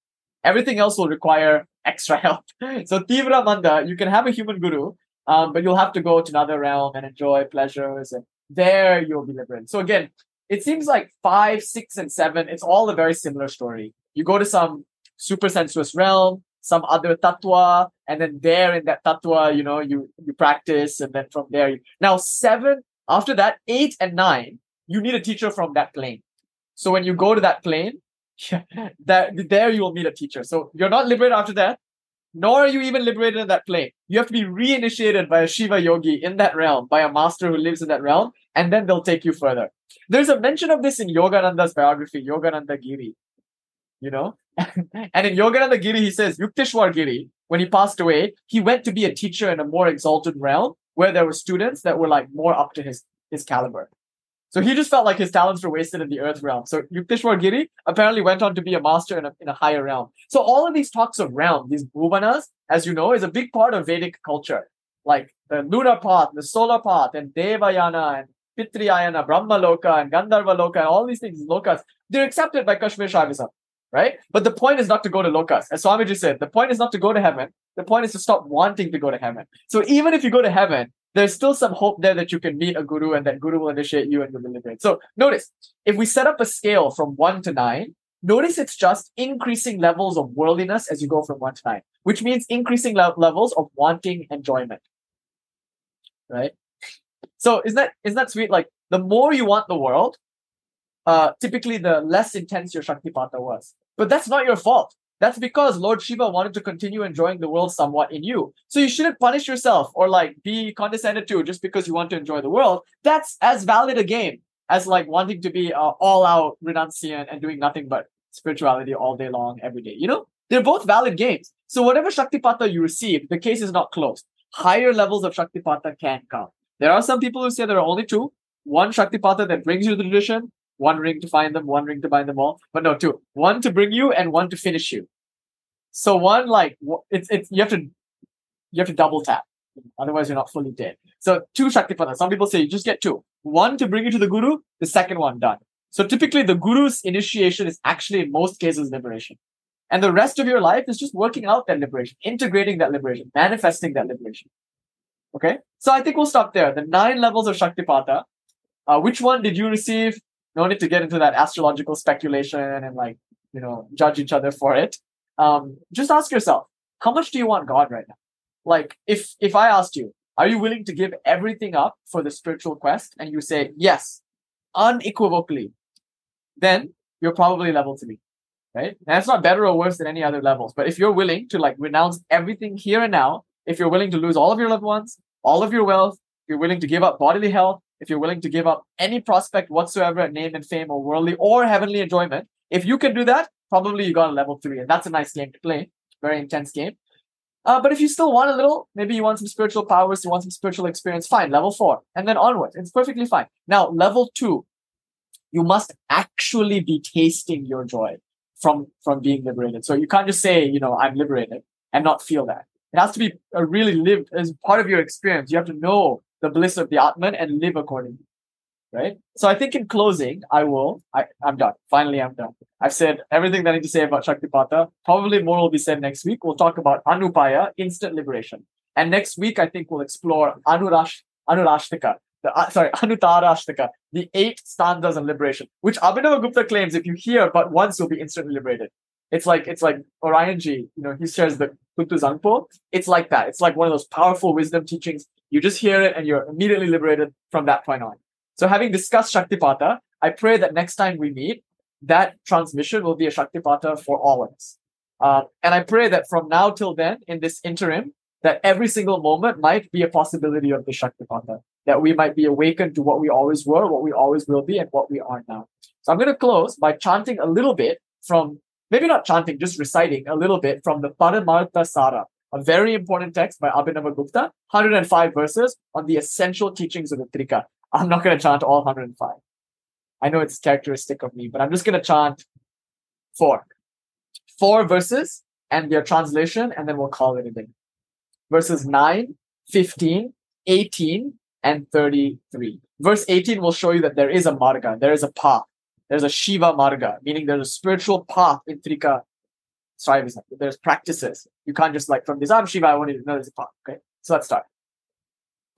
Everything else will require extra help. So Tivra Manda, you can have a human guru, um, but you'll have to go to another realm and enjoy pleasures, and there you'll be liberated. So again, it seems like five, six, and seven, it's all a very similar story. You go to some super sensuous realm, some other tatwa, and then there in that tatwa, you know, you you practice, and then from there, you, now seven. After that, eight and nine, you need a teacher from that plane. So when you go to that plane, that there you will meet a teacher. So you're not liberated after that, nor are you even liberated in that plane. You have to be reinitiated by a Shiva yogi in that realm, by a master who lives in that realm, and then they'll take you further. There's a mention of this in Yogananda's biography, Yogananda Giri. You know? and in Yogananda Giri, he says, Yukteswar Giri, when he passed away, he went to be a teacher in a more exalted realm where there were students that were like more up to his, his caliber. So he just felt like his talents were wasted in the earth realm. So Yukteswar Giri apparently went on to be a master in a, in a higher realm. So all of these talks of realm, these bhuvanas, as you know, is a big part of Vedic culture. Like the lunar path, the solar path, and Devayana, and Pitriyana, Brahma Loka, and Gandharva Loka, and all these things, lokas, they're accepted by Kashmir Shaivism, right? But the point is not to go to lokas. As Swamiji said, the point is not to go to heaven. The point is to stop wanting to go to heaven. So even if you go to heaven, there's still some hope there that you can meet a guru and that guru will initiate you and you'll be liberated. So notice, if we set up a scale from one to nine, notice it's just increasing levels of worldliness as you go from one to nine, which means increasing le- levels of wanting enjoyment. Right? So isn't that isn't that sweet? Like the more you want the world, uh, typically the less intense your Shaktipata was. But that's not your fault. That's because Lord Shiva wanted to continue enjoying the world somewhat in you. So you shouldn't punish yourself or like be condescended to just because you want to enjoy the world. That's as valid a game as like wanting to be uh, all out renunciant and doing nothing but spirituality all day long, every day. You know, they're both valid games. So whatever Shaktipata you receive, the case is not closed. Higher levels of Shaktipata can come. There are some people who say there are only two. One Shaktipata that brings you the tradition, one ring to find them, one ring to bind them all. But no, two. One to bring you and one to finish you. So one like it's it's you have to you have to double tap. Otherwise you're not fully dead. So two Shaktipatas. Some people say you just get two. One to bring you to the Guru, the second one done. So typically the Guru's initiation is actually in most cases liberation. And the rest of your life is just working out that liberation, integrating that liberation, manifesting that liberation. Okay? So I think we'll stop there. The nine levels of Shaktipata. Uh, which one did you receive? No need to get into that astrological speculation and like, you know, judge each other for it. Um, just ask yourself, how much do you want God right now? Like, if if I asked you, are you willing to give everything up for the spiritual quest? And you say yes, unequivocally, then you're probably level three, right? And it's not better or worse than any other levels. But if you're willing to like renounce everything here and now, if you're willing to lose all of your loved ones, all of your wealth, if you're willing to give up bodily health, if you're willing to give up any prospect whatsoever, at name and fame or worldly or heavenly enjoyment, if you can do that, probably you got a level three, and that's a nice game to play. Very intense game. Uh, but if you still want a little, maybe you want some spiritual powers, you want some spiritual experience, fine, level four, and then onwards. It's perfectly fine. Now, level two, you must actually be tasting your joy from from being liberated. So you can't just say, you know, I'm liberated and not feel that. It has to be a really lived as part of your experience. You have to know the bliss of the Atman and live accordingly. Right? So I think in closing, I will, I, I'm done. Finally, I'm done. I've said everything that I need to say about Shaktipata. Probably more will be said next week. We'll talk about Anupaya, instant liberation. And next week, I think we'll explore Anurash, Anurashtika, the, uh, sorry, Anutarashtaka, the eight stanzas on liberation, which Abhinavagupta claims if you hear but once, you'll be instantly liberated. It's like it's like Orion G, you know, he shares the Kuntu Zangpo. It's like that. It's like one of those powerful wisdom teachings. You just hear it and you're immediately liberated from that point on. So having discussed Shaktipata, I pray that next time we meet, that transmission will be a Shaktipata for all of us. Uh, and I pray that from now till then, in this interim, that every single moment might be a possibility of the Shaktipata, that we might be awakened to what we always were, what we always will be, and what we are now. So I'm going to close by chanting a little bit from, maybe not chanting, just reciting a little bit from the Paramartha Sara, a very important text by Abhinava Gupta, 105 verses on the essential teachings of the Trika. I'm not going to chant all 105. I know it's characteristic of me, but I'm just going to chant four. Four verses and their translation, and then we'll call it a day. Verses 9, 15, 18, and 33. Verse 18 will show you that there is a marga, there is a path. There's a Shiva marga, meaning there's a spiritual path in Trika Shaivism. There's practices. You can't just like from this, I'm Shiva, I want to know there's a path. Okay, so let's start.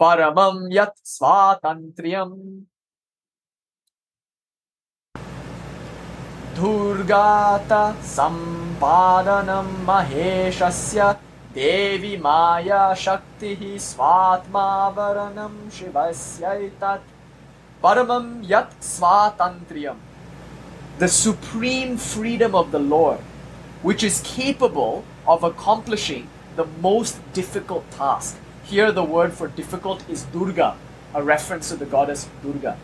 Paramam yat svatantriyam दुर्गात सम्पादनं महेशस्य देवी माया शक्तिः स्वात्मावरणं शिवस्यैतत् परमं यत् स्वातन्त्र्यम् the supreme freedom of the Lord, which is capable of accomplishing the most difficult task. Here, the word for difficult is Durga, a reference to the goddess Durga.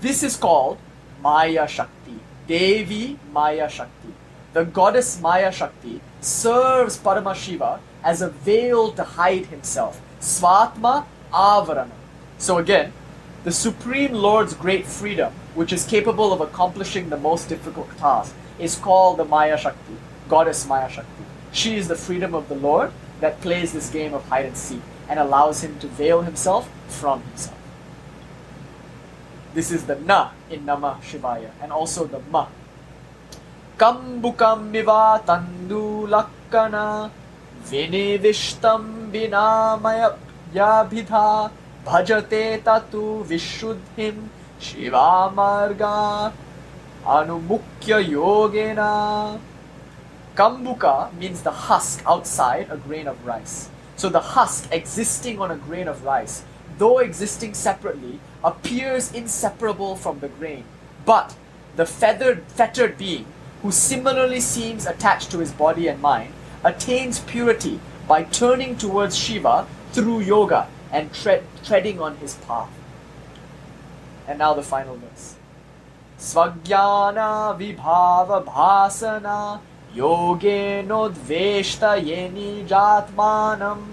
This is called Maya Shakti, Devi Maya Shakti. The goddess Maya Shakti serves Paramashiva as a veil to hide himself. Svatma Avarana. So again, the Supreme Lord's great freedom, which is capable of accomplishing the most difficult task, is called the Maya Shakti, goddess Maya Shakti. She is the freedom of the Lord that plays this game of hide and seek and allows him to veil himself from himself. This is the Na in Namah Shivaya and also the Ma. Kambukam miva tandu lakkana vinivishtam vinamaya yabhidha bhajate tatu vishuddhim shiva marga anumukya yogena. Kambuka means the husk outside a grain of rice. So the husk existing on a grain of rice, though existing separately, appears inseparable from the grain. But the feathered, fettered being, who similarly seems attached to his body and mind, attains purity by turning towards Shiva through yoga and tread, treading on his path. And now the final verse. Svagyana vibhava bhasana योगेनोद्वेष्टयेनि जात्मानम्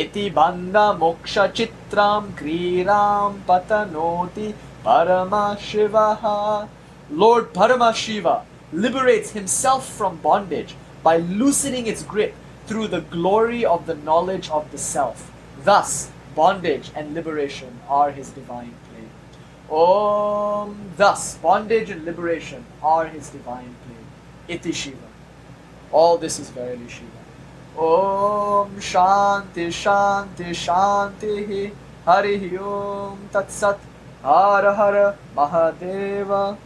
इति बन्धमोक्षचित्रां क्रीडां पतनोति Paramashivaha. Lord Paramashiva liberates himself from bondage by loosening its grip through the glory of the knowledge of the self. Thus, bondage and liberation are his divine play. Om. Thus, bondage and liberation are his divine play. Iti Shiva. All this is verily Shiva. Om Shanti Shanti Shanti Hari Om Tat Sat Hara Hara Mahadeva